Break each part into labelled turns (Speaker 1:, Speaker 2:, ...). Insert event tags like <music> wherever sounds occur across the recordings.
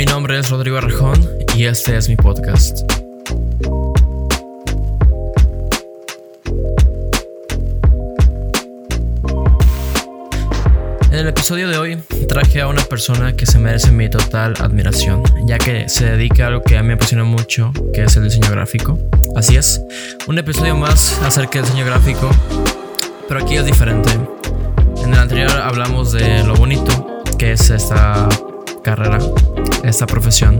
Speaker 1: Mi nombre es Rodrigo Arrejón y este es mi podcast. En el episodio de hoy traje a una persona que se merece mi total admiración, ya que se dedica a algo que a mí me apasiona mucho, que es el diseño gráfico. Así es, un episodio más acerca del diseño gráfico, pero aquí es diferente. En el anterior hablamos de lo bonito que es esta carrera, esta profesión.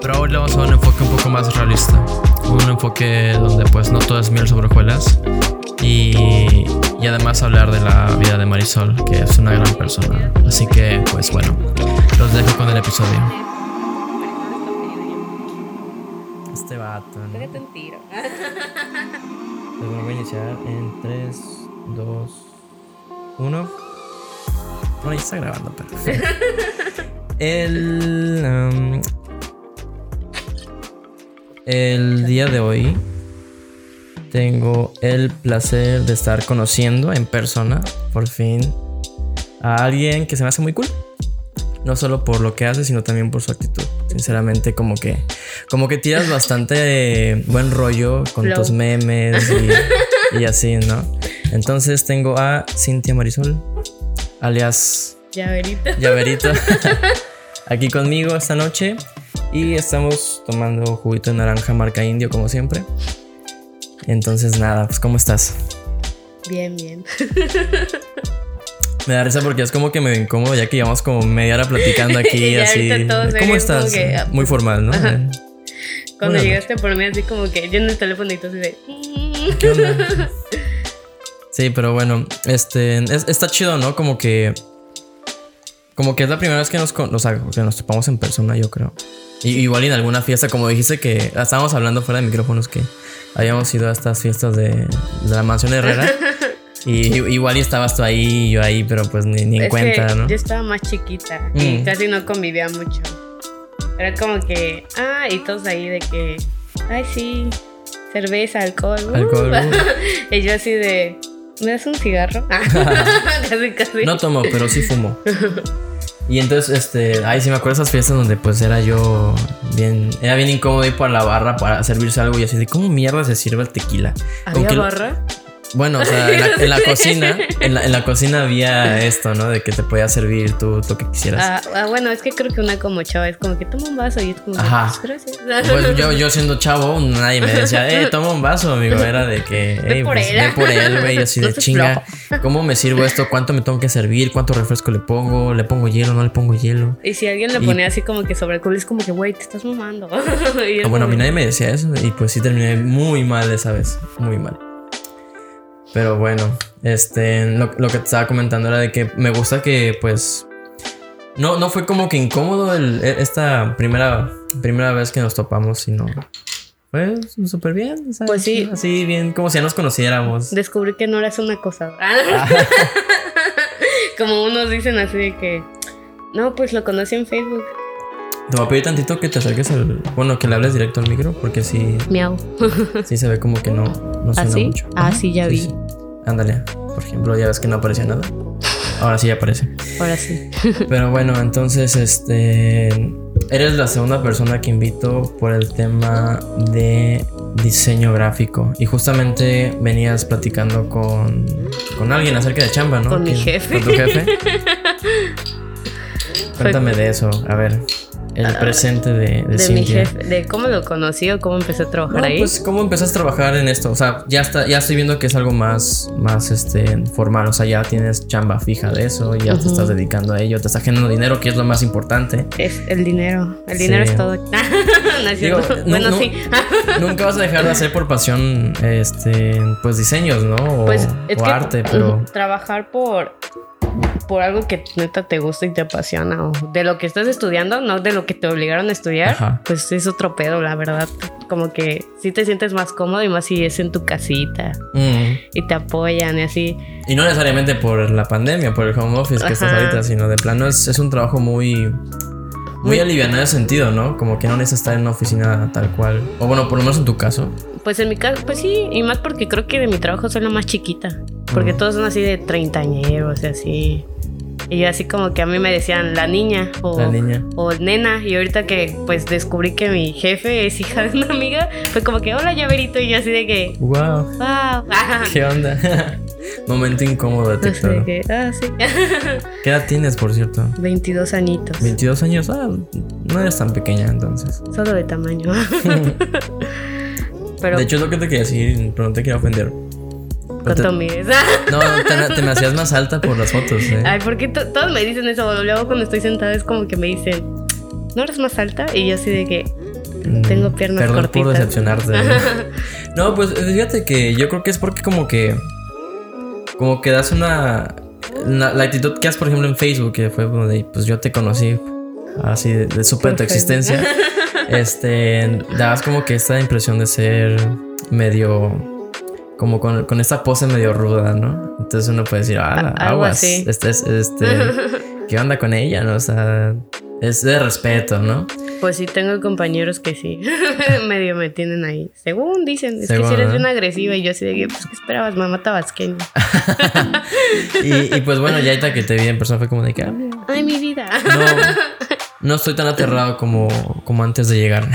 Speaker 1: Pero hoy le vamos a dar un enfoque un poco más realista. Un enfoque donde pues no todo es miel sobre hojuelas. Y, y además hablar de la vida de Marisol, que es una gran persona. Así que pues bueno, los dejo con el episodio. Este vato. ¿no?
Speaker 2: Pégate un tiro. <laughs>
Speaker 1: Pues me voy a iniciar en 3, 2, 1. Bueno, ya está grabando, perfecto. <laughs> El. um, el día de hoy tengo el placer de estar conociendo en persona, por fin, a alguien que se me hace muy cool. No solo por lo que hace, sino también por su actitud. Sinceramente, como que, como que tiras bastante eh, buen rollo con tus memes y, <laughs> y así, ¿no? Entonces tengo a Cintia Marisol, alias
Speaker 2: Ya verita.
Speaker 1: Llaverito, <laughs> <laughs> aquí conmigo esta noche. Y estamos tomando juguito de naranja marca indio, como siempre. Entonces, nada, pues, ¿cómo estás?
Speaker 2: Bien, bien.
Speaker 1: Me da risa porque es como que me incómodo, ya que llevamos como media hora platicando aquí, <laughs> así. ¿Cómo estás?
Speaker 2: que, ah,
Speaker 1: Muy formal, ¿no?
Speaker 2: Ajá. Cuando
Speaker 1: Bueno.
Speaker 2: llegaste por mí así como que yo en el teléfono y tú así de...
Speaker 1: ¿Qué onda? Sí, pero bueno, este, es- está chido, ¿no? Como que, como que es la primera vez que nos, con- o sea, que nos topamos en persona, yo creo. Y, igual en alguna fiesta, como dijiste que estábamos hablando fuera de micrófonos que habíamos ido a estas fiestas de, de la mansión Herrera. <laughs> y igual y estabas tú ahí y yo ahí, pero pues ni, ni en
Speaker 2: Es
Speaker 1: cuenta,
Speaker 2: que
Speaker 1: ¿no?
Speaker 2: yo estaba más chiquita y
Speaker 1: Mm.
Speaker 2: casi no convivía mucho. Era como que, ah, y todos ahí de que, ay, sí, cerveza, alcohol. uh".
Speaker 1: Alcohol, uh. <laughs>
Speaker 2: y yo así de, ¿me das un cigarro? <laughs> <laughs> casi, casi.
Speaker 1: No tomo, pero sí fumo. Y entonces, este, ay, sí me acuerdo de esas fiestas donde pues era yo bien, era bien incómodo ir por la barra para servirse algo y así de, ¿cómo mierda se sirve el tequila?
Speaker 2: ¿Había
Speaker 1: Aunque-
Speaker 2: barra?
Speaker 1: Bueno, o sea, en la, en la <laughs> cocina, en la, en la cocina había esto, ¿no? De que te podías servir tú lo que quisieras.
Speaker 2: Ah, ah, bueno, es que creo que una como chava es como que toma un vaso y es como,
Speaker 1: Ajá.
Speaker 2: pues, gracias. <laughs>
Speaker 1: Pues yo, yo siendo chavo, nadie me decía, eh, <laughs> toma un vaso, amigo. Era de que,
Speaker 2: Ve
Speaker 1: eh,
Speaker 2: por
Speaker 1: pues,
Speaker 2: él.
Speaker 1: ve por él, güey. Así de chinga. ¿Cómo me sirvo esto? ¿Cuánto me tengo que servir? ¿Cuánto refresco le pongo? ¿Le pongo hielo? ¿No le pongo hielo?
Speaker 2: Y si alguien le
Speaker 1: Y-
Speaker 2: ponía así como que sobre el culo, es como que, güey, te estás mamando.
Speaker 1: Ah, bueno, a mí nadie me decía eso y pues sí terminé muy mal esa vez, muy mal. Pero bueno, este, lo, lo que te estaba comentando era de que me gusta que pues no, no fue como que incómodo el- e- esta primera, primera vez que nos topamos, sino fue súper bien, ¿sabes?
Speaker 2: Pues sí.
Speaker 1: Así bien, como si ya nos conociéramos.
Speaker 2: Descubrí que no eras una cosa. <laughs> como unos dicen así de que, no, pues lo conocí en Facebook.
Speaker 1: Te voy a pedir tantito que te acerques al, bueno, que le hables directo al micro, porque sí,
Speaker 2: Miau. <laughs>
Speaker 1: sí se ve como que no, no suena
Speaker 2: ¿Así?
Speaker 1: mucho.
Speaker 2: Ah, sí, ya vi.
Speaker 1: sí. Ándale, por ejemplo, ya ves que no aparecía nada. Ahora sí ya aparece.
Speaker 2: Ahora sí. <laughs>
Speaker 1: Pero bueno, entonces, este. Eres la segunda persona que invito por el tema de diseño gráfico. Y justamente venías platicando con, con alguien acerca de chamba, ¿no?
Speaker 2: Con mi jefe.
Speaker 1: Con tu jefe. <laughs> Cuéntame de eso. A ver, el presente de, de,
Speaker 2: De mi jefe, de cómo lo conocí o cómo empecé a trabajar
Speaker 1: No,
Speaker 2: ahí.
Speaker 1: pues cómo empezaste a trabajar en esto, o sea, ya está, ya estoy viendo que es algo más, más este formal, o sea, ya tienes chamba fija de eso, ya te estás dedicando a ello, te está generando dinero, que es lo más importante.
Speaker 2: Es el dinero. El dinero es todo. <laughs> no es
Speaker 1: Digo,
Speaker 2: cierto. <laughs>
Speaker 1: no-
Speaker 2: bueno,
Speaker 1: no-
Speaker 2: sí. <laughs>
Speaker 1: Nunca vas a dejar de hacer por pasión, este, pues diseños, ¿no? O,
Speaker 2: Pues es
Speaker 1: o
Speaker 2: que
Speaker 1: arte, pero
Speaker 2: trabajar por por algo que neta te gusta y te apasiona o de lo que estás estudiando, no de lo que te obligaron a estudiar,
Speaker 1: Ajá.
Speaker 2: pues es otro pedo, la verdad. Como que sí te sientes más cómodo y más si es en tu casita
Speaker 1: Mm.
Speaker 2: y te apoyan y así.
Speaker 1: y no necesariamente por la pandemia, por el home office que estás ahorita, sino de plano es, es un trabajo muy muy aliviado en sentido, ¿no? Como que no necesitas estar en una oficina tal cual. O bueno, por lo menos en tu caso.
Speaker 2: Pues en mi caso, pues sí, y más porque creo que de mi trabajo soy la más chiquita. Porque
Speaker 1: Mm.
Speaker 2: todos son así de treintañeros y así. Y yo así como que a mí me decían la niña o,
Speaker 1: La niña.
Speaker 2: o nena. Y ahorita que pues descubrí que mi jefe es hija de una amiga, fue como que hola llaverito. Y yo así de que,
Speaker 1: Wow.
Speaker 2: wow. <laughs>
Speaker 1: ¿Qué onda? <laughs> Momento incómodo
Speaker 2: de
Speaker 1: detectado.
Speaker 2: que, ah, sí. <laughs>
Speaker 1: ¿Qué edad tienes, por cierto?
Speaker 2: 22 añitos.
Speaker 1: 22 años. Ah, no eres tan pequeña entonces.
Speaker 2: Solo de tamaño. Pero
Speaker 1: De hecho, es lo que te quería decir, pero no te quería ofender. <laughs> <laughs> No, te, te me hacías más alta por las fotos, ¿eh?
Speaker 2: Ay, porque to- todos me dicen eso. Luego cuando estoy sentada es como que me dicen, ¿no eres más alta? Y yo así de que,
Speaker 1: Mm,
Speaker 2: tengo piernas
Speaker 1: Perdón por
Speaker 2: cortitas.
Speaker 1: decepcionarte. ¿eh? <laughs> no, pues fíjate que yo creo que es porque como que... Como que das una... La, la actitud que haces, por ejemplo, en Facebook, que fue como de, pues yo te conocí así de, de súper tu
Speaker 2: Por
Speaker 1: existencia. este, dabas como que esta impresión de ser medio... Como con, con esta pose medio ruda, ¿no? Entonces uno puede decir, ah,
Speaker 2: algo
Speaker 1: aguas,
Speaker 2: así.
Speaker 1: este, es- este, <laughs> ¿qué onda con ella? ¿no? O sea, es de respeto, ¿no?
Speaker 2: pues sí, tengo compañeros que sí, <laughs> medio me tienen ahí. Según dicen, es
Speaker 1: Según,
Speaker 2: que si eres
Speaker 1: ¿no?
Speaker 2: bien agresiva. Y yo así de que, pues, ¿qué esperabas? Mamá tabasqueña. <laughs>
Speaker 1: Y, y pues bueno, ya ahorita que te vi en persona fue como de que, ah,
Speaker 2: Ay, mi vida.
Speaker 1: no, no estoy tan aterrado como, como antes de llegar.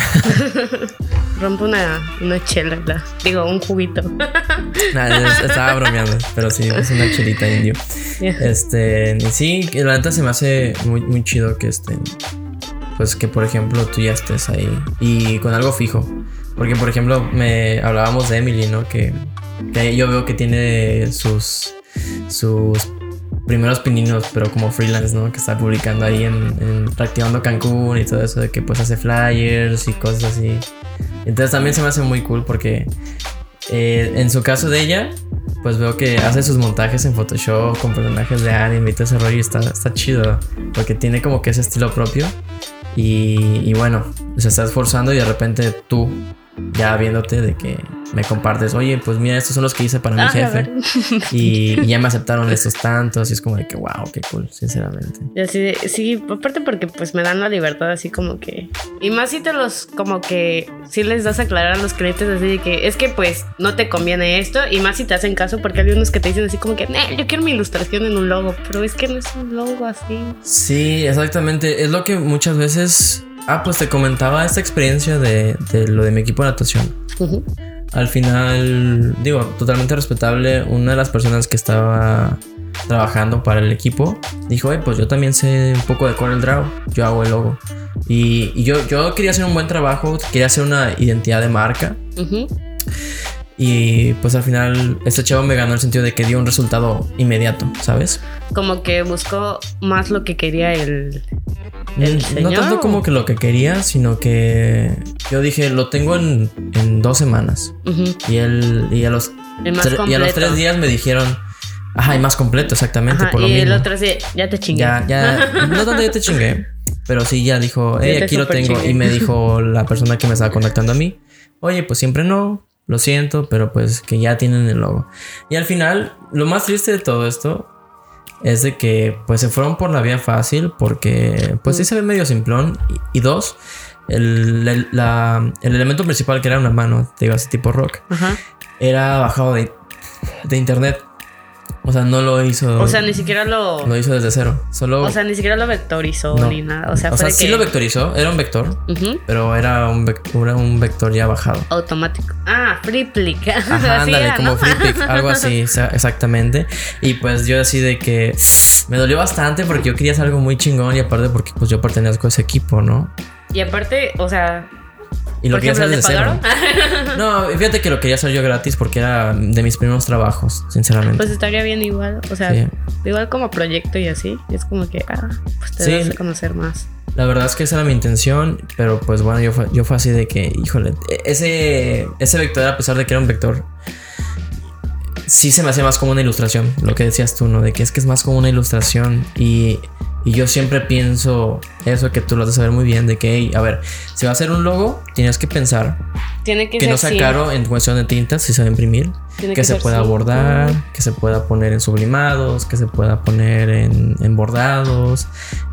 Speaker 1: <laughs>
Speaker 2: Rompo una, una chela, la- digo, un juguito. <laughs>
Speaker 1: Nada, es- estaba bromeando, pero sí, es una chelita indio. Este, sí, la neta se me hace muy, muy chido que este, pues que por ejemplo tú ya estés ahí y con algo fijo. Porque por ejemplo, me hablábamos de Emily, ¿no? Que, que yo veo que tiene sus, sus primeros pininos, pero como freelance, ¿no? Que está publicando ahí en, Reactivando Cancún y todo eso, de que pues hace flyers y cosas así. Entonces también se me hace muy cool porque eh, en su caso de ella, pues veo que hace sus montajes en Photoshop con personajes de anime y todo ese rollo y está, está chido porque tiene como que ese estilo propio y, y bueno, se está esforzando y de repente tú ya viéndote de que me compartes, oye, pues mira, estos son los que hice para mi
Speaker 2: Ah,
Speaker 1: jefe <laughs> y, y ya me aceptaron estos tantos y es como de que wow, qué cool, sinceramente.
Speaker 2: De- sí, aparte porque pues me dan la libertad así como que... Y más si te los como que... Sí les das a aclarar a los clientes así de que es que pues no te conviene esto y más si te hacen caso porque hay unos que te dicen así como que, "Nah, yo quiero mi ilustración en un logo, pero es que no es un logo así.
Speaker 1: Sí, exactamente. Es lo que muchas veces. Ah, pues te comentaba esta experiencia de, de lo de mi equipo de natación.
Speaker 2: Ujú.
Speaker 1: Al final, digo, totalmente respetable. Una de las personas que estaba trabajando para el equipo dijo: "Oye, pues yo también sé un poco de Corel Draw. Yo hago el logo. Y, yo, yo quería hacer un buen trabajo, quería hacer una identidad de marca. Y pues al final, este chavo me ganó el sentido de que dio un resultado inmediato, ¿sabes?
Speaker 2: Como que buscó más lo que quería el... ¿El
Speaker 1: Mm, no
Speaker 2: señor
Speaker 1: tanto como que lo que quería, sino que yo dije, lo tengo en, en dos semanas.
Speaker 2: Ujú.
Speaker 1: Y él, y a los,
Speaker 2: El
Speaker 1: y a los tres días me dijeron, ajá, y más completo, exactamente,
Speaker 2: Ajá,
Speaker 1: por lo
Speaker 2: y el
Speaker 1: mismo.
Speaker 2: otro sí, ya te chingué.
Speaker 1: Ya, ya, <laughs> no tanto ya te chingué, pero sí ya dijo, hey, aquí lo tengo.
Speaker 2: chingué.
Speaker 1: Y me dijo <laughs> la persona que me estaba contactando a mí, oye, pues siempre no, lo siento, pero pues que ya tienen el logo. Y al final, lo más triste de todo esto es de que pues se fueron por la vía fácil porque pues sí se ve medio simplón. Y, y dos, el, el- la- el elemento principal que era una mano, te digo así tipo rock,
Speaker 2: Ajá.
Speaker 1: era bajado de, de internet. O sea, no lo hizo.
Speaker 2: O sea, ni siquiera lo...
Speaker 1: lo hizo desde cero. Solo.
Speaker 2: O sea, ni siquiera lo vectorizó
Speaker 1: No.
Speaker 2: ni nada. O sea, fue de
Speaker 1: sí
Speaker 2: que-
Speaker 1: lo vectorizó, era un vector,
Speaker 2: Ujú.
Speaker 1: pero era un, vec- era un vector ya bajado.
Speaker 2: Automático. Ah, free click. <laughs>
Speaker 1: Ajá, ándale,
Speaker 2: era,
Speaker 1: como
Speaker 2: ¿no?
Speaker 1: free pick, algo <laughs> así, exa- exactamente. Y pues yo así de que me dolió bastante porque yo quería hacer algo muy chingón y aparte porque pues yo pertenezco a ese equipo, ¿no?
Speaker 2: Y aparte, o sea,
Speaker 1: Y lo
Speaker 2: por
Speaker 1: quería hacer
Speaker 2: ¿le
Speaker 1: desde cero. No, fíjate que lo quería hacer yo gratis porque era de mis primeros trabajos, sinceramente.
Speaker 2: pues estaría bien igual. O sea,
Speaker 1: Sí.
Speaker 2: igual como proyecto y así. Es como que, ah, pues te
Speaker 1: Sí.
Speaker 2: das a conocer más.
Speaker 1: La verdad es que esa era mi intención, pero pues bueno, yo fue, yo fue así de que, híjole, e- ese, ese vector, a pesar de que era un vector, sí se me hacía más como una ilustración, lo que decías tú, ¿no? De que es que es más como una ilustración y, y yo siempre pienso eso que tú lo has de saber muy bien, de que, hey, a ver, si va a ser un logo, tienes que pensar
Speaker 2: Tiene que,
Speaker 1: que
Speaker 2: ser
Speaker 1: no sea caro en cuestión de tintas, si se va a imprimir,
Speaker 2: tiene
Speaker 1: que se pueda bordar, que se pueda poner en sublimados, que se pueda poner en, en bordados,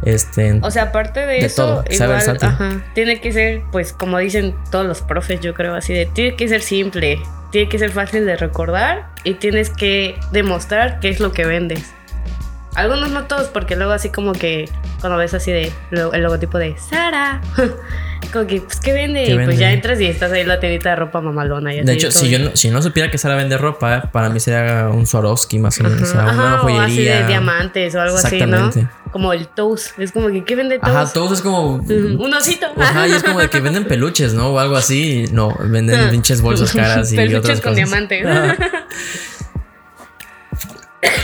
Speaker 1: este, en-
Speaker 2: O sea, aparte de,
Speaker 1: De
Speaker 2: eso,
Speaker 1: todo,
Speaker 2: igual, ajá, tiene que ser, pues, como dicen todos los profes, yo creo así de, tiene que ser simple, tiene que ser fácil de recordar y tienes que demostrar qué es lo que vendes. Algunos no todos, porque luego así como que cuando ves así de lo- el logotipo de Sara, <laughs> como que, pues, ¿qué vende?
Speaker 1: ¿Qué
Speaker 2: y pues
Speaker 1: vende?
Speaker 2: ya entras y estás ahí en la tiendita de ropa mamalona. Y así,
Speaker 1: De hecho, si yo, no, si no supiera que Sara vende ropa, para mí sería un Swarovski más o menos. O sea, una
Speaker 2: Ajá, o
Speaker 1: joyería.
Speaker 2: así de diamantes o algo así, ¿no? Como el Toast. Es como que, ¿qué vende Toast?
Speaker 1: Ajá, todos es como. <laughs>
Speaker 2: Un osito.
Speaker 1: Ajá, y es como de que venden <laughs> peluches, ¿no? O algo así. No, venden pinches bolsas caras y
Speaker 2: Peluches
Speaker 1: otras
Speaker 2: con
Speaker 1: cosas.
Speaker 2: diamante.
Speaker 1: Ajá.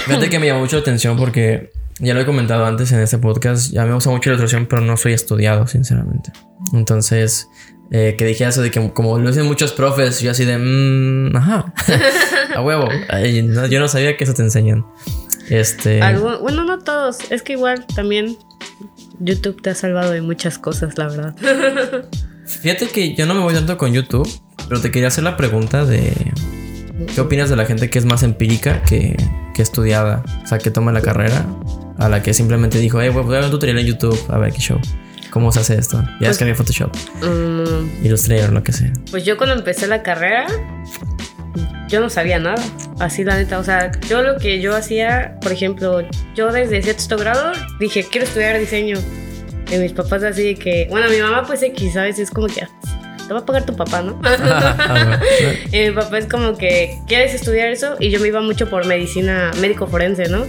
Speaker 1: Fíjate que me llamó mucho la atención porque ya lo he comentado antes en este podcast. Ya me gusta mucho la ilustración, pero no soy estudiado, sinceramente. Entonces, eh, que dije eso de que como lo dicen muchos profes, yo así de, mm, ajá, <laughs> a huevo. Ay, no, yo no sabía que eso te enseñan. Este.
Speaker 2: Algo- bueno, no todos. Es que igual también YouTube te ha salvado de muchas cosas, la verdad.
Speaker 1: Fíjate que yo no me voy tanto con YouTube, pero te quería hacer la pregunta de ¿qué opinas de la gente que es más empírica que, que estudiada? O sea, que toma la carrera a la que simplemente dijo, eh, voy a ver un tutorial en YouTube, a ver qué show. ¿Cómo se hace esto? Ya es que hay Photoshop,
Speaker 2: Mm,
Speaker 1: Illustrator, lo que sea.
Speaker 2: pues yo cuando empecé la carrera, yo no sabía nada. Así la neta. O sea, yo lo que yo hacía, por ejemplo, yo desde sexto grado dije, quiero estudiar diseño. Y mis papás así de que, bueno, mi mamá pues X, ¿sabes? Es como que "Ah, te va a pagar tu papá, ¿no? <laughs> Y mi papá es como que, ¿quieres estudiar eso? Y yo me iba mucho por medicina, médico forense, ¿no?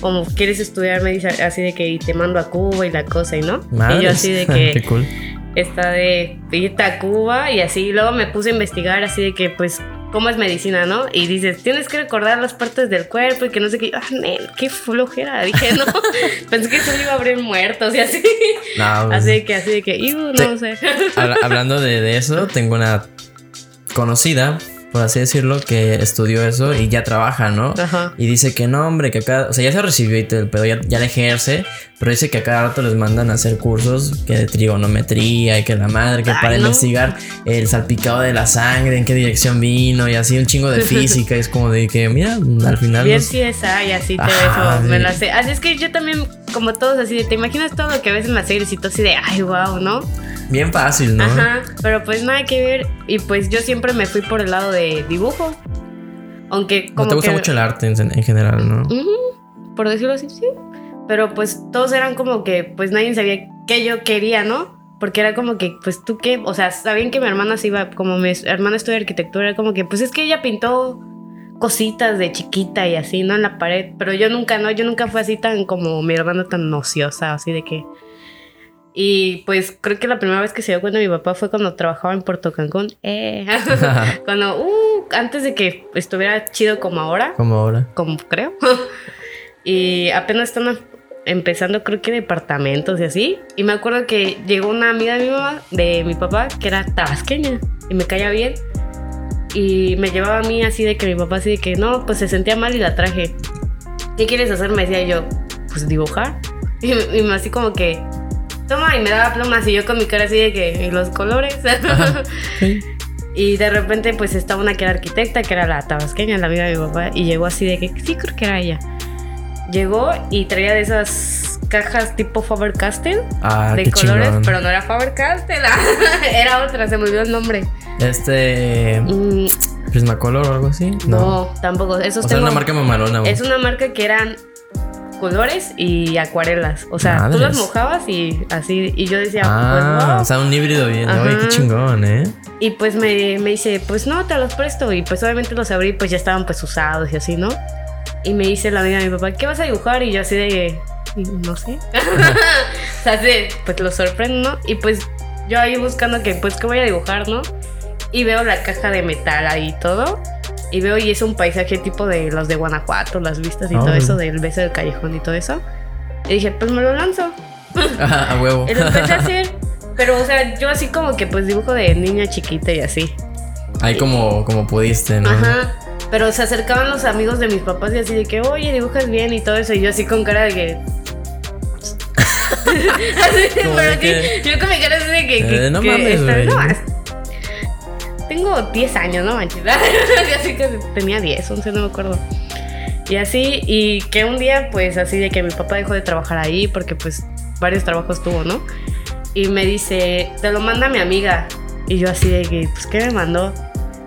Speaker 2: Como, ¿quieres estudiar medicina? Así de que y te mando a Cuba y la cosa, y no. Y yo así de <laughs>
Speaker 1: Qué
Speaker 2: que
Speaker 1: cool.
Speaker 2: está de irte a Cuba y así. Y luego me puse a investigar así de que, pues, ¿cómo es medicina, no? Y dices, tienes que recordar las partes del cuerpo y que no sé qué. Ah, nel, qué flojera. Dije, no. <laughs> Pensé que solo iba a abrir muertos y así.
Speaker 1: No, <laughs> pues,
Speaker 2: Así de que, así de que, "Iu,
Speaker 1: Sí.
Speaker 2: no sé.
Speaker 1: habla- hablando de, de eso, tengo una conocida, por así decirlo, que estudió eso y ya trabaja, ¿no?
Speaker 2: Ajá.
Speaker 1: Y dice que no, hombre, que acá, o sea, ya se recibió y todo el pedo, ya, ya le ejerce, pero dice que a cada rato les mandan a hacer cursos que de trigonometría y que la madre, que
Speaker 2: Ay,
Speaker 1: para
Speaker 2: no.
Speaker 1: investigar el salpicado de la sangre, en qué dirección vino y así un chingo de <laughs> física. es como de que, mira, al final.
Speaker 2: Bien
Speaker 1: nos-
Speaker 2: sí es y así te
Speaker 1: Ajá,
Speaker 2: eso, me la sé. Así es que yo también, como todos, así de, te imaginas todo lo que ves en las series y todo así de, ay, wow, ¿no?
Speaker 1: Bien fácil, ¿no?
Speaker 2: Ajá, pero pues nada que ver. Y pues yo siempre me fui por el lado de dibujo. Aunque
Speaker 1: No
Speaker 2: como
Speaker 1: te gusta
Speaker 2: que-
Speaker 1: mucho el arte en, en general, ¿no?
Speaker 2: Por decirlo así, sí. Pero pues todos eran como que, pues nadie sabía qué yo quería, ¿no? Porque era como que, pues tú qué, o sea, sabían que mi hermana se iba, como mi hermana estudia arquitectura, era como que, pues es que ella pintó cositas de chiquita y así, ¿no? En la pared. Pero yo nunca, ¿no? Yo nunca fui así tan como mi hermana tan ociosa, así de que... Y pues creo que la primera vez que se dio cuenta mi papá fue cuando trabajaba en Puerto Cancún. Eh. <laughs> <laughs> cuando, uh, antes de que estuviera chido como ahora
Speaker 1: Como ahora.
Speaker 2: como creo. <laughs> y apenas están empezando, creo que departamentos y así. Y me acuerdo que llegó una amiga de mi mamá, de mi papá, que era tabasqueña y me caía bien. Y me llevaba a mí así de que mi papá así de que no, pues se sentía mal y la traje. ¿Qué quieres hacer? Me decía yo, pues dibujar. Y, y me así como que, toma, y me daba plumas y yo con mi cara así de que, ¿y los colores? <laughs>
Speaker 1: Sí.
Speaker 2: Y de repente pues estaba una que era arquitecta, que era la tabasqueña, la amiga de mi papá, y llegó así de que sí, creo que era ella. Llegó y traía de esas cajas tipo Faber-Castell
Speaker 1: Ah,
Speaker 2: de colores,
Speaker 1: chingón.
Speaker 2: pero no era Faber-Castell, <laughs> era otra, se me olvidó el nombre.
Speaker 1: Este.
Speaker 2: Mm,
Speaker 1: Prismacolor o algo así.
Speaker 2: no. tampoco, esos
Speaker 1: O sea, una marca mamalona. güey.
Speaker 2: Es una marca que eran colores y acuarelas, o sea, tú las mojabas y así, y yo decía,
Speaker 1: Ah,
Speaker 2: pues wow.
Speaker 1: o sea, un híbrido bien. Oye, qué chingón, ¿eh?
Speaker 2: Y pues me, me dice, pues no, te los presto. Y pues obviamente los abrí, pues ya estaban pues usados y así, ¿no? Y me dice la amiga de mi papá, ¿qué vas a dibujar? Y yo así de, no sé. <laughs> o sea, de, pues lo sorprendo, ¿no? Y pues yo ahí buscando que, pues, ¿qué voy a dibujar, no? Y veo la caja de metal ahí todo. Y veo y es un paisaje tipo de los de Guanajuato, las vistas y todo
Speaker 1: Órale.
Speaker 2: eso, del beso del callejón y todo eso. Y dije, pues me lo lanzo. <laughs>
Speaker 1: Ah, a huevo.
Speaker 2: Y lo empecé a hacer. Pero, o sea, yo así como que pues dibujo de niña chiquita y así.
Speaker 1: Ahí como, como pudiste, ¿no?
Speaker 2: Ajá. Pero se acercaban los amigos de mis papás y así de que, oye, dibujas bien y todo eso. Y yo así con cara de que. <laughs> <laughs> así, pero que, yo con mi cara así de que. que-
Speaker 1: Eh, no
Speaker 2: que
Speaker 1: mames, güey.
Speaker 2: no, tengo 10 años, ¿no manches? <laughs> Y así que tenía 10, 11, no me acuerdo. Y así, y que un día, pues así de que mi papá dejó de trabajar ahí porque pues varios trabajos tuvo, ¿no? Y me dice, te lo manda mi amiga. Y yo así de que, pues, ¿qué me mandó?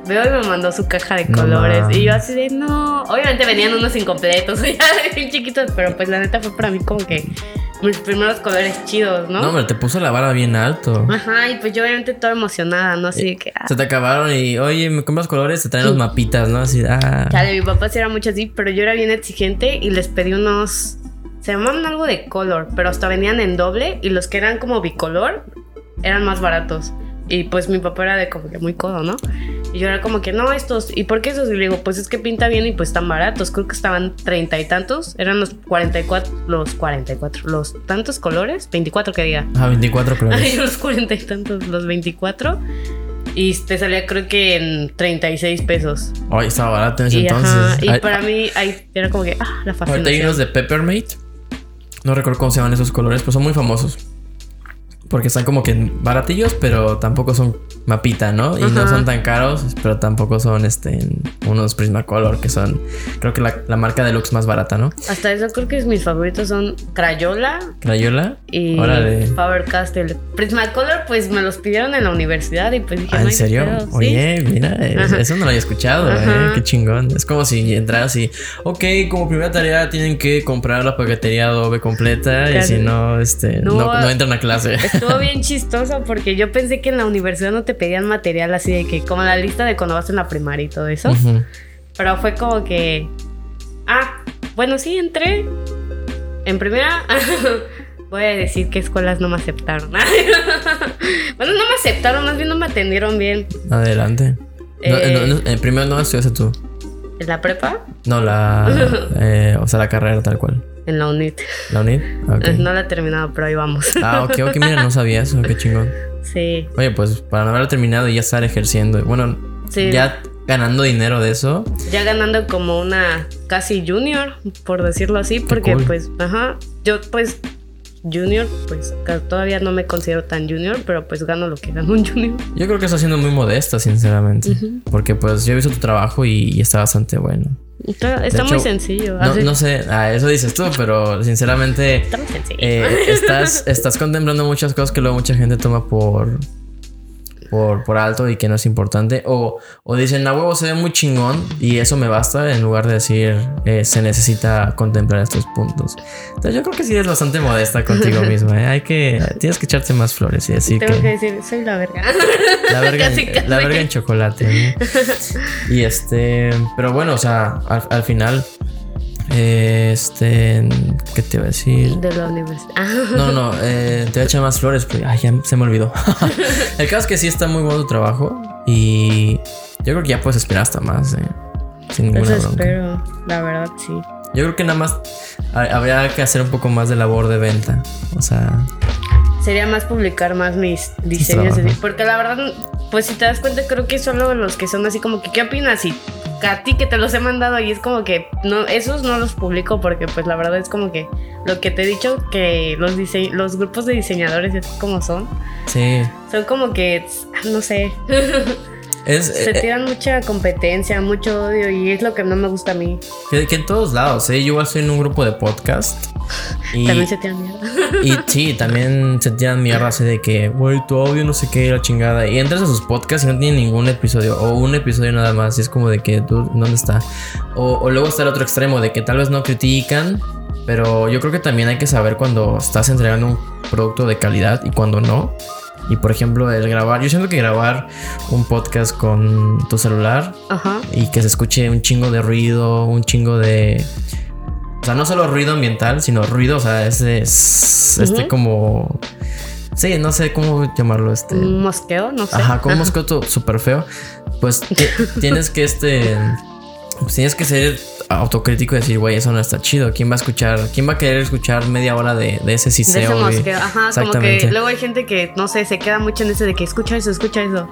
Speaker 2: veo y me mandó su caja de colores. y yo así de, no. Obviamente venían unos incompletos, <laughs> ya bien chiquitos, pero pues la neta fue para mí como que mis primeros colores chidos, ¿no?
Speaker 1: No, hombre, te puso la vara bien alto.
Speaker 2: Ajá, y pues yo obviamente toda emocionada, ¿no? Así de que, ah,
Speaker 1: Se te acabaron y, oye, me compras colores, te traen los mapitas, ¿no? Así, ah.
Speaker 2: Chale, mi papá sí era mucho así, pero yo era bien exigente y les pedí unos. Se llamaban algo de color, pero hasta venían en doble y los que eran como bicolor eran más baratos. Y pues mi papá era de como que muy codo, ¿no? Y yo era como que, no, estos, ¿y por qué esos? Y le digo, pues es que pinta bien y pues están baratos. Creo que estaban treinta y tantos. Eran los 44, los 44, los tantos colores, 24 que diga.
Speaker 1: Ah, 24 <laughs>
Speaker 2: Ay,
Speaker 1: colores.
Speaker 2: los cuarenta y tantos, los 24. Y te salía creo que en 36 pesos.
Speaker 1: Oye, estaba barato en ese
Speaker 2: Y,
Speaker 1: entonces.
Speaker 2: ajá, y
Speaker 1: Ay,
Speaker 2: para mí ahí era como que, ah, la
Speaker 1: Ahorita hay
Speaker 2: fascinación.
Speaker 1: unos de Peppermate. No recuerdo cómo se llaman esos colores, pero son muy famosos. Porque están como que baratillos, pero tampoco son mapita, ¿no? Y no son tan caros, pero tampoco son este unos Prismacolor, que son, creo que la, la marca deluxe más barata, ¿no?
Speaker 2: Hasta eso creo que mis favoritos son Crayola
Speaker 1: Crayola.
Speaker 2: y
Speaker 1: Órale.
Speaker 2: Faber-Castell. Prismacolor pues me los pidieron en la universidad y pues dije,
Speaker 1: Ah, ¿En serio? Oye, mira, eh,
Speaker 2: Ajá.
Speaker 1: eso no lo había escuchado, ¿eh? Qué chingón. Es como si entraras y, ok, como primera tarea tienen que comprar la paquetería Adobe completa y si no, este, no,
Speaker 2: No,
Speaker 1: no entran a clase.
Speaker 2: Estuvo bien chistoso porque yo pensé que en la universidad no te pedían material así de que como la lista de cuando vas en la primaria y todo eso. Pero fue como que. Ah, bueno, sí, entré. En primera. <laughs> Voy a decir que escuelas no me aceptaron. <laughs> bueno, no me aceptaron, más bien no me atendieron bien.
Speaker 1: Adelante. No,
Speaker 2: Eh.
Speaker 1: no, no, eh, primero no estudiaste tú.
Speaker 2: En la prepa,
Speaker 1: No, la. <laughs> eh, o sea, la carrera tal cual.
Speaker 2: En la UNIT.
Speaker 1: ¿La UNID? Ok.
Speaker 2: No la he terminado, pero ahí vamos.
Speaker 1: Ah, ok, ok, mira, no sabía eso, qué chingón.
Speaker 2: sí,
Speaker 1: Oye, pues para no haberlo terminado y ya estar ejerciendo, bueno,
Speaker 2: sí.
Speaker 1: ya ganando dinero de eso,
Speaker 2: Ya ganando como una casi junior, por decirlo así, porque
Speaker 1: cool.
Speaker 2: pues, ajá, yo pues junior, pues todavía no me considero tan junior, pero pues gano lo que gana un junior.
Speaker 1: yo creo que está siendo muy modesta, sinceramente. Porque pues yo he visto tu trabajo y, y está bastante bueno.
Speaker 2: Está, está
Speaker 1: hecho,
Speaker 2: muy sencillo.
Speaker 1: No, sé, ah, eso dices tú, pero sinceramente
Speaker 2: Está muy sencillo.
Speaker 1: eh, estás, <laughs> estás contemplando muchas cosas que luego mucha gente toma por, por, por alto y que no es importante. O, o dicen, a huevo se ve muy chingón y eso me basta, en lugar de decir, eh, se necesita contemplar estos puntos. Entonces yo creo que sí eres bastante modesta contigo <laughs> misma. ¿eh? Hay que, tienes que echarte más flores y decir
Speaker 2: Tengo que
Speaker 1: que
Speaker 2: decir, soy la verga. <laughs>
Speaker 1: la verga,
Speaker 2: Casi,
Speaker 1: en,
Speaker 2: casi.
Speaker 1: la verga en chocolate. ¿no? <laughs> Y este, pero bueno, o sea, al, al final, eh, este, ¿qué te iba a decir?
Speaker 2: De la universidad. <laughs>
Speaker 1: No, no, eh, te voy a echar más flores, pero ay, ya se me olvidó. <laughs> El caso es que sí está muy bueno tu trabajo y yo creo que ya puedes esperar hasta más, eh, sin ninguna
Speaker 2: Eso
Speaker 1: bronca.
Speaker 2: espero, la verdad, sí.
Speaker 1: Yo creo que nada más ha- habría que hacer un poco más de labor de venta. O sea,
Speaker 2: Sería más publicar más mis diseños. así, Porque la verdad, pues si te das cuenta, creo que solo los que son así como que, ¿qué opinas? Y a ti que te los he mandado y es como que, no, esos no los publico porque pues la verdad es como que lo que te he dicho, que los, dise- los grupos de diseñadores es como son.
Speaker 1: sí.
Speaker 2: Son como que, no sé, <laughs>
Speaker 1: Es,
Speaker 2: se
Speaker 1: eh,
Speaker 2: tiran mucha competencia, mucho odio y es lo que no me gusta a mí.
Speaker 1: que, que en todos lados, ¿eh? Yo igual estoy en un grupo de podcast. Y,
Speaker 2: También se tiran mierda. <laughs>
Speaker 1: y sí, también se tiran mierda así de que, güey, tu audio no sé qué, la chingada. Y entras a sus podcasts y no tienen ningún episodio o un episodio nada más. Y es como de que, ¿tú, ¿dónde está? O, o luego está el otro extremo de que tal vez no critican, pero yo creo que también hay que saber cuando estás entregando un producto de calidad y cuando no. Y por ejemplo, el grabar, yo siento que grabar un podcast con tu celular
Speaker 2: Ajá.
Speaker 1: y que se escuche un chingo de ruido, un chingo de. O sea, no solo ruido ambiental, sino ruido, o sea, ese es. Este como. Sí, no sé cómo llamarlo, este.
Speaker 2: Un mosqueo, no sé.
Speaker 1: Ajá, como un mosquito súper <laughs> feo. Pues ti- tienes que este. Pues tienes que ser autocrítico y decir, güey, eso no está chido. ¿Quién va a escuchar? ¿Quién va a querer escuchar media hora de, de ese
Speaker 2: De ese
Speaker 1: siseo?
Speaker 2: mosqueo, ajá, como que luego hay gente que, no sé, se queda mucho en ese de que escucha eso, escucha eso.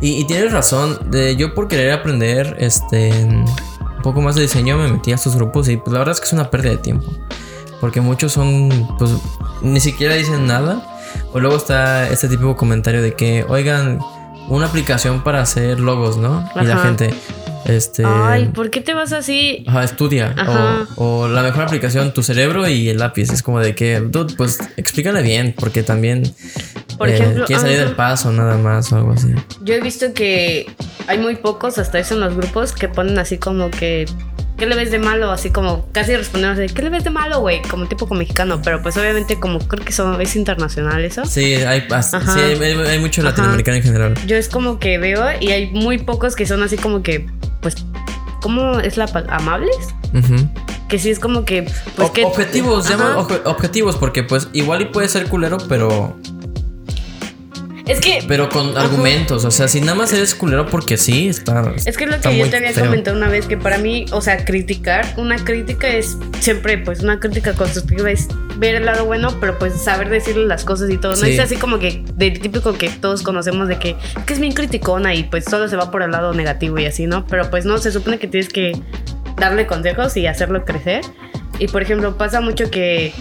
Speaker 1: Y, y tienes razón. de- yo por querer aprender este un poco más de diseño me metí a estos grupos y pues la verdad es que es una pérdida de tiempo. Porque muchos son, pues, ni siquiera dicen nada. O luego está este típico comentario de que, oigan, una aplicación para hacer logos, ¿no? Y la gente, este...
Speaker 2: Ay, ¿por qué te vas así?
Speaker 1: Ajá, estudia.
Speaker 2: Ajá.
Speaker 1: O, o la mejor aplicación, tu cerebro y el lápiz. Es como de que, dude, pues explícale bien, porque también
Speaker 2: Por
Speaker 1: eh,
Speaker 2: ejemplo,
Speaker 1: quieres salir del paso nada más o algo así.
Speaker 2: Yo he visto que hay muy pocos, hasta eso en los grupos, que ponen así como que. ¿Qué le ves de malo? Así como casi respondemos de ¿qué le ves de malo, güey? Como tipo con mexicano, pero pues obviamente como creo que son, es internacional eso.
Speaker 1: Sí, hay, sí, hay, hay mucho
Speaker 2: Ajá.
Speaker 1: latinoamericano en general.
Speaker 2: Yo es como que veo y hay muy pocos que son así como que, pues, ¿cómo es la? ¿Amables? Que sí es como que, pues
Speaker 1: O-
Speaker 2: que...
Speaker 1: objetivos, llaman obje- objetivos, porque pues igual y puede ser culero, pero,
Speaker 2: Es que...
Speaker 1: pero con
Speaker 2: Ajá.
Speaker 1: argumentos. O sea, si nada más eres culero porque sí, está.
Speaker 2: Es que es lo que yo te había
Speaker 1: feo.
Speaker 2: comentado una vez, que para mí, o sea, criticar, una crítica es siempre, pues, una crítica constructiva es ver el lado bueno, pero pues saber decirle las cosas y todo. No
Speaker 1: Sí.
Speaker 2: es así como que del típico que todos conocemos de que, que es bien criticona y pues solo se va por el lado negativo y así, ¿no? Pero pues no, se supone que tienes que darle consejos y hacerlo crecer. Y por ejemplo, pasa mucho que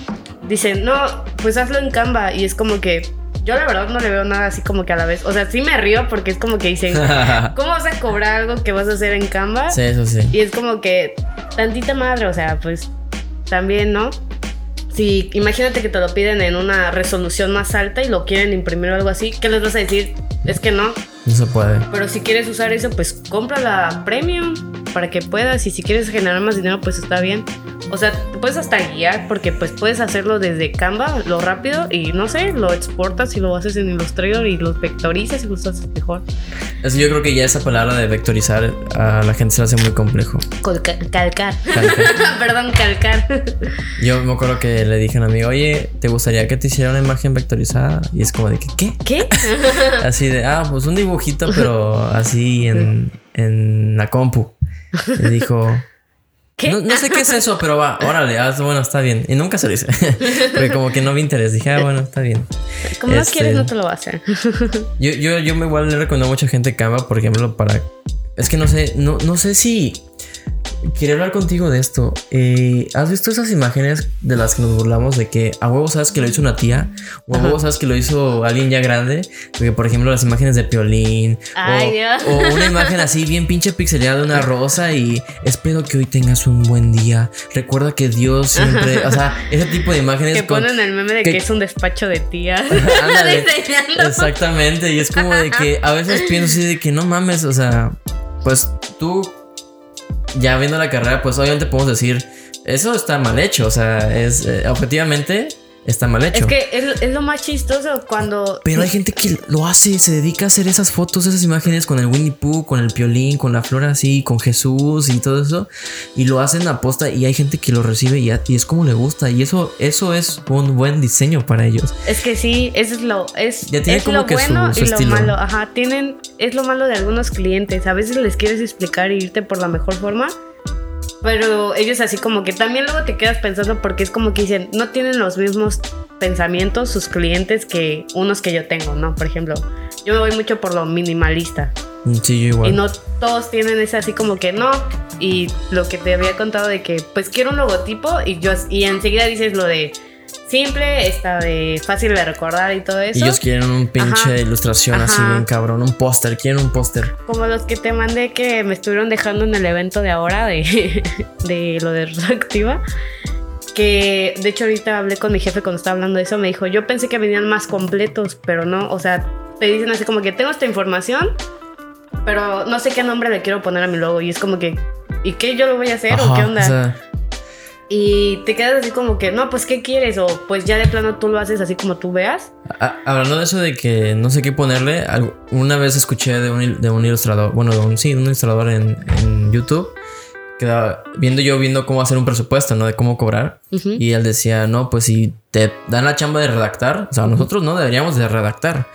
Speaker 2: dicen, no, pues hazlo en Canva y es como que... Yo la verdad no le veo nada así como que a la vez. O sea, sí me río porque es como que dicen, <laughs> ¿Cómo vas a cobrar algo que vas a hacer en Canva?
Speaker 1: sí, eso sí.
Speaker 2: Y es como que tantita madre, o sea, pues también, ¿no? Si imagínate que te lo piden en una resolución más alta y lo quieren imprimir o algo así, ¿qué les vas a decir? Es que no,
Speaker 1: No se puede.
Speaker 2: pero si quieres usar eso, pues compra la premium para que puedas y si quieres generar más dinero, pues está bien. O sea, te puedes hasta guiar porque pues puedes hacerlo desde Canva, lo rápido y no sé, lo exportas y lo haces en Illustrator y lo vectorizas y lo haces mejor.
Speaker 1: Es que yo creo que ya esa palabra de vectorizar a la gente se le hace muy complejo.
Speaker 2: Colca- calcar.
Speaker 1: Calcar. <laughs>
Speaker 2: Perdón, calcar.
Speaker 1: Yo me acuerdo que le dije a un amigo, oye, ¿te gustaría que te hiciera una imagen vectorizada? Y es como de que, ¿qué?
Speaker 2: ¿Qué? <laughs>
Speaker 1: Así de, ah, pues un pero así en, en la compu. Le dijo,
Speaker 2: ¿Qué?
Speaker 1: no, no sé qué es eso, pero va, órale, haz, bueno, está bien. Y nunca se lo hice. <laughs> Porque como que no vi interés. Dije, ah, bueno, está bien.
Speaker 2: Como no
Speaker 1: Este-
Speaker 2: quieres, no te lo va a hacer.
Speaker 1: Yo, yo, yo me igual le recomiendo a mucha gente Canva, por ejemplo, para. Es que no sé, no, no sé si. Quería hablar contigo de esto. Eh, ¿Has visto esas imágenes de las que nos burlamos de que a huevo sabes que lo hizo una tía? O a huevo sabes que lo hizo alguien ya grande. Porque, por ejemplo, las imágenes de Piolín.
Speaker 2: Ay,
Speaker 1: o,
Speaker 2: Dios.
Speaker 1: o una imagen así bien pinche pixeleada de una rosa y espero que hoy tengas un buen día. Recuerda que Dios siempre. O sea, ese tipo de imágenes.
Speaker 2: Que
Speaker 1: con-
Speaker 2: ponen el meme de
Speaker 1: que-
Speaker 2: que, es un despacho de. <laughs>
Speaker 1: Ándale.
Speaker 2: Diseñando.
Speaker 1: Exactamente, y es como de que a veces pienso así de que no mames, o sea, pues tú ya viendo la carrera, pues obviamente podemos decir, eso está mal hecho, o sea, es eh, objetivamente está mal hecho.
Speaker 2: Es que es, es lo más chistoso cuando.
Speaker 1: Pero hay gente que lo hace, se dedica a hacer esas fotos, esas imágenes con el Winnie Pooh, con el piolín, con la flor así, con Jesús y todo eso. Y lo hacen a posta y hay gente que lo recibe y, a- y es como le gusta. Y eso, eso es un buen diseño para ellos.
Speaker 2: Es que sí, eso es lo, es,
Speaker 1: Ya tiene
Speaker 2: es
Speaker 1: como
Speaker 2: lo
Speaker 1: que su-
Speaker 2: bueno
Speaker 1: su
Speaker 2: y lo
Speaker 1: estilo.
Speaker 2: malo. Ajá, tienen, es lo malo de algunos clientes. A veces les quieres explicar y irte por la mejor forma. Pero ellos así como que también luego te quedas pensando porque es como que dicen, no tienen los mismos pensamientos sus clientes que unos que yo tengo, ¿no? Por ejemplo, yo me voy mucho por lo minimalista.
Speaker 1: Mm, Sí, yo igual.
Speaker 2: Y no todos tienen ese así como que no. Y lo que te había contado de que pues quiero un logotipo y yo y enseguida dices lo de simple, está de fácil de recordar y todo
Speaker 1: Y
Speaker 2: eso.
Speaker 1: ellos quieren un pinche
Speaker 2: Ajá.
Speaker 1: ilustración así
Speaker 2: Ajá.
Speaker 1: bien cabrón, un póster, quieren un póster.
Speaker 2: Como los que te mandé que me estuvieron dejando en el evento de ahora de, <laughs> de lo de reactiva. Que de hecho ahorita hablé con mi jefe cuando estaba hablando de eso. Me dijo, yo pensé que venían más completos, pero no. O sea, te dicen así como que tengo esta información, pero no sé qué nombre le quiero poner a mi logo. Y es como que, ¿y qué yo lo voy a hacer o qué onda?
Speaker 1: o sea,
Speaker 2: Y te quedas así como que, no, pues ¿qué quieres? O pues ya de plano tú lo haces así como tú veas.
Speaker 1: hablando de eso de que no sé qué ponerle, una vez escuché de un, de un ilustrador, bueno, de un, sí, de un ilustrador en, en YouTube, viendo yo viendo cómo hacer un presupuesto, ¿no? De cómo cobrar.
Speaker 2: Ujú.
Speaker 1: Y él decía, no, pues si te dan la chamba de redactar, o sea, nosotros no deberíamos de redactar.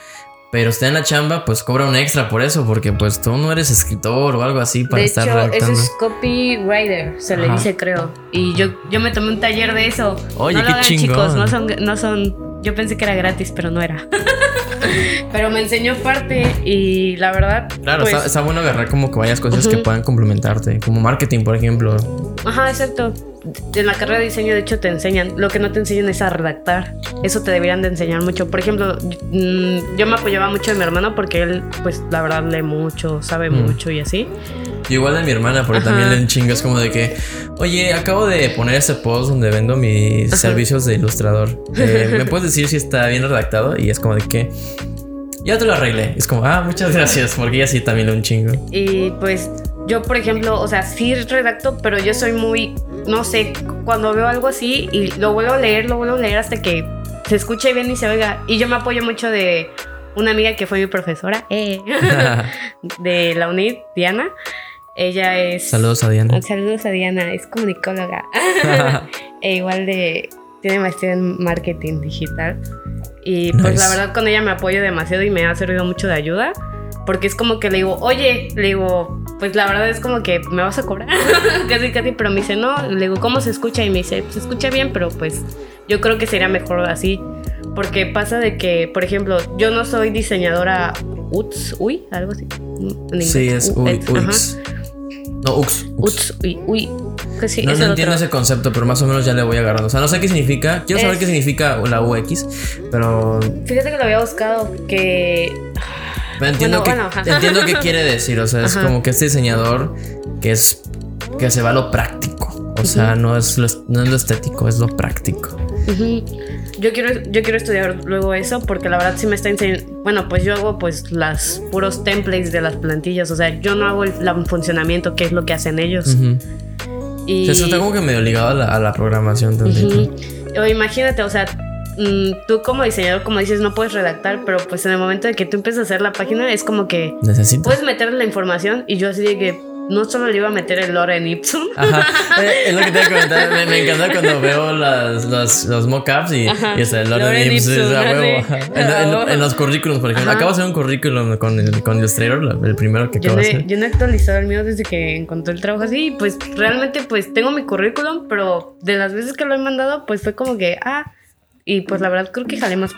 Speaker 1: Pero usted en la chamba, pues cobra un extra por eso, porque pues tú no eres escritor o algo así para
Speaker 2: de
Speaker 1: estar
Speaker 2: hecho, eso es copywriter, se le dice, creo. Y yo, yo me tomé un taller de eso.
Speaker 1: Oye,
Speaker 2: no lo
Speaker 1: qué
Speaker 2: hagan,
Speaker 1: chingón.
Speaker 2: chicos, no son, no son. Yo pensé que era gratis, pero no era. <laughs> pero me enseñó parte y la verdad.
Speaker 1: Claro,
Speaker 2: pues,
Speaker 1: está, está bueno agarrar como que varias cosas que puedan complementarte, como marketing, por ejemplo.
Speaker 2: Ajá, exacto. En la carrera de diseño, de hecho, te enseñan. Lo que no te enseñan es a redactar. Eso te deberían de enseñar mucho. Por ejemplo, mm, yo me apoyaba mucho de mi hermano porque él, pues, la verdad, lee mucho, sabe
Speaker 1: Mm.
Speaker 2: mucho y así.
Speaker 1: Y igual de mi hermana, porque
Speaker 2: Ajá.
Speaker 1: también le chingas como de que, oye, acabo de poner este post donde vendo mis
Speaker 2: Ajá.
Speaker 1: servicios de ilustrador. Eh, <laughs> ¿Me puedes decir si está bien redactado? Y es como de que, Ya te lo arreglé. Es como, ah, muchas gracias, porque ya sí también un chingo.
Speaker 2: Y pues yo, por ejemplo, o sea, sí redacto, pero yo soy muy, no sé, cuando veo algo así y lo vuelvo a leer, lo vuelvo a leer hasta que se escuche bien y se oiga. Y yo me apoyo mucho de una amiga que fue mi profesora eh, <laughs> <laughs> de la UNID, Diana. Ella es.
Speaker 1: Saludos a Diana.
Speaker 2: Saludos a Diana, es comunicóloga. <laughs> e igual de. Tiene maestría en marketing digital. Y pues la verdad con ella me apoyo demasiado y me ha servido mucho de ayuda. Porque es como que le digo, oye, le digo, pues la verdad es como que me vas a cobrar. <laughs> casi, casi, pero me dice, no, le digo, ¿cómo se escucha? Y me dice, se escucha bien, pero pues yo creo que sería mejor así. Porque pasa de que, por ejemplo, yo no soy diseñadora UX, uy, algo así.
Speaker 1: Sí, es uy, No, UX.
Speaker 2: UX, uy, uy.
Speaker 1: no, no entiendo ese concepto, pero más o menos ya le voy agarrando. O sea, no sé qué significa. Quiero saber qué significa la UX, pero.
Speaker 2: Fíjate que lo había buscado, que.
Speaker 1: Pero entiendo, que, entiendo qué quiere decir. O sea, es como que este diseñador que es. que se va a lo práctico. O sea, no es lo, no es lo estético, es lo práctico.
Speaker 2: Yo quiero, yo quiero estudiar luego eso porque la verdad sí me está enseñando. Bueno, pues yo hago pues las puros templates de las plantillas. O sea, yo no hago el, funcionamiento, que es lo que hacen ellos.
Speaker 1: y... Eso está como que medio ligado a la, programación también.
Speaker 2: O imagínate, o sea, mm, tú como diseñador, como dices, no puedes redactar, pero pues en el momento de que tú empiezas a hacer la página, es como que puedes meter la información y yo así de que no solo le iba a meter el lore en Ipsum. Ajá.
Speaker 1: Eh, es lo que te iba a comentar. Me, encanta cuando veo las, los, los mockups y, y está el lore, en Ipsum. <laughs> En, los currículums, por ejemplo. Acabo de hacer un currículum con, con Illustrator, el primero que acabo
Speaker 2: de
Speaker 1: hacer.
Speaker 2: Yo no he actualizado el mío desde que encontré el trabajo así. Pues realmente, pues tengo mi currículum, pero de las veces que lo he mandado, pues fue como que, ah. Y pues la verdad creo que jalé más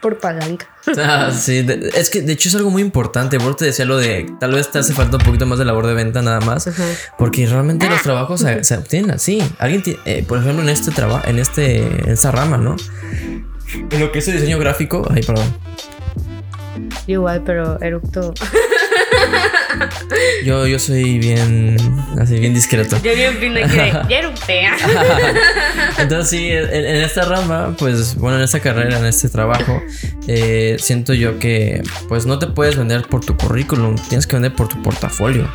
Speaker 2: por palanca. <laughs>
Speaker 1: Ah, sí, es que de hecho es algo muy importante. Por te decía lo de tal vez te hace falta un poquito más de labor de venta nada más, porque realmente los trabajos se, obtienen así. Alguien, eh, por ejemplo, en este trabajo, en este, en esta rama, ¿no? En lo que es el diseño gráfico, ay, perdón.
Speaker 2: Igual, pero eructo. <laughs>
Speaker 1: Yo, yo soy bien, así, bien discreto.
Speaker 2: Yo bien fino aquí de, ya <laughs>
Speaker 1: Entonces, sí, en, esta rama, pues, bueno, en esta carrera, en este trabajo, eh, siento yo que, pues, no te puedes vender por tu currículum, tienes que vender por tu portafolio.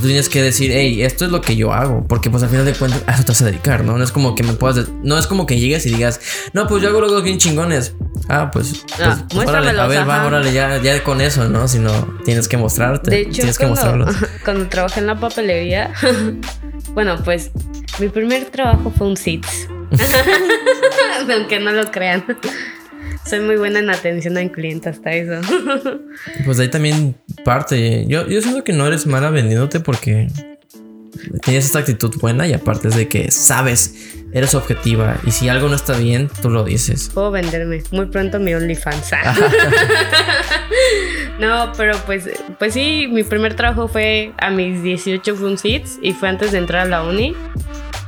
Speaker 1: Tú tienes que decir, hey, esto es lo que yo hago. Porque, pues, al final de cuentas, a eso te vas a dedicar, ¿no? No es como que me puedas. No es como que llegues y digas, no, pues yo hago los bien chingones. Ah, pues. pues, pues órale, a ver, va, órale, ya, ya con eso, ¿no? Si no, tienes que mostrarte.
Speaker 2: De hecho,
Speaker 1: tienes
Speaker 2: que mostrarlo. <laughs> Cuando trabajé en la papelería, <laughs> bueno, pues mi primer trabajo fue un SITS. <laughs> Aunque no lo crean. Soy muy buena en atención al cliente hasta eso. <laughs>
Speaker 1: pues ahí también parte. Yo, yo siento que no eres mala vendiéndote porque tienes esta actitud buena y aparte es de que sabes, eres objetiva y si algo no está bien, tú lo dices.
Speaker 2: Puedo venderme muy pronto mi OnlyFans. <laughs> <laughs> no, pero pues, pues sí, mi primer trabajo fue a mis 18 fun y fue antes de entrar a la uni.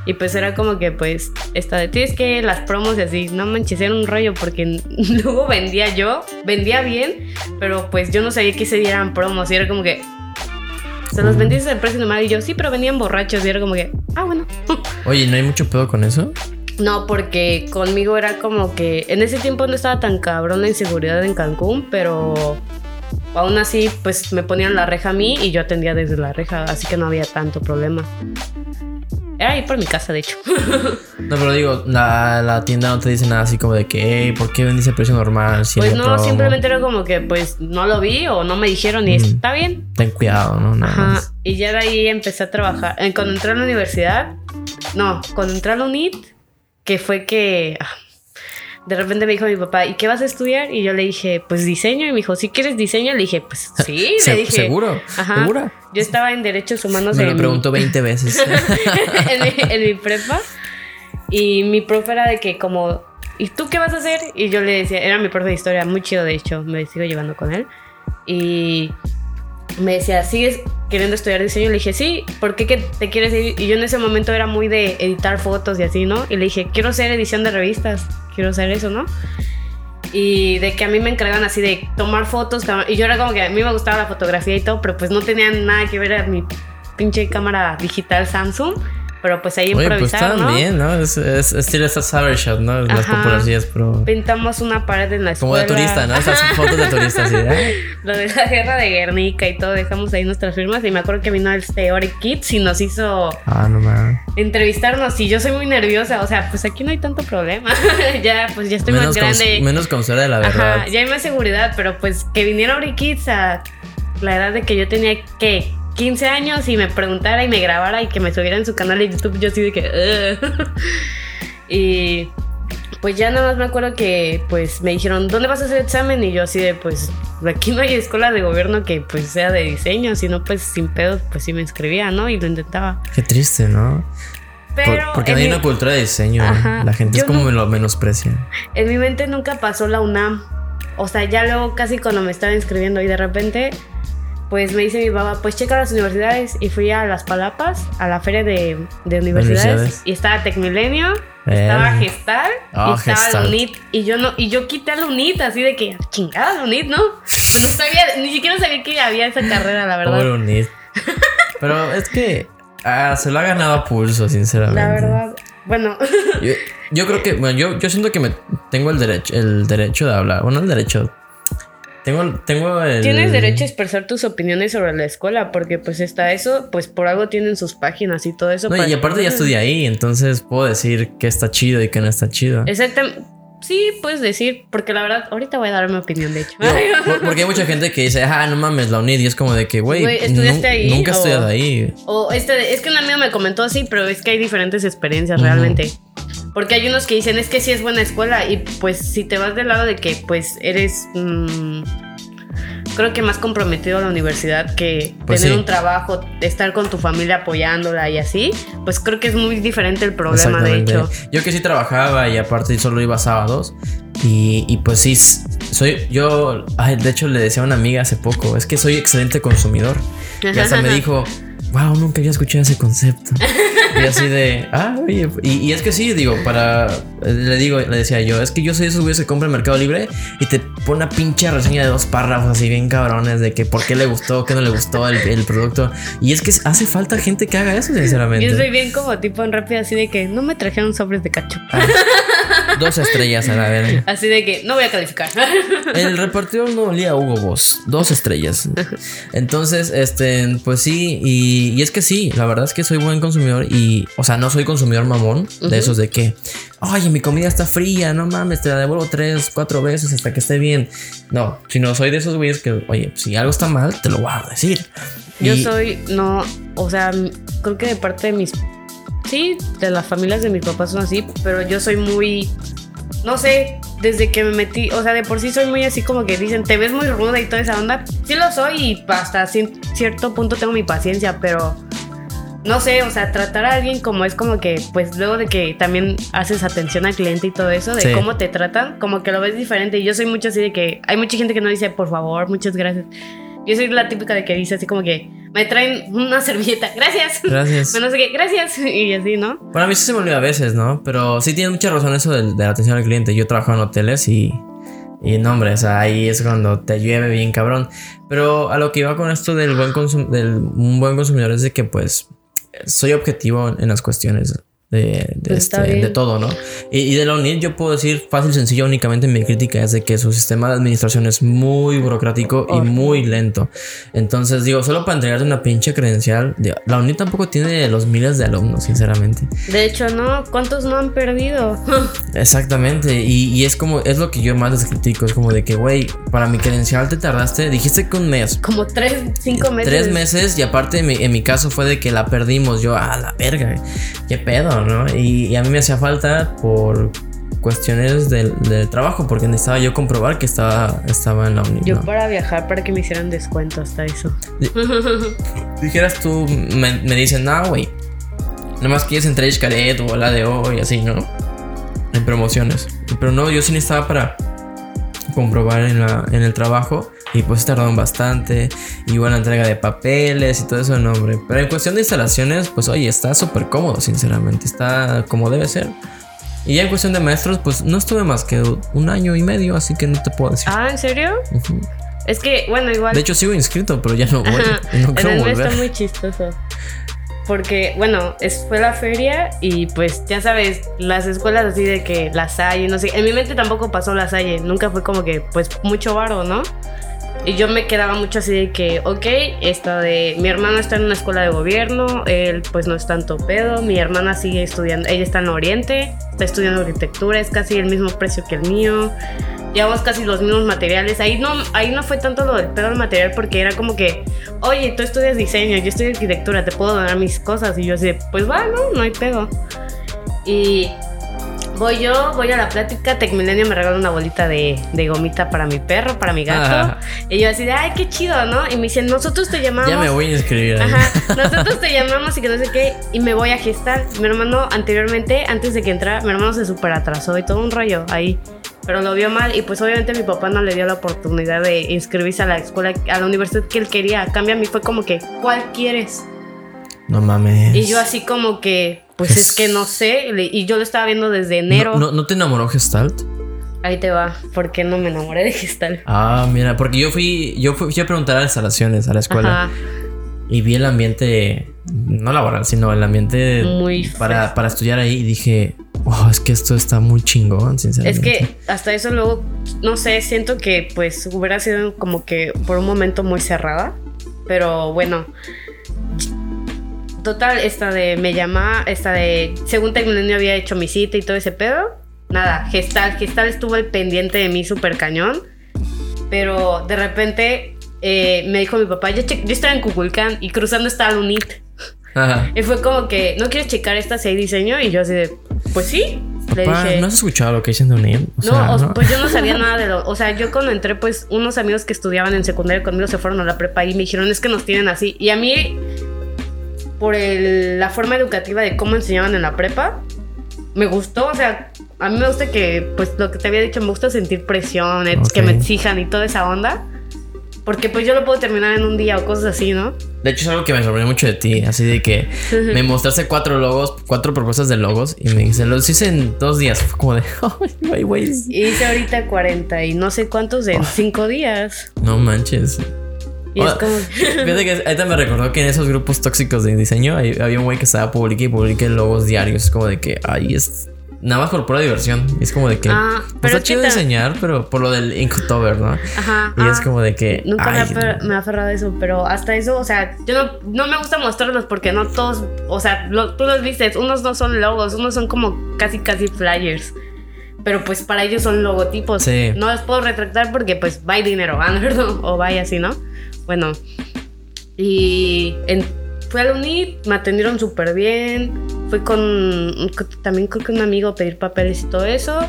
Speaker 2: Y pues era como que, pues, esta de ti es que las promos y así, no manches, era un rollo porque <laughs> luego vendía yo, vendía bien, pero pues yo no sabía que se dieran promos y era como que, se los vendiste al precio normal y yo, sí, pero venían borrachos y era como que, ah, bueno. <laughs>
Speaker 1: Oye, ¿no hay mucho pedo con eso?
Speaker 2: No, porque conmigo era como que en ese tiempo no estaba tan cabrón la inseguridad en Cancún, pero aún así, pues me ponían la reja a mí y yo atendía desde la reja, así que no había tanto problema. Era ahí por mi casa, de hecho. <laughs>
Speaker 1: no, pero digo, la, tienda no te dice nada así como de que, hey, ¿por qué vendiste a precio normal?
Speaker 2: pues no, simplemente era como que, pues no lo vi o no me dijeron y está bien.
Speaker 1: Ten cuidado, ¿no?
Speaker 2: Ajá. Y ya de ahí empecé a trabajar. Cuando entré a la universidad, no, cuando entré a la UNIT, que fue que ah, de repente me dijo mi papá, ¿y qué vas a estudiar? Y yo le dije, pues diseño. Y me dijo, ¿si quieres diseño? Le dije, pues <laughs> sí. Le dije,
Speaker 1: ¿Seguro? Ajá. ¿Segura?
Speaker 2: Yo estaba en Derechos Humanos.
Speaker 1: Me lo preguntó 20 veces. <laughs>
Speaker 2: en, mi, prepa. Y mi profe era de que como, ¿y tú qué vas a hacer? Y yo le decía, era mi profe de historia, muy chido de hecho, me sigo llevando con él. Y me decía, ¿sigues queriendo estudiar diseño? Le dije, sí, ¿por qué que te quieres ir? Y yo en ese momento era muy de editar fotos y así, ¿no? Y le dije, quiero hacer edición de revistas quiero hacer eso, ¿no? Y de que a mí me encargan así de tomar fotos. Y yo era como que a mí me gustaba la fotografía y todo, pero pues no tenían nada que ver a mi pinche cámara digital Samsung. Pero pues ahí
Speaker 1: Oye, pues
Speaker 2: improvisar, ¿no?
Speaker 1: bien, ¿no? Es, es estilo Saber Shot, ¿no? Las
Speaker 2: Ajá.
Speaker 1: pero.
Speaker 2: Pintamos una pared en la
Speaker 1: Como
Speaker 2: escuela.
Speaker 1: de turista, ¿no? Esas fotos de turista. ¿eh? <laughs>
Speaker 2: Lo de la guerra de Guernica y todo, dejamos ahí nuestras firmas. Y me acuerdo que vino el Theory Kids y nos hizo
Speaker 1: Ah, no mames.
Speaker 2: entrevistarnos. Y yo soy muy nerviosa, o sea, pues aquí no hay tanto problema. <laughs> ya, pues ya estoy
Speaker 1: Menos,
Speaker 2: más grande.
Speaker 1: menos con suerte de la verdad.
Speaker 2: Ajá, ya hay más seguridad, pero pues que viniera Ori Kids a la edad de que yo tenía que 15 años y me preguntara y me grabara y que me subiera en su canal de YouTube, yo así de que. <laughs> Y pues ya nada más me acuerdo que pues me dijeron, ¿dónde vas a hacer examen? Y yo así de pues aquí no hay escuela de gobierno que pues sea de diseño, sino pues sin pedos pues sí me inscribía, ¿no? Y lo intentaba.
Speaker 1: Qué triste, ¿no? Por-
Speaker 2: Pero
Speaker 1: porque no hay
Speaker 2: mi-
Speaker 1: una cultura de diseño.
Speaker 2: Ajá.
Speaker 1: La gente es como
Speaker 2: no-
Speaker 1: lo menosprecia.
Speaker 2: En mi mente nunca pasó la UNAM. O sea, ya luego casi cuando me estaba inscribiendo y de repente, pues me dice mi papá, pues checa las universidades y fui a las Palapas, a la feria de, de universidades,
Speaker 1: Universidades.
Speaker 2: y estaba Tecmilenio,
Speaker 1: Eh.
Speaker 2: estaba Gestal
Speaker 1: Ah,
Speaker 2: y estaba
Speaker 1: Gestalt.
Speaker 2: la UNIT y yo no y yo quité la UNIT así de que chingada la UNIT, ¿no? Pues no sabía, ni siquiera sabía que había esa carrera, la verdad.
Speaker 1: Pobre Unid. Pero es que ah, se lo ha ganado a pulso, sinceramente.
Speaker 2: La verdad. Bueno,
Speaker 1: Yo, yo creo que, bueno, yo, yo siento que me tengo el derecho, el derecho de hablar. Bueno, el derecho. Tengo, tengo el.
Speaker 2: Tienes derecho a expresar tus opiniones sobre la escuela, porque pues está eso, pues por algo tienen sus páginas y todo eso.
Speaker 1: No,
Speaker 2: para
Speaker 1: y aparte ya estudié ahí, entonces puedo decir que está chido y que no está chido.
Speaker 2: Exactamente. Sí, puedes decir, porque la verdad, ahorita voy a dar mi opinión, de hecho. <laughs>
Speaker 1: Porque hay mucha gente que dice, ah, no mames, la UNID. Y es como de que, güey,
Speaker 2: Güey, ¿estudiaste
Speaker 1: nu-
Speaker 2: ahí
Speaker 1: nunca he estudiado ahí.
Speaker 2: O este, es que un amigo me comentó así, pero es que hay diferentes experiencias realmente. Porque hay unos que dicen, es que sí es buena escuela, y pues si te vas del lado de que pues eres, mm, creo que más comprometido a la universidad que
Speaker 1: Pues
Speaker 2: tener
Speaker 1: sí.
Speaker 2: un trabajo, estar con tu familia apoyándola y así, pues creo que es muy diferente el problema, de hecho.
Speaker 1: Yo que sí trabajaba y aparte solo iba sábados. Y, y pues sí, soy yo, ay, de hecho le decía a una amiga hace poco, es que soy excelente consumidor. Y hasta me dijo, wow, nunca había escuchado ese concepto. Y así de, ah, oye, y, y es que sí, digo, para, le digo, le decía yo, es que yo soy de esos güeyes que compra en Mercado Libre y te pone una pinche reseña de dos párrafos así bien cabrones de que por qué le gustó, qué no le gustó el, el producto. Y es que hace falta gente que haga eso, sinceramente.
Speaker 2: Yo soy bien como tipo en rápido, así de que no me trajeron sobres de cacho.
Speaker 1: Ah, dos estrellas a la verga.
Speaker 2: Así de que no voy a calificar. <laughs>
Speaker 1: El repartidor no olía a Hugo Boss. Dos estrellas. Entonces, este, pues sí. Y, y es que sí, la verdad es que soy buen consumidor. Y, o sea, no soy consumidor mamón. De esos de que, oye, mi comida está fría. No mames, te la devuelvo tres, cuatro veces hasta que esté bien. No, sino soy de esos güeyes que, oye, si algo está mal, te lo voy a decir.
Speaker 2: Yo
Speaker 1: Y-
Speaker 2: soy, no, o sea, creo que de parte de mis, sí, de las familias de mis papás son así, pero yo soy muy, no sé, desde que me metí, o sea, de por sí soy muy así como que dicen, te ves muy ruda y toda esa onda. Sí lo soy y hasta cierto punto tengo mi paciencia, pero no sé, o sea, tratar a alguien como es como que, pues luego de que también haces atención al cliente y todo eso, de
Speaker 1: Sí.
Speaker 2: cómo te tratan, como que lo ves diferente. Y yo soy mucho así de que hay mucha gente que no dice, por favor, muchas gracias. Yo soy la típica de que dice así como que me traen una servilleta, gracias. <laughs>
Speaker 1: Gracias.
Speaker 2: No sé qué, gracias. <laughs> Y así, ¿no?
Speaker 1: Para mí sí se me olvida a veces, ¿no? Pero sí tiene mucha razón eso de, la atención al cliente. Yo trabajo en hoteles y. Y no, hombre, o sea, ahí es cuando te llueve bien cabrón. Pero a lo que iba con esto del buen consum del un buen consumidor es de que, pues, soy objetivo en las cuestiones de, de,
Speaker 2: Pues
Speaker 1: este- de todo, ¿no? Y, y de la UNID yo puedo decir fácil, sencillo, únicamente mi crítica es de que su sistema de administración es muy burocrático y muy lento. Entonces, digo, solo para entregarte una pinche credencial, digo, la UNID tampoco tiene los miles de alumnos, sinceramente.
Speaker 2: De hecho, no, ¿cuántos no han perdido? <laughs>
Speaker 1: Exactamente, y, y es como, es lo que yo más les critico, es como de que, güey, para mi credencial te tardaste, dijiste que un mes,
Speaker 2: Como tres, cinco meses.
Speaker 1: tres meses, y aparte en mi, en mi caso fue de que la perdimos, yo, a la verga, qué pedo, ¿no? Y, y a mí me hacía falta por cuestiones del, del trabajo, porque necesitaba yo comprobar que estaba, estaba en la uni.
Speaker 2: Yo
Speaker 1: ¿no?
Speaker 2: para viajar, para que me hicieran descuento hasta eso. <laughs>
Speaker 1: Dijeras tú, me, me dicen, no, güey, nomás quieres entrar Xcaret o la de hoy así, ¿no? En promociones. Pero no, yo sí necesitaba para comprobar en, la, en el trabajo y pues tardaron bastante. Y buena entrega de papeles y todo eso, no, hombre. Pero en cuestión de instalaciones, pues oye, está súper cómodo, sinceramente. Está como debe ser. Y ya en cuestión de maestros, pues no estuve más que un año y medio, así que no te puedo decir.
Speaker 2: ah, ¿en serio?
Speaker 1: Ujú.
Speaker 2: Es que, bueno, igual.
Speaker 1: De hecho, sigo inscrito, pero ya no voy.
Speaker 2: Ajá, <laughs>
Speaker 1: No quiero
Speaker 2: el
Speaker 1: volver.
Speaker 2: está muy chistoso. porque, bueno, es, fue la feria y pues ya sabes, las escuelas así de que la Salle, no sé, en mi mente tampoco pasó la Salle, nunca fue como que pues mucho varo, ¿no? Y yo me quedaba mucho así de que, ok, esta de mi hermano está en una escuela de gobierno, él pues no es tanto pedo, mi hermana sigue estudiando, ella está en Oriente, está estudiando arquitectura, es casi el mismo precio que el mío, llevamos casi los mismos materiales, ahí no, ahí no fue tanto lo del pedo del material porque era como que, oye, tú estudias diseño, yo estudio arquitectura, te puedo donar mis cosas. Y yo así, pues va, no, no hay pedo. Y Voy yo, voy a la plática, Tecmilenio me regala una bolita de, de, gomita para mi perro, para mi gato. Y yo así de, ay, qué chido, ¿no? Y me dicen, nosotros te llamamos.
Speaker 1: Ya me voy a inscribir.
Speaker 2: Ajá, <laughs> nosotros te llamamos y que no sé qué. Y me voy a gestar. Mi hermano, anteriormente, antes de que entrara, mi hermano se super atrasó y todo un rollo ahí. Pero lo vio mal y pues obviamente mi papá no le dio la oportunidad de inscribirse a la escuela, a la universidad que él quería. A cambio a mí fue como que, ¿cuál quieres?
Speaker 1: No mames.
Speaker 2: Y yo así como que, pues es que no sé. Y yo lo estaba viendo desde enero.
Speaker 1: ¿No, no, te enamoró Gestalt?
Speaker 2: Ahí te va. ¿Por qué no me enamoré de Gestalt?
Speaker 1: Ah, mira, porque yo fui, yo fui, a preguntar a las instalaciones, a la escuela. Y vi el ambiente, no laboral, sino el ambiente
Speaker 2: muy
Speaker 1: para, para, estudiar ahí. Y dije, oh, es que esto está muy chingón, sinceramente.
Speaker 2: Es que hasta eso luego, no sé, siento que pues hubiera sido como que por un momento muy cerrada. Pero bueno, Total, esta de me llama, esta de según Tecmilenio había hecho mi cita y todo ese pedo. Nada, Gestal, Gestal estuvo el pendiente de mí súper cañón. Pero de repente eh, me dijo mi papá, yo, yo estaba en Cuculcán y cruzando estaba Lunit. Ajá. Y fue como que, ¿no quieres checar esta seis diseño? Y yo así de, pues sí.
Speaker 1: Le dije, ¿No has escuchado lo que dicen de UNIT?
Speaker 2: no, pues yo no sabía nada de lo. O sea, yo cuando entré, pues unos amigos que estudiaban en secundaria conmigo se fueron a la prepa y me dijeron, es que nos tienen así. Y a mí por el, la forma educativa de cómo enseñaban en la prepa. Me gustó, o sea, a mí me gusta que, pues lo que te había dicho, me gusta sentir presión, que me exijan y toda esa onda. Porque pues yo lo puedo terminar en un día o cosas así, ¿no?
Speaker 1: De hecho es algo que me sorprendió mucho de ti, así de que me mostraste cuatro logos, cuatro propuestas de logos y me dice, los hice en dos días. Fue como de, <laughs> ay, güey.
Speaker 2: Hice ahorita 40 y no sé cuántos en cinco días.
Speaker 1: No manches.
Speaker 2: Y es como. <laughs>
Speaker 1: Fíjate que ahorita me recordó que en esos grupos tóxicos de diseño había un güey que estaba publicando y publica logos diarios. Es como de que ahí es. Nada más por pura diversión. es como de que. Ah, pero está chido diseñar, pero por lo del Inktober, ¿no?
Speaker 2: Ajá.
Speaker 1: Y es ah, como de que.
Speaker 2: Nunca me, ha aferrado a eso, pero hasta eso, o sea, yo no, no me gusta mostrarlos porque no todos. O sea, tú los viste, unos no son logos, unos son como casi, casi flyers pero pues para ellos son logotipos. Sí. No los puedo retractar porque pues va dinero, <laughs> ¿no? o vaya así, ¿no? Bueno, y en, fui a la UNIT, me atendieron súper bien. Fui con, también creo que un amigo a pedir papeles y todo eso.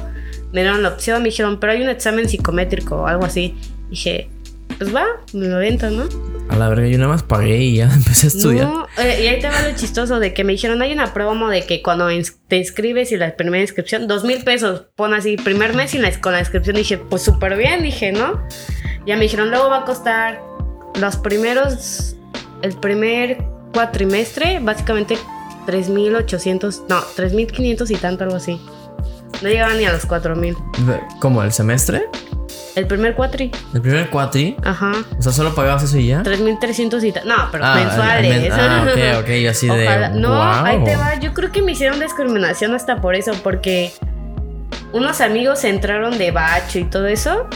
Speaker 2: Me dieron la opción, me dijeron, pero hay un examen psicométrico o algo así. Dije, pues va, me lo avento, ¿no?
Speaker 1: A la verga, yo nada más pagué y ya <laughs> empecé a estudiar. No,
Speaker 2: eh, y ahí te va lo chistoso de que me dijeron, hay una promo de que cuando te inscribes y la primera inscripción, dos mil pesos, pon así, primer mes y con la inscripción dije, pues súper bien, dije, ¿no? Ya me dijeron, luego va a costar los primeros, el primer cuatrimestre, básicamente 3.800, no, 3.500 y tanto, algo así. No llegaban ni a los 4.000.
Speaker 1: ¿Cómo, el semestre?
Speaker 2: El primer cuatri.
Speaker 1: ¿El primer cuatri?
Speaker 2: Ajá.
Speaker 1: O sea, solo pagabas eso y ya.
Speaker 2: 3.300 y tal. No, pero ah, mensuales.
Speaker 1: ah, ok, ok, así de.
Speaker 2: No, ahí te va. Yo creo que me hicieron discriminación hasta por eso, porque unos amigos entraron de bacho y todo eso.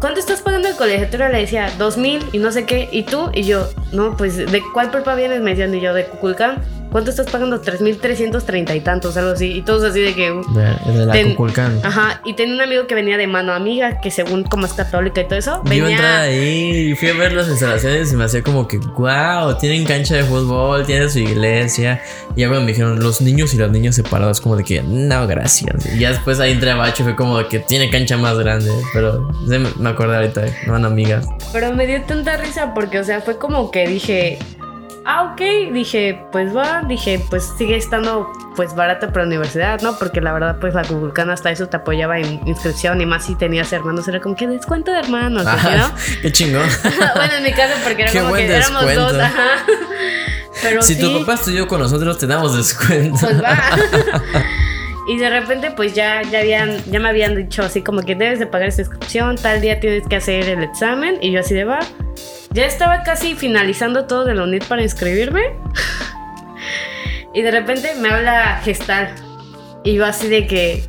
Speaker 2: ¿Cuánto estás pagando el colegiatura? Le decía, dos mil y no sé qué. ¿Y tú? Y yo, no, pues, ¿de cuál prepa vienes? Me decían, y yo, de Cuculcán. ¿Cuánto estás pagando? 3.330 y tantos, algo así. Y todos así de que...
Speaker 1: De, de la Cuculcán.
Speaker 2: Ajá. Y tenía un amigo que venía de mano amiga, que según como es católica y todo eso,
Speaker 1: venía... Yo entré ahí y fui a ver las instalaciones y me hacía como que, wow, tienen cancha de fútbol, tienen su iglesia. Y ya cuando me dijeron los niños y los niños separados, como de que, no, gracias. Y ya después ahí entré a Bacho y fue como de que tiene cancha más grande. Pero me acuerdo ahorita, no van amigas.
Speaker 2: Pero me dio tanta risa porque, o sea, fue como que dije ah, ok, dije, pues va, dije, pues sigue estando pues barata para la universidad, ¿no? Porque la verdad, pues la Google hasta eso te apoyaba en inscripción y más si tenías hermanos, era como que descuento de hermanos, ¿no? <laughs>
Speaker 1: Qué chingón. <laughs>
Speaker 2: bueno, en mi caso, porque era como que éramos dos, ajá. <laughs>
Speaker 1: Pero si tu papá estudió con nosotros, te damos descuento.
Speaker 2: Pues va. Y de repente, pues ya, ya, habían, ya me habían dicho así como que debes de pagar esta inscripción, tal día tienes que hacer el examen. Y yo así de va. Ya estaba casi finalizando todo de la UNIT para inscribirme. <laughs> Y de repente me habla Gestal. Y yo así de que,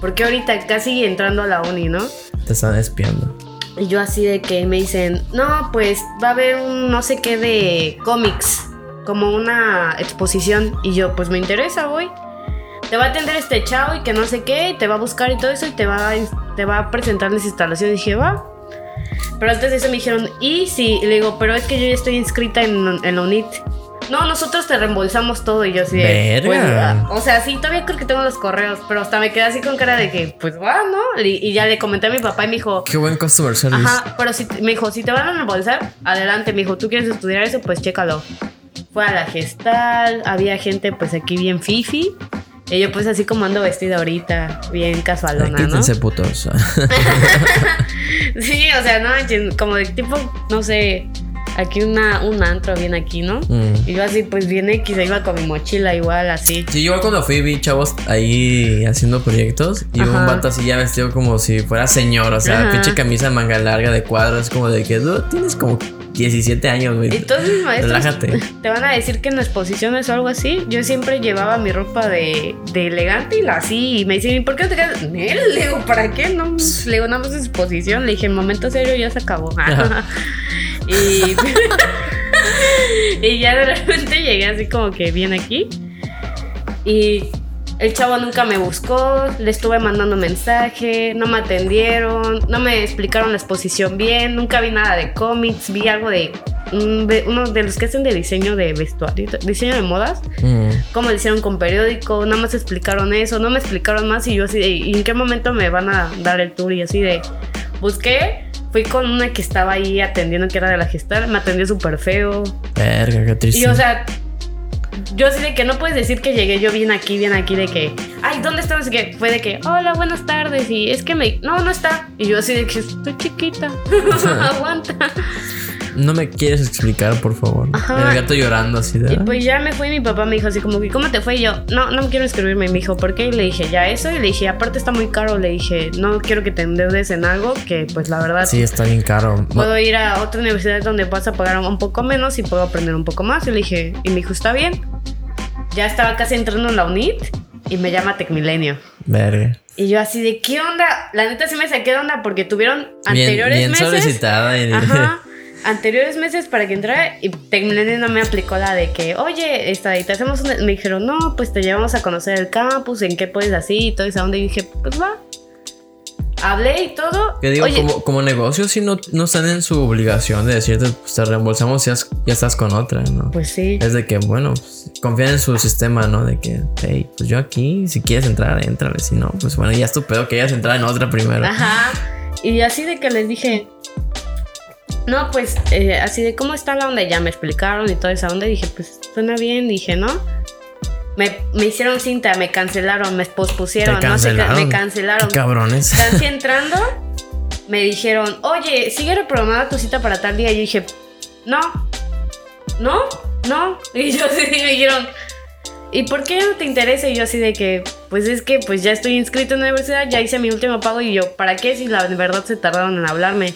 Speaker 2: ¿por qué ahorita casi entrando a la uni, no?
Speaker 1: Te están espiando.
Speaker 2: Y yo así de que me dicen, no, pues va a haber un no sé qué de cómics, como una exposición. Y yo, pues me interesa, voy. Te va a atender este chavo y que no sé qué, y te va a buscar y todo eso, y te va a, te va a presentar las instalaciones. Y dije, va. Pero antes de eso me dijeron, y sí, y le digo, pero es que yo ya estoy inscrita en, en la UNIT. No, nosotros te reembolsamos todo y yo así de, pues, ah, o sea, sí, todavía creo que tengo los correos, pero hasta me quedé así con cara de que, pues va, ¿no? Y, y ya le comenté a mi papá y me dijo,
Speaker 1: Qué buen customer service.
Speaker 2: Ajá, pero si, me dijo, si te van a reembolsar, adelante. Me dijo, ¿tú quieres estudiar eso? Pues chécalo. Fue a la gestal, había gente pues aquí bien fifi. Y yo pues así como ando vestida ahorita, bien
Speaker 1: Ay,
Speaker 2: casualona, ¿no?
Speaker 1: Quítense putos. <laughs>
Speaker 2: Sí, o sea, no, como de tipo, no sé, aquí una, un antro bien aquí, ¿no?
Speaker 1: Mm.
Speaker 2: Y yo así pues bien X, iba con mi mochila igual, así.
Speaker 1: Sí, igual cuando fui vi chavos ahí haciendo proyectos y
Speaker 2: Ajá.
Speaker 1: un vato así ya vestido como si fuera señor, o sea,
Speaker 2: Ajá.
Speaker 1: pinche camisa de manga larga de cuadros, como de que "Dude, tienes como 17 años, güey.
Speaker 2: Y todos mis maestros
Speaker 1: Relájate. <laughs>
Speaker 2: te van a decir que en exposiciones o algo así, yo siempre llevaba mi ropa de, de elegante y la así. Y me dicen, ¿y por qué no te quedas? en él? Le digo, ¿para qué? No, le digo, nada más es. Le dije, en momento serio ya se acabó. <laughs> Y, <laughs> y ya de repente llegué así como que bien aquí. Y el chavo nunca me buscó, le estuve mandando mensaje, no me atendieron, no me explicaron la exposición bien, nunca vi nada de cómics, vi algo de de uno de los que hacen de diseño de vestuario, diseño de modas,
Speaker 1: Mm.
Speaker 2: cómo lo hicieron con periódico, nada más explicaron eso, no me explicaron más y yo así de, ¿y en qué momento me van a dar el tour? Y así de, busqué, fui con una que estaba ahí atendiendo que era de la gestal, me atendió súper feo,
Speaker 1: Verga, qué triste.
Speaker 2: y o sea, yo así de que no puedes decir que llegué yo bien aquí, bien aquí, de que, ay, ¿dónde estás? Y que fue de que, hola, buenas tardes. Y es que me, no, no está. Y yo así de que estoy chiquita, <laughs> aguanta.
Speaker 1: No me quieres explicar, por favor.
Speaker 2: Ajá.
Speaker 1: El gato llorando así de.
Speaker 2: Y pues ya me fui y mi papá me dijo así como que, ¿cómo te fue? Y yo, no, no me quiero inscribirme. Y me dijo, ¿por qué? Y le dije, ya eso. Y le dije, aparte está muy caro. Le dije, no quiero que te endeudes en algo que, pues la verdad,
Speaker 1: Sí, está bien caro.
Speaker 2: Puedo ir a otra universidad donde vas a pagar un poco menos y puedo aprender un poco más. Y le dije, y me dijo, está bien. Ya estaba casi entrando en la UNIT y me llama Tecmilenio.
Speaker 1: Verga.
Speaker 2: Y yo así de, ¿qué onda? La neta sí me saqué de onda porque tuvieron
Speaker 1: Bien,
Speaker 2: anteriores
Speaker 1: bien
Speaker 2: meses.
Speaker 1: solicitada. Y,
Speaker 2: Ajá. <laughs> Anteriores meses para que entrara y Tecmilenio no me aplicó la de que, oye, esta, y te hacemos una-". Me dijeron, no, pues te llevamos a conocer el campus, en qué puedes así y todo eso. Y dije, pues va. Hablé y todo.
Speaker 1: Yo digo,
Speaker 2: Oye,
Speaker 1: como, como negocio, si no, no están en su obligación de decirte, pues te reembolsamos y ya, ya estás con otra, ¿no?
Speaker 2: Pues sí.
Speaker 1: Es de que, bueno, pues, confían en su sistema, ¿no? De que, hey, pues yo aquí, si quieres entrar, entrale. Si no, pues bueno, ya es tu pedo que hayas entrar en otra primero.
Speaker 2: Ajá. Y así de que les dije, no, pues eh, así de cómo está la onda, ya me explicaron y toda esa onda. Dije, pues suena bien, dije, ¿no? Me, me hicieron cinta, me cancelaron, me pospusieron, no sé me cancelaron.
Speaker 1: Qué cabrones.
Speaker 2: Casi entrando, me dijeron, oye, sigue reprogramada tu cita para tal día. Y yo dije, no, no, no. <laughs> Y yo así me dijeron, ¿y por qué no te interesa? Y yo así de que, pues es que pues ya estoy inscrito en la universidad, ya hice mi último pago y yo, ¿para qué si la verdad se tardaron en hablarme?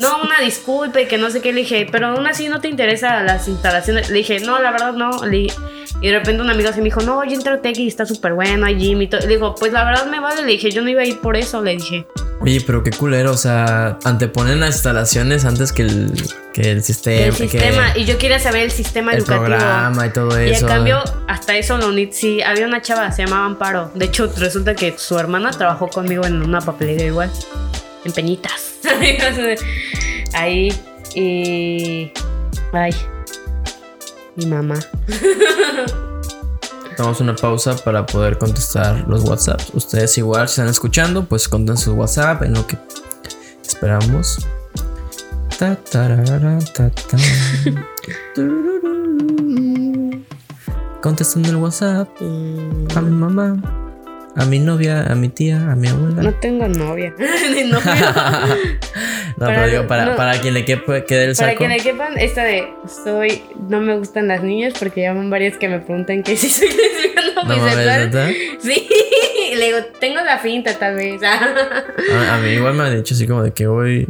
Speaker 2: No, una disculpa y que no sé qué le dije, pero aún así no te interesa las instalaciones. Le dije, no, la verdad no. Le y de repente una amiga se me dijo, no, yo entro a Tech y está súper bueno, hay gym y todo. Le digo, pues la verdad me vale. Le dije, yo no iba a ir por eso, le dije.
Speaker 1: Oye, pero qué culero, o sea, anteponen las instalaciones antes que el, que el sistema.
Speaker 2: El
Speaker 1: que
Speaker 2: sistema, y yo quería saber el sistema
Speaker 1: el
Speaker 2: educativo.
Speaker 1: programa y todo
Speaker 2: Y
Speaker 1: eso.
Speaker 2: en cambio, hasta eso lo UNIT sí, había una chava, se llamaba Amparo. De hecho, resulta que su hermana trabajó conmigo en una papelería igual. En Peñitas. <laughs> Ahí. Y. Ay. Mi mamá. <laughs>
Speaker 1: Tomamos una pausa para poder contestar los WhatsApp. Ustedes igual, si están escuchando, pues conten su WhatsApp en lo que esperamos. Ta, tarara, ta, ta. <laughs> Contestando el WhatsApp
Speaker 2: Mm,
Speaker 1: a mi mamá, a mi novia, a mi tía, a mi abuela.
Speaker 2: No tengo novia. <laughs> <laughs> Ni novio.
Speaker 1: No,
Speaker 2: Para-
Speaker 1: pero digo, para,
Speaker 2: no.
Speaker 1: para quien le quepe- quede el
Speaker 2: Para
Speaker 1: saco.
Speaker 2: que le quepan, esta de soy. No me gustan las niñas porque llaman varias que me preguntan que si <laughs> soy lesbiana
Speaker 1: No
Speaker 2: bisexual. Sí, le digo, tengo la finta tal vez.
Speaker 1: A, a mí igual me han dicho así como de que hoy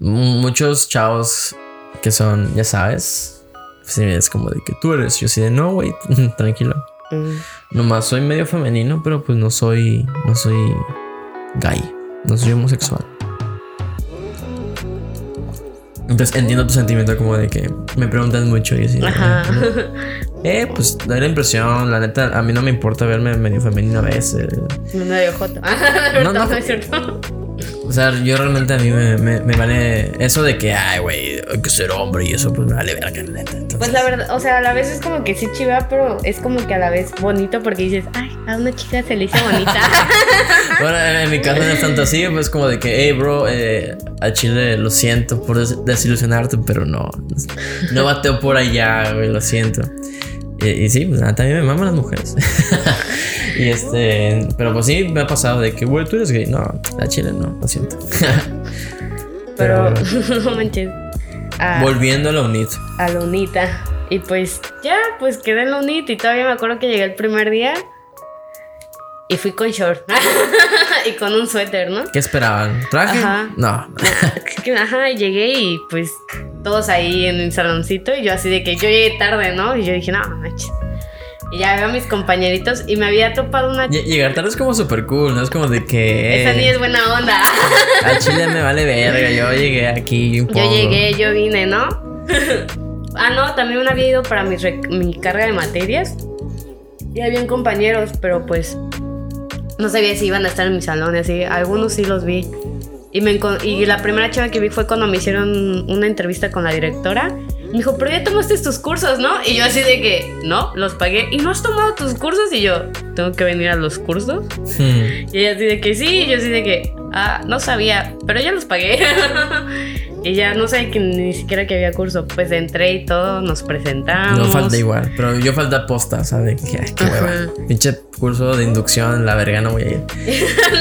Speaker 1: muchos chavos que son, ya sabes, sí, es como de que tú eres. Yo así de no, güey, <laughs> tranquilo.
Speaker 2: Mm.
Speaker 1: Nomás soy medio femenino, pero pues no soy. No soy gay. No soy homosexual. Entonces entiendo tu sentimiento como de que me preguntan mucho y así.
Speaker 2: Ajá.
Speaker 1: Eh, pues da la impresión, la neta, a mí no me importa verme medio femenino a veces.
Speaker 2: Medio joto.
Speaker 1: No, <laughs>
Speaker 2: no,
Speaker 1: no.
Speaker 2: es cierto. <laughs>
Speaker 1: O sea, yo realmente a mí me, me- me vale eso de que, ay, güey, hay que ser hombre y eso, pues me vale verga, la neta. Entonces,
Speaker 2: Pues la verdad, o sea, a la vez es como que sí chiva, pero es como que a la vez bonito porque dices, ay, a una chica se le hizo bonita. <laughs>
Speaker 1: Bueno, en, en mi caso no es tanto así, pues como de que, hey, bro, eh, a Chile lo siento por des- desilusionarte, pero no, no bateo por allá, güey, lo siento. Y, y sí, pues nada, también me maman las mujeres. <laughs> y este, pero pues sí, me ha pasado de que, güey, tú eres gay. No, a Chile no, lo siento. <laughs>
Speaker 2: pero <laughs> no manches. A,
Speaker 1: Volviendo a la UNIT.
Speaker 2: a la unita. Y pues ya, pues quedé en la unita y todavía me acuerdo que llegué el primer día y fui con short <laughs> y con un suéter, ¿no?
Speaker 1: ¿Qué esperaban? ¿Traje?
Speaker 2: Ajá.
Speaker 1: No. <laughs>
Speaker 2: Ajá, llegué y pues todos ahí en el saloncito y yo así de que yo llegué tarde, ¿no? Y yo dije, no, manches. Y ya veo a mis compañeritos y me había topado una
Speaker 1: Lle- Llegar tarde es como súper cool, ¿no? Es como de que.
Speaker 2: Esa niña es buena onda. <laughs>
Speaker 1: A Chile me vale verga. Yo llegué aquí.
Speaker 2: Yo
Speaker 1: impongo.
Speaker 2: llegué, yo vine, ¿no? ah, no, también había ido para mi, mi carga de materias. Y habían compañeros, pero pues no sabía si iban a estar en mi salón y así. Algunos sí los vi. Y, me y la primera chava que vi fue cuando me hicieron una entrevista con la directora. Me dijo, pero ya tomaste tus cursos, ¿no? Y yo así de que, no, los pagué. ¿Y no has tomado tus cursos? Y yo, ¿tengo que venir a los cursos?
Speaker 1: Hmm.
Speaker 2: Y ella así de que sí, y yo así de que, ah, no sabía, pero ya los pagué. <laughs> y ya no sé que ni siquiera que había curso. Pues entré y todo, nos presentamos.
Speaker 1: No falta igual, pero yo falta posta, ¿sabes? Dije, ay, qué hueva. Pinche curso de inducción, la verga, no voy a ir. <laughs>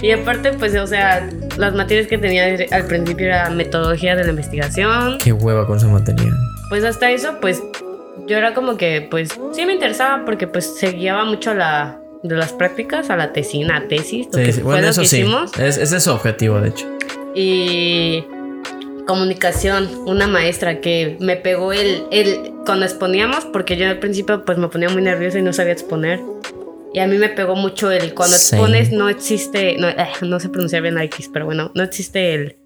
Speaker 2: Y aparte, pues, o sea, las materias que tenía al principio era metodología de la investigación.
Speaker 1: Qué hueva con esa materia.
Speaker 2: Pues hasta eso, pues, yo era como que, pues, sí me interesaba porque, pues, se guiaba mucho la, de las prácticas a la tesina, tesis, lo
Speaker 1: Sí,
Speaker 2: que
Speaker 1: sí. Bueno, eso
Speaker 2: que
Speaker 1: sí.
Speaker 2: hicimos.
Speaker 1: Es, ese es su objetivo, de hecho.
Speaker 2: y comunicación, una maestra que me pegó el, el cuando exponíamos, porque yo al principio pues me ponía muy nerviosa y no sabía exponer. Y a mí me pegó mucho el cuando
Speaker 1: Same.
Speaker 2: expones no existe, no, eh, no sé pronunciar bien la X, pero bueno, no existe el,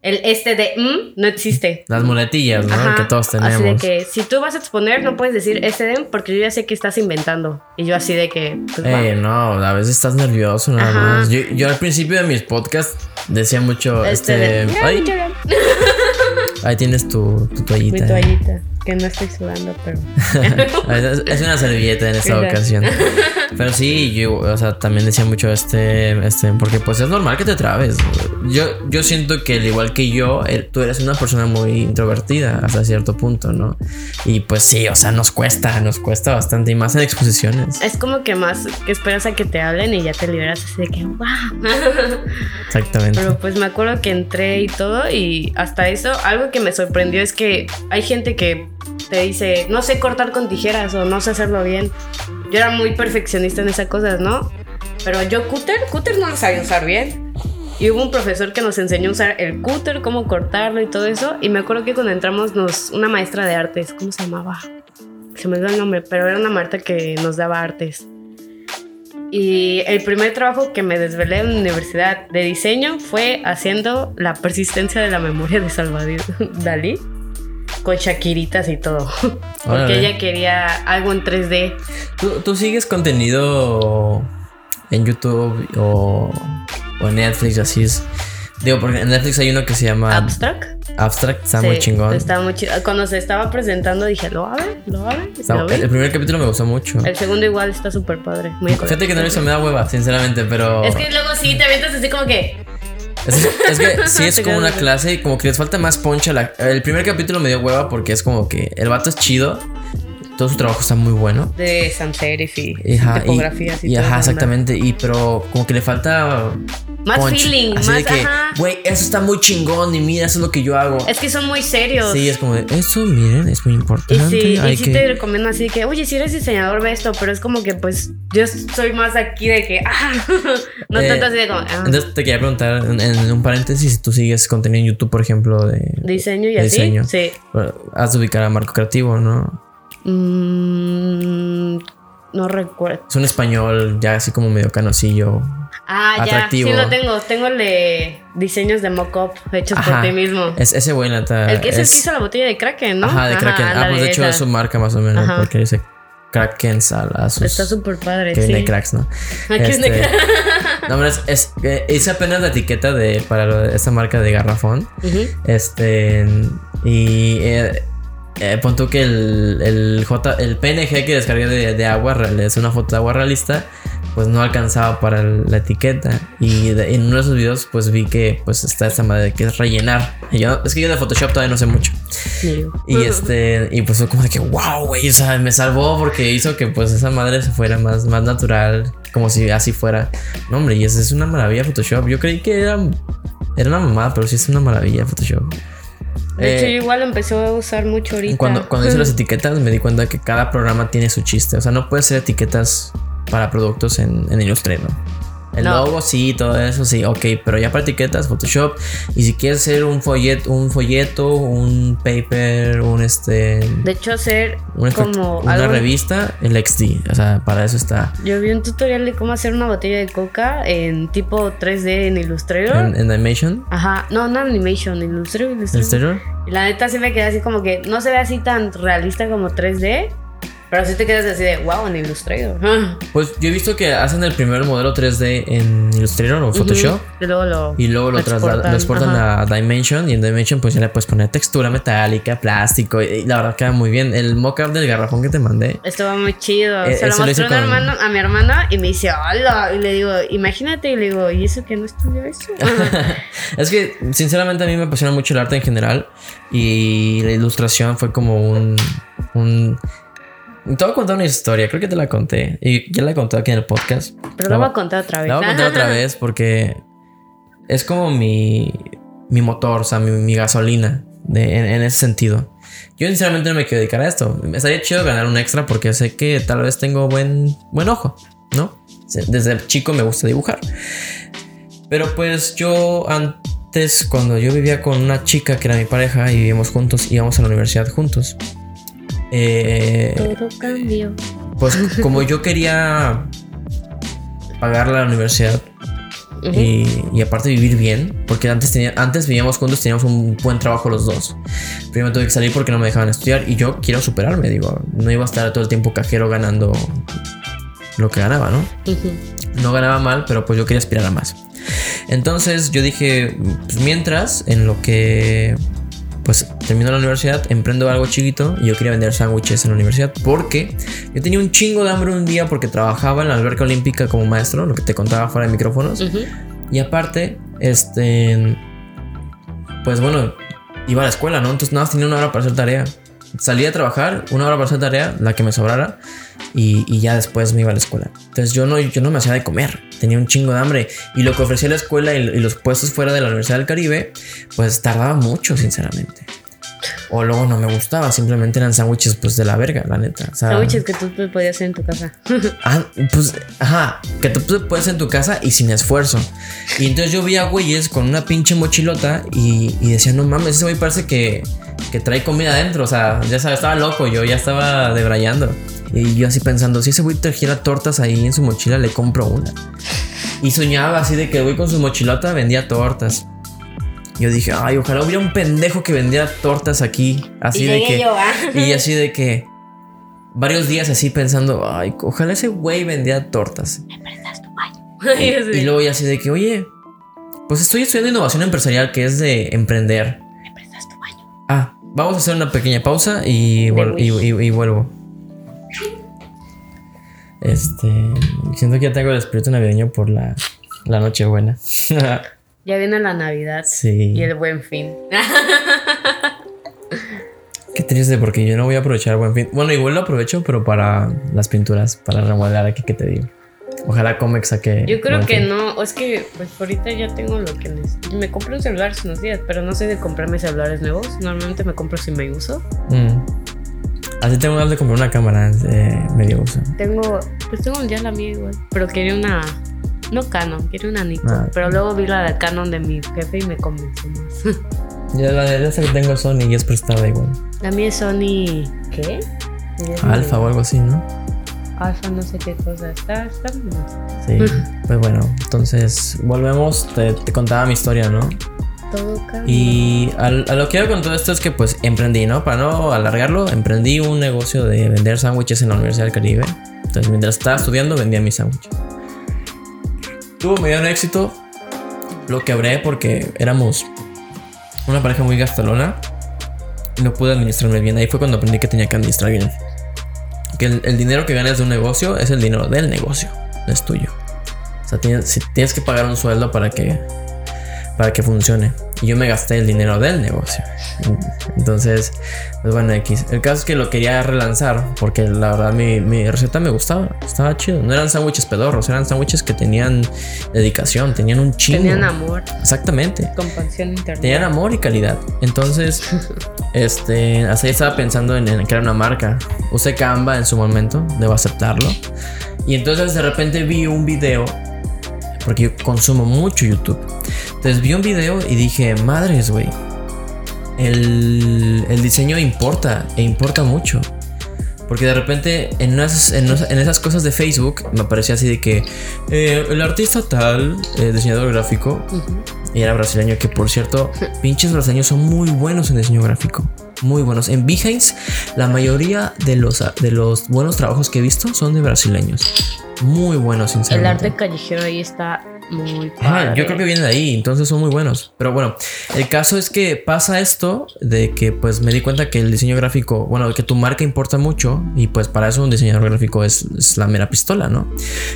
Speaker 2: el este de mm, no existe.
Speaker 1: Las muletillas, ¿no?
Speaker 2: Ajá,
Speaker 1: que todos
Speaker 2: Así de
Speaker 1: tenemos.
Speaker 2: que si tú vas a exponer no puedes decir este de porque yo ya sé que estás inventando. Y yo así de que pues.
Speaker 1: Eh, no, a veces estás nervioso más. Yo, yo al principio de mis podcasts decía mucho,
Speaker 2: Este
Speaker 1: este, ahí tienes tu, tu toallita.
Speaker 2: mi toallita, que no estoy sudando, pero <laughs>
Speaker 1: es una servilleta en esta
Speaker 2: Exacto.
Speaker 1: ocasión. <laughs> Pero sí, yo, o sea, también decía mucho este, este, porque pues es normal que te trabes. Yo, yo siento que al igual que yo, tú eres una persona muy introvertida hasta cierto punto, ¿no? Y pues sí, o sea, nos cuesta, nos cuesta bastante y más en exposiciones.
Speaker 2: Es como que más que esperas a que te hablen y ya te liberas así de que wow. <laughs>
Speaker 1: Exactamente.
Speaker 2: Pero pues me acuerdo que entré y todo y hasta eso algo que me sorprendió es que hay gente que te dice no sé cortar con tijeras o no sé hacerlo bien. Yo era muy perfeccionista en esas cosas, ¿no? Pero yo cúter, cúter no lo sabía usar bien. Y hubo un profesor que nos enseñó a usar el cúter, cómo cortarlo y todo eso. Y me acuerdo que cuando entramos nos una maestra de artes, ¿cómo se llamaba? Se me dio el nombre, pero era una maestra que nos daba artes. Y el primer trabajo que me desvelé en la universidad de diseño fue haciendo la persistencia de la memoria de Salvador <laughs> Dalí con Shakiritas y todo. <laughs> Porque ella quería algo en 3D.
Speaker 1: ¿Tú, tú sigues contenido en YouTube o, o en Netflix así es? Digo, porque en Netflix hay uno que se llama
Speaker 2: Abstract.
Speaker 1: Abstract, está
Speaker 2: Sí,
Speaker 1: muy chingón.
Speaker 2: Estaba muy chido. Cuando se estaba presentando dije, lo va a ver, lo va a ver.
Speaker 1: Está- el, el primer capítulo me gustó mucho.
Speaker 2: El segundo igual está súper padre. Muy
Speaker 1: Fíjate que no lo hizo, me da hueva, sinceramente, pero.
Speaker 2: Es que luego sí te avientas así como que.
Speaker 1: Es, es que <laughs> sí es como una clase y como que les falta más poncha. La, el primer capítulo me dio hueva porque es como que el vato es chido, todo su trabajo está muy bueno.
Speaker 2: De sans serif y
Speaker 1: ajá, y-
Speaker 2: y,
Speaker 1: y
Speaker 2: todo
Speaker 1: ajá, exactamente. Y pero como que le falta
Speaker 2: Más
Speaker 1: punch.
Speaker 2: feeling,
Speaker 1: Así
Speaker 2: más,
Speaker 1: de que,
Speaker 2: ajá.
Speaker 1: güey, eso está muy chingón y mira, eso es lo que yo hago.
Speaker 2: Es que son muy serios.
Speaker 1: Sí, es como de, eso, miren, es muy
Speaker 2: Y
Speaker 1: importante.
Speaker 2: sí, y sí
Speaker 1: que...
Speaker 2: te recomiendo así que, oye, si eres diseñador, ve esto, pero es como que, pues, yo soy más aquí de que, ah, <laughs> no
Speaker 1: Eh,
Speaker 2: tanto así de como, ah,
Speaker 1: Entonces te quería preguntar en, en un paréntesis si tú sigues contenido en YouTube, por ejemplo, de
Speaker 2: diseño y
Speaker 1: de
Speaker 2: así.
Speaker 1: diseño.
Speaker 2: Sí.
Speaker 1: Has de ubicar a Marco Creativo, ¿no?
Speaker 2: Mm, no recuerdo.
Speaker 1: Es un español ya así como medio canosillo.
Speaker 2: Ah,
Speaker 1: Atractivo.
Speaker 2: ya, sí lo tengo. Tengo el de diseños de mock-up hechos por
Speaker 1: Ajá.
Speaker 2: ti mismo.
Speaker 1: Es ese güey, neta.
Speaker 2: el que es, el que hizo la botella de Kraken, ¿no?
Speaker 1: Ajá, de Kraken. ah, pues de hecho
Speaker 2: esa.
Speaker 1: es su marca más o menos,
Speaker 2: Ajá.
Speaker 1: porque dice Kraken salazos.
Speaker 2: Está súper padre,
Speaker 1: que
Speaker 2: sí.
Speaker 1: viene de cracks, ¿no?
Speaker 2: Aquí es de
Speaker 1: Este,
Speaker 2: crack. <laughs>
Speaker 1: No, hombre, es, es- eh, hice apenas la etiqueta de para lo esta marca de garrafón. Este. Y. Eh, eh, pon tú que el, el J, el PNG que descargué de, de agua, real- es una foto de agua realista, pues no alcanzaba para la etiqueta. Y de- en uno de esos videos, pues vi que pues está esta madre que es rellenar. Y yo- es que yo de Photoshop todavía no sé mucho. Y este, y pues fue como de que, wow, güey, o sea, me salvó porque hizo que pues esa madre se fuera más, más natural, como si así fuera. No, hombre, y eso es una maravilla Photoshop. Yo creí que era, era una mamada, pero sí es una maravilla Photoshop.
Speaker 2: De hecho,
Speaker 1: Eh,
Speaker 2: yo igual lo empecé a usar mucho ahorita.
Speaker 1: cuando, cuando hice las <laughs> etiquetas me di cuenta que cada programa tiene su chiste. O sea, no puedes hacer etiquetas para productos en, en Illustrator. El
Speaker 2: No.
Speaker 1: logo sí, todo eso sí, ok, pero ya para etiquetas, Photoshop. Y si quieres hacer un folleto, un folleto, un paper, un este,
Speaker 2: De hecho, hacer como
Speaker 1: una
Speaker 2: algo.
Speaker 1: revista, el XD. O sea, para eso está
Speaker 2: Yo vi un tutorial de cómo hacer una botella de coca en tipo 3D en Illustrator.
Speaker 1: en, en Animation.
Speaker 2: Ajá, no, no animation, Illustrator, Illustrator. La neta sí me quedé así como que no se ve así tan realista como 3D, pero sí te quedas así de wow en Illustrator.
Speaker 1: Pues yo he visto que hacen el primer modelo 3D en Illustrator o Photoshop.
Speaker 2: Y luego lo.
Speaker 1: Y luego lo, exportan a Dimension y en Dimension pues ya le puedes poner textura metálica, plástico y, la verdad queda muy bien. El mockup del garrafón que te mandé.
Speaker 2: Estuvo muy chido.
Speaker 1: Eh,
Speaker 2: Se lo
Speaker 1: eso lo
Speaker 2: un
Speaker 1: con-
Speaker 2: hermano, a mi hermana y me dice, hola. Y le digo, imagínate. Y le digo, ¿y eso que no estudió eso? <laughs>
Speaker 1: es que sinceramente a mí me apasiona mucho el arte en general y la ilustración fue como un... un te voy a contar una historia, creo que te la conté y ya la conté aquí en el podcast.
Speaker 2: Pero
Speaker 1: La
Speaker 2: voy a contar otra vez.
Speaker 1: La voy a contar otra <laughs> vez porque es como mi, mi motor, o sea, mi, mi gasolina de- en, en ese sentido. Yo sinceramente no me quiero dedicar a esto. Me estaría chido ganar un extra porque sé que tal vez tengo buen, buen ojo, ¿no? Desde chico me gusta dibujar. Pero pues yo antes, cuando yo vivía con una chica que era mi pareja y vivíamos juntos, íbamos a la universidad juntos. Eh,
Speaker 2: Todo cambió.
Speaker 1: pues como yo quería pagar la universidad y, y aparte vivir bien, porque antes, tenía, antes vivíamos juntos, teníamos un buen trabajo los dos. Primero tuve que salir porque no me dejaban estudiar y yo quiero superarme, digo, no iba a estar todo el tiempo cajero ganando lo que ganaba, ¿no? No ganaba mal, pero pues yo quería aspirar a más. Entonces yo dije, pues mientras, en lo que pues termino la universidad, emprendo algo chiquito y yo quería vender sándwiches en la universidad porque yo tenía un chingo de hambre un día porque trabajaba en la alberca olímpica como maestro, lo que te contaba fuera de micrófonos. Y aparte, este, pues bueno, iba a la escuela, ¿no? Entonces nada tenía una hora para hacer tarea. Salía a trabajar, una hora para hacer tarea, la que me sobrara, y, y ya después me iba a la escuela. Entonces yo no, yo no me hacía de comer, tenía un chingo de hambre. Y lo que ofrecía la escuela y, y los puestos fuera de la Universidad del Caribe, pues tardaba mucho, sinceramente. O luego no me gustaba, simplemente eran sándwiches pues de la verga, la neta. O sea,
Speaker 2: Sándwiches que tú podías hacer en tu casa. <laughs>
Speaker 1: Ah, pues, ajá, que tú puedes en tu casa y sin esfuerzo. Y entonces yo vi a güeyes con una pinche mochilota y, y decía, no mames, ese güey parece que, que trae comida adentro. O sea, ya sabes, estaba loco, yo ya estaba debrayando. Y yo así pensando, si ese güey trajera tortas ahí en su mochila, le compro una. Y soñaba así de que el güey con su mochilota vendía tortas. Yo dije, ay, ojalá hubiera un pendejo que vendiera tortas aquí. Así
Speaker 2: y
Speaker 1: de que.
Speaker 2: yo, ¿ah?
Speaker 1: Y <laughs> así de que varios días así pensando, ay, ojalá ese güey vendía tortas. Y,
Speaker 2: Y <laughs> así,
Speaker 1: y luego ya así de que, oye, pues estoy estudiando innovación empresarial que es de emprender. Ah, vamos a hacer una pequeña pausa y, vuel- y, y- y vuelvo. Este, siento que ya tengo el espíritu navideño por la, la noche buena. <laughs>
Speaker 2: Ya viene la Navidad
Speaker 1: sí.
Speaker 2: y el buen fin. <laughs>
Speaker 1: Qué triste porque yo no voy a aprovechar buen fin. Bueno, igual lo aprovecho, pero para las pinturas, para remodelar aquí que te digo. Ojalá Comex saque.
Speaker 2: Yo creo que no, es que pues ahorita ya tengo lo que necesito. Me compré un celular hace unos días, pero no soy de comprarme celulares nuevos. Normalmente me compro si me uso.
Speaker 1: Mm. Así tengo ganas de comprar una cámara de medio uso.
Speaker 2: Tengo, pues tengo ya la mía igual, pero quería una, no Canon, quería una Nikon.
Speaker 1: Ah.
Speaker 2: Pero luego vi la de Canon de mi jefe y me convenció más. <laughs>
Speaker 1: Ya la de esa que tengo es Sony y es prestada igual.
Speaker 2: la mía es Sony, ¿qué?
Speaker 1: Alfa o algo así, ¿no?
Speaker 2: Alfa, no sé qué cosa. Está, está, no sé.
Speaker 1: Sí. pues bueno, entonces volvemos. Te, te contaba mi historia, ¿no?
Speaker 2: Todo cambia.
Speaker 1: Y a, lo que hago con todo esto es que pues emprendí, ¿no? Para no alargarlo, emprendí un negocio de vender sándwiches en la Universidad del Caribe. Entonces mientras estaba estudiando vendía mis sándwiches. Tuvo mediano éxito. Lo quebré porque éramos una pareja muy gastalona. No pude administrarme bien. Ahí fue cuando aprendí que tenía que administrar bien. Que el, dinero que ganas de un negocio es el dinero del negocio, no es tuyo. O sea, tienes, si tienes que pagar un sueldo para que para que funcione. Y yo me gasté el dinero del negocio. Entonces, pues bueno, X. El caso es que lo quería relanzar porque la verdad mi, mi receta me gustaba. Estaba chido. No eran sándwiches pedorros, eran sándwiches que tenían dedicación, tenían un chingo.
Speaker 2: Tenían amor,
Speaker 1: Exactamente.
Speaker 2: compasión interna.
Speaker 1: Tenían amor y calidad. Entonces, <laughs> este, ahí estaba pensando en, en crear una marca. Usé Canva en su momento, debo aceptarlo. Y entonces de repente vi un video, porque yo consumo mucho YouTube. Entonces vi un video y dije, madres, güey. El, el diseño importa, e importa mucho. Porque de repente en esas, en esas- en esas cosas de Facebook me aparecía así de que eh, el artista tal, eh, diseñador gráfico, y era brasileño, que por cierto, pinches brasileños son muy buenos en diseño gráfico. Muy buenos. En Behance, la mayoría de los, de los buenos trabajos que he visto son de brasileños. Muy buenos,
Speaker 2: El
Speaker 1: sinceramente.
Speaker 2: arte callejero ahí está muy padre.
Speaker 1: yo creo que viene de ahí, entonces son muy buenos. Pero bueno, el caso es que pasa esto de que pues me di cuenta que el diseño gráfico, bueno, que tu marca importa mucho y pues para eso un diseñador gráfico es, es la mera pistola, ¿no?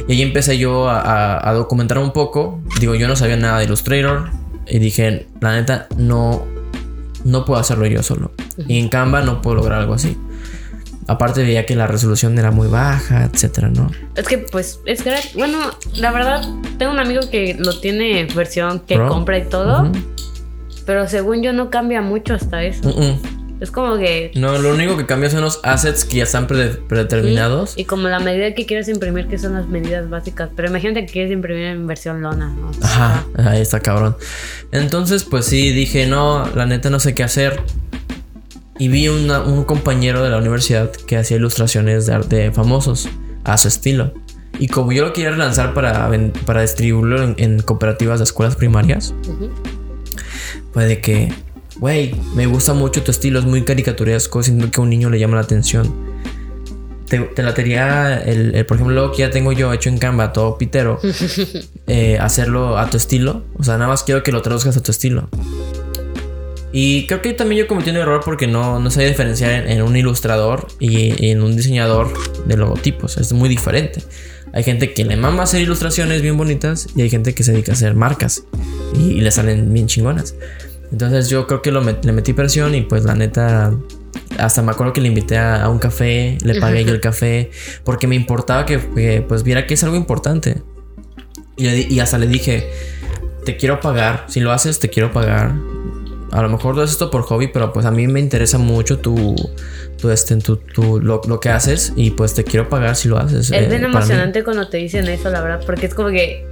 Speaker 1: Y ahí empecé yo a, a- a documentar un poco. Digo, yo no sabía nada de Illustrator y dije, la neta, no, no puedo hacerlo yo solo. Y en Canva no puedo lograr algo así. Aparte veía que la resolución era muy baja, etcétera, ¿no?
Speaker 2: Es que pues es gratis. Bueno, la verdad, tengo un amigo que lo tiene versión que
Speaker 1: Pro.
Speaker 2: compra y todo. Pero según yo no cambia mucho hasta eso. Es como que...
Speaker 1: No, lo único que cambia son los assets que ya están prede- predeterminados.
Speaker 2: Y como la medida que quieres imprimir, que son las medidas básicas. Pero imagínate que quieres imprimir en versión lona, ¿no?
Speaker 1: Ajá, ahí está cabrón. Entonces, pues sí, dije, no, la neta no sé qué hacer. Y vi una- un compañero de la universidad que hacía ilustraciones de arte famosos a su estilo. Y como yo lo quería relanzar para, para distribuirlo en, en cooperativas de escuelas primarias, de que, güey, me gusta mucho tu estilo, es muy caricaturesco, siento que a un niño le llama la atención. Te, te latería el, el, por ejemplo, lo que ya tengo yo hecho en Canva, todo pitero, <laughs> eh, hacerlo a tu estilo. O sea, nada más quiero que lo traduzcas a tu estilo. Y creo que también yo cometí un error porque no, no sabía diferenciar en, en un ilustrador y, en un diseñador de logotipos. Es muy diferente. Hay gente que le mama hacer ilustraciones bien bonitas y hay gente que se dedica a hacer marcas y, y le salen bien chingonas. Entonces yo creo que lo met- le metí presión y pues la neta hasta me acuerdo que le invité a, a un café, le pagué yo el café porque me importaba que, que, pues viera que es algo importante. Y, y hasta le dije, te quiero pagar, si lo haces te quiero pagar. A lo mejor lo haces esto por hobby, pero pues a mí me interesa mucho tu, tu, este, tu, tu- lo, lo que haces y pues te quiero pagar si lo haces.
Speaker 2: Es
Speaker 1: eh,
Speaker 2: bien emocionante cuando te dicen eso, la verdad, porque es como que.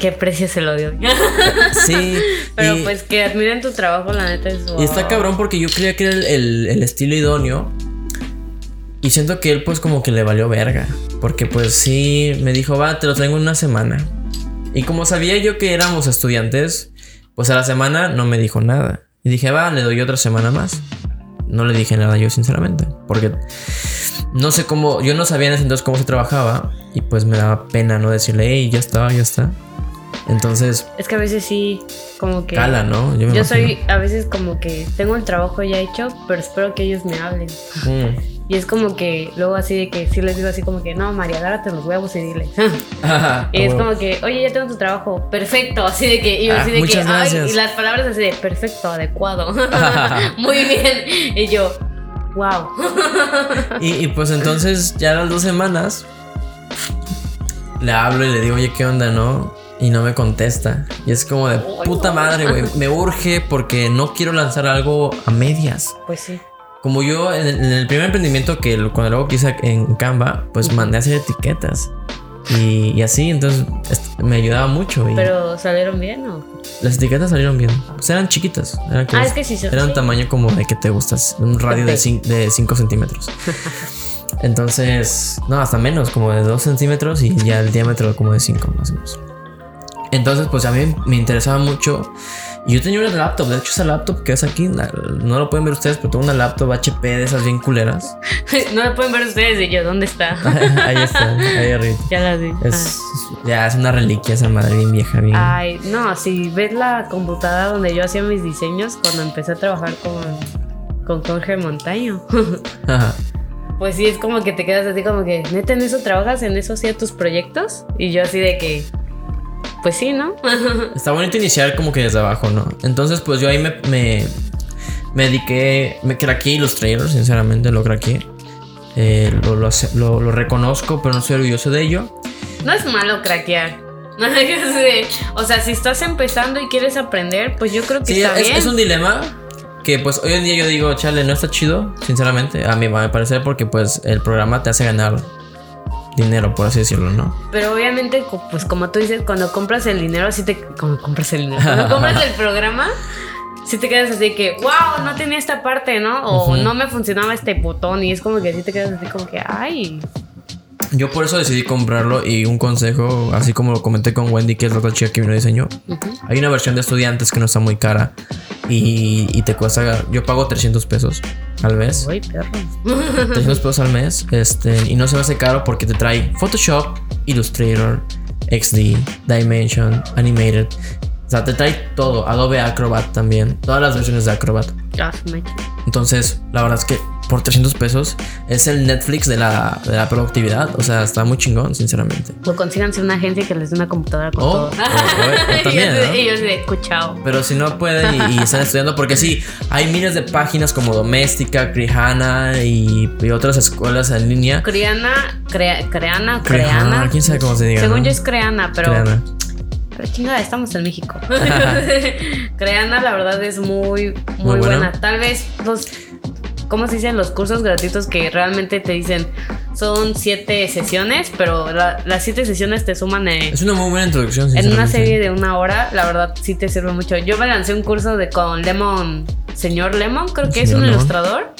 Speaker 2: ¿Qué precio se lo dio?
Speaker 1: Sí. <laughs>
Speaker 2: Pero
Speaker 1: y-
Speaker 2: pues que admiren tu trabajo, la neta es.
Speaker 1: Y está
Speaker 2: wow.
Speaker 1: cabrón porque yo creía que era el, el- el estilo idóneo. Y siento que él pues como que le valió verga. Porque pues sí, me dijo, va, te lo traigo en una semana. Y como sabía yo que éramos estudiantes, pues a la semana no me dijo nada. Y dije, va, le doy otra semana más. No le dije nada yo sinceramente. Porque no sé cómo, yo no sabía en ese entonces cómo se trabajaba. Y pues me daba pena no decirle, hey, ya está, ya está. Entonces,
Speaker 2: Es que a veces sí, como que.
Speaker 1: cala, ¿no? me
Speaker 2: Yo soy a veces como que tengo el trabajo ya hecho, pero espero que ellos me hablen.
Speaker 1: Mm.
Speaker 2: Y es como que luego así de que sí les digo así como que no, María, agárrate los huevos y dile. <laughs>
Speaker 1: Ajá,
Speaker 2: y es como que, oye, ya tengo tu trabajo, perfecto, así de que, y yo
Speaker 1: Ah,
Speaker 2: así de que,
Speaker 1: muchas
Speaker 2: ay,
Speaker 1: gracias.
Speaker 2: y las palabras así de perfecto, adecuado, <laughs> muy bien. Y yo, wow. <laughs>
Speaker 1: Y, y pues entonces ya a las dos semanas le hablo y le digo, oye, ¿qué onda, no? Y no me contesta. Y es como de puta madre, güey. Me urge porque no quiero lanzar algo a medias.
Speaker 2: Pues sí.
Speaker 1: Como yo en el, en el primer emprendimiento que lo- cuando luego quise en Canva, pues mandé a hacer etiquetas. Y, y así, entonces me ayudaba mucho. Y
Speaker 2: Pero salieron bien o.
Speaker 1: las etiquetas salieron bien. Pues eran chiquitas. Eran, como-
Speaker 2: Ah, es que sí
Speaker 1: eran un
Speaker 2: sí.
Speaker 1: tamaño como de que te gustas. Un radio de
Speaker 2: Ok.
Speaker 1: 5 centímetros. <laughs> Entonces, no, hasta menos, como de 2 centímetros y ya el diámetro como de 5 más o menos. Entonces, pues a mí me interesaba mucho. Y yo tenía una laptop, de hecho esa laptop que es aquí, la- no lo pueden ver ustedes, pero tengo una laptop HP de esas bien culeras. <laughs>
Speaker 2: no la pueden ver ustedes y yo, ¿dónde está? <laughs>
Speaker 1: ahí está, ahí arriba.
Speaker 2: ya la vi.
Speaker 1: Es, ya es una reliquia esa madre bien vieja, bien.
Speaker 2: Ah. Ay, no, si ves la computadora donde yo hacía mis diseños cuando empecé a trabajar con, con Jorge Montaño. <laughs>
Speaker 1: Ajá.
Speaker 2: Pues sí, es como que te quedas así como que, neta, en eso trabajas, en eso hacía tus proyectos. Y yo así de que, pues sí, ¿no?
Speaker 1: Está bonito iniciar como que desde abajo, ¿no? Entonces, pues yo ahí me, me, me dediqué, me craqué Illustrator, sinceramente, lo craqué. Eh, lo, lo, ace- lo- lo reconozco, pero no soy orgulloso de ello.
Speaker 2: no es malo craquear. <laughs> O sea, si estás empezando y quieres aprender, pues yo creo que
Speaker 1: Sí,
Speaker 2: está
Speaker 1: es,
Speaker 2: bien.
Speaker 1: es un dilema que pues hoy en día yo digo, chale, no está chido, sinceramente, a mí a mi parecer, porque pues el programa te hace ganar dinero, por así decirlo, ¿no?
Speaker 2: Pero obviamente, pues como tú dices, cuando compras el dinero, así te. Cuando compras el dinero, cuando compras el <laughs> programa, sí te quedas así que, wow, no tenía esta parte, ¿no? O no me funcionaba este botón. Y es como que sí te quedas así como que, ay.
Speaker 1: Yo por eso decidí comprarlo y un consejo, así como lo comenté con Wendy, que es la otra chica que me lo diseñó. Hay una versión de estudiantes que no está muy cara y, y te cuesta, yo pago 300 pesos al mes.
Speaker 2: Uy, perro.
Speaker 1: 300 pesos al mes este, y no se me hace caro porque te trae Photoshop, Illustrator, XD, Dimension, Animated. O sea, te trae todo. Adobe Acrobat también. Todas las versiones de Acrobat.
Speaker 2: Ah.
Speaker 1: Entonces, la verdad es que por 300 pesos es el Netflix de la, de la productividad. O sea, está muy chingón, sinceramente.
Speaker 2: O consíganse una agencia que les dé una computadora con
Speaker 1: O-
Speaker 2: todo.
Speaker 1: o- o- o también,
Speaker 2: y yo,
Speaker 1: ¿no?
Speaker 2: y yo así de, escuchado.
Speaker 1: Pero si no pueden y, y están estudiando, porque sí, hay miles de páginas como Doméstica, Crihana y, y otras escuelas en línea.
Speaker 2: Creana, crea, creana,
Speaker 1: Creana,
Speaker 2: creana.
Speaker 1: quién sabe cómo se diga,
Speaker 2: Según
Speaker 1: ¿no?
Speaker 2: yo es creana, pero.
Speaker 1: Creana.
Speaker 2: Pero chingada, estamos en México. <laughs> Creana, la verdad, es muy, muy,
Speaker 1: Muy buena.
Speaker 2: buena. Tal vez los. ¿Cómo se dicen? Los cursos gratuitos que realmente te dicen son siete sesiones, pero la- las siete sesiones te suman eh,
Speaker 1: Es una muy buena introducción,
Speaker 2: en una serie de una hora. La verdad, sí te sirve mucho. Yo me lancé un curso de con Lemon, señor Lemon, creo que es un
Speaker 1: Lemon.
Speaker 2: ilustrador.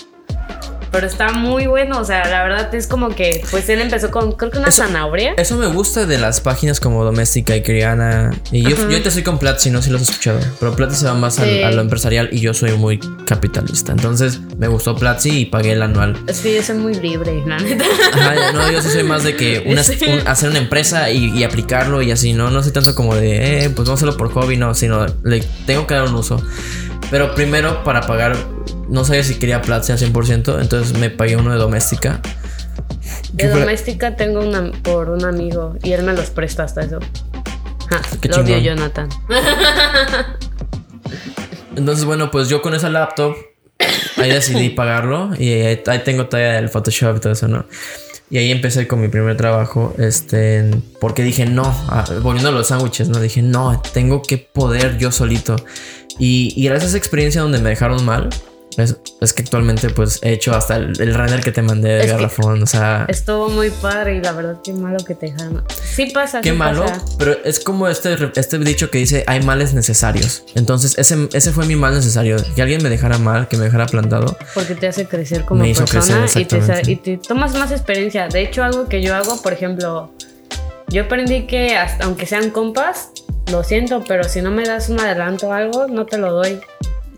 Speaker 2: Pero está muy bueno, o sea, la verdad es como que, pues él empezó con, creo que una
Speaker 1: Eso-
Speaker 2: zanahoria.
Speaker 1: Eso me gusta de las páginas como Doméstica y Criana. Y yo, yo te soy con Platzi, no sé si lo has escuchado. Pero Platzi se va más al-
Speaker 2: Sí.
Speaker 1: a lo empresarial y yo soy muy capitalista. Entonces me gustó Platzi y pagué el anual.
Speaker 2: Es que yo soy muy libre, la neta.
Speaker 1: Ajá, no, yo sí soy más de que <laughs> una-
Speaker 2: Sí.
Speaker 1: un- hacer una empresa y, y aplicarlo y así, ¿no? No soy tanto como de, eh, pues vamos a hacerlo por hobby, no, sino le tengo que dar un uso. Pero primero, para pagar, no sabía si quería Platzi al 100%, entonces me pagué uno de doméstica.
Speaker 2: De doméstica tengo una por un amigo y él me los presta hasta eso. Ja,
Speaker 1: Qué
Speaker 2: lo
Speaker 1: chingón.
Speaker 2: Jonathan. <laughs>
Speaker 1: Entonces, bueno, pues yo con esa laptop, ahí decidí <laughs> pagarlo y ahí, ahí tengo todavía el Photoshop y todo eso, ¿no? Y ahí empecé con mi primer trabajo, este, porque dije, no, ah, volviendo a los sándwiches, ¿no? Dije, no, tengo que poder yo solito. Y, y gracias a esa experiencia donde me dejaron mal, es, es que actualmente pues he hecho hasta el, el render que te mandé de
Speaker 2: Es
Speaker 1: garrafón, o sea...
Speaker 2: Estuvo muy padre y la verdad qué malo que te dejaron. Sí pasa,
Speaker 1: Qué
Speaker 2: sí
Speaker 1: malo,
Speaker 2: pasa.
Speaker 1: pero es como este, este dicho que dice hay males necesarios. Entonces, ese, ese fue mi mal necesario. Que alguien me dejara mal, que me dejara plantado.
Speaker 2: Porque te hace crecer como
Speaker 1: Me hizo
Speaker 2: persona
Speaker 1: crecer,
Speaker 2: y, te, y te tomas más experiencia. De hecho, algo que yo hago, por ejemplo, yo aprendí que hasta- aunque sean compas, lo siento, pero si no me das un adelanto o algo, no te lo doy.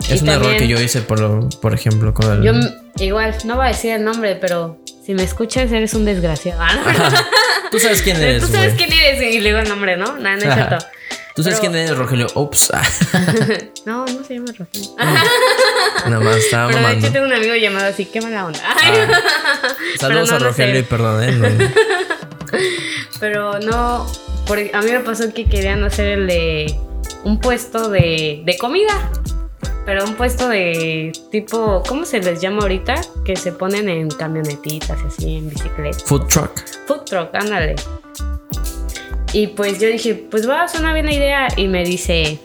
Speaker 1: Es
Speaker 2: Y
Speaker 1: un error que yo hice, por, lo- por ejemplo, con el...
Speaker 2: Yo igual, no voy a decir el nombre, pero si me escuchas eres un desgraciado.
Speaker 1: Tú sabes quién <laughs> eres,
Speaker 2: Tú sabes quién eres y le digo el nombre, ¿no? No, no es cierto.
Speaker 1: Tú sabes
Speaker 2: Pero-
Speaker 1: quién eres, Rogelio. Ups. <laughs>
Speaker 2: No, no se llama Rogelio. <laughs>
Speaker 1: Nada más estaba
Speaker 2: Pero de
Speaker 1: mamando.
Speaker 2: hecho tengo un amigo llamado así, qué mala onda. Ay,
Speaker 1: Saludos
Speaker 2: no,
Speaker 1: a
Speaker 2: no
Speaker 1: Rogelio
Speaker 2: sé.
Speaker 1: y perdón, ¿eh?
Speaker 2: Pero no, por- a mí me pasó que querían hacerle un puesto de, de comida. Pero un puesto de tipo, ¿cómo se les llama ahorita? Que se ponen en camionetitas y así, en bicicleta.
Speaker 1: Food truck.
Speaker 2: Food truck, ándale. Y pues yo dije, pues va, suena bien la idea. Y me dice,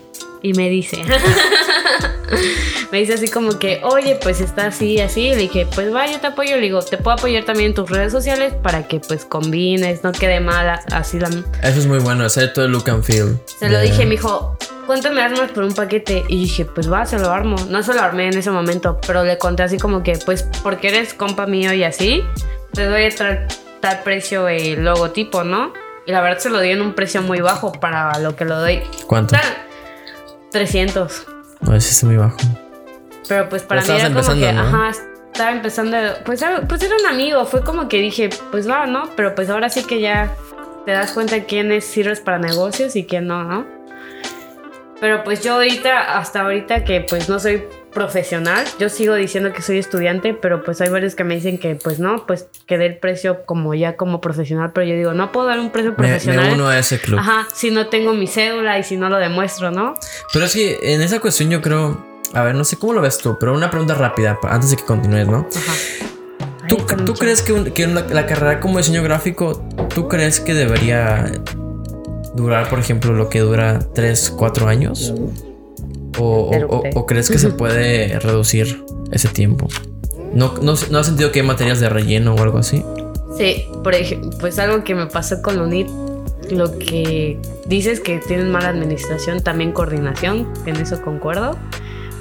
Speaker 2: y me dice, <laughs> me dice así como que, oye, pues está así, así. Le dije, pues va, yo te apoyo. Le digo, te puedo apoyar también en tus redes sociales para que pues combines, no quede mal así la...
Speaker 1: Eso es muy bueno, hacer todo el look and feel.
Speaker 2: Se lo dije, me dijo, ¿cuánto me armas por un paquete? Y dije, pues va, se lo armo. No se lo armé en ese momento, pero le conté así como que, pues porque eres compa mío y así, te doy tal, tal precio el logotipo, ¿no? Y la verdad se lo di en un precio muy bajo para lo que lo doy.
Speaker 1: ¿Cuánto?
Speaker 2: 300.
Speaker 1: No, ese es muy bajo.
Speaker 2: Pero pues para mí era como que, ajá, estaba empezando, pues, pues era un amigo, fue como que dije, pues va, ¿no? Pero pues ahora sí que ya te das cuenta quién es sirves para negocios y quién no, ¿no? Pero pues yo ahorita, hasta ahorita que pues no soy profesional, yo sigo diciendo que soy estudiante, pero pues hay varios que me dicen que pues no, pues que dé el precio como ya como profesional, pero yo digo, no puedo dar un precio profesional.
Speaker 1: Me, uno a ese club.
Speaker 2: Ajá, si no tengo mi cédula y si no lo demuestro, ¿no?
Speaker 1: Pero es que en esa cuestión yo creo, a ver, no sé cómo lo ves tú, pero una pregunta rápida antes de que continúes, ¿no? Ajá. ¿Tú, ¿tú crees que, que la carrera como diseño gráfico, tú crees que debería durar, por ejemplo, lo que dura 3, 4 años? ¿O, crees que se puede <laughs> reducir ese tiempo? ¿No, no, ¿No has sentido que hay materias de relleno o algo así?
Speaker 2: Sí, por ejemplo, pues algo que me pasó con UNIT, lo que dices que tienen mala administración, también coordinación, en eso concuerdo,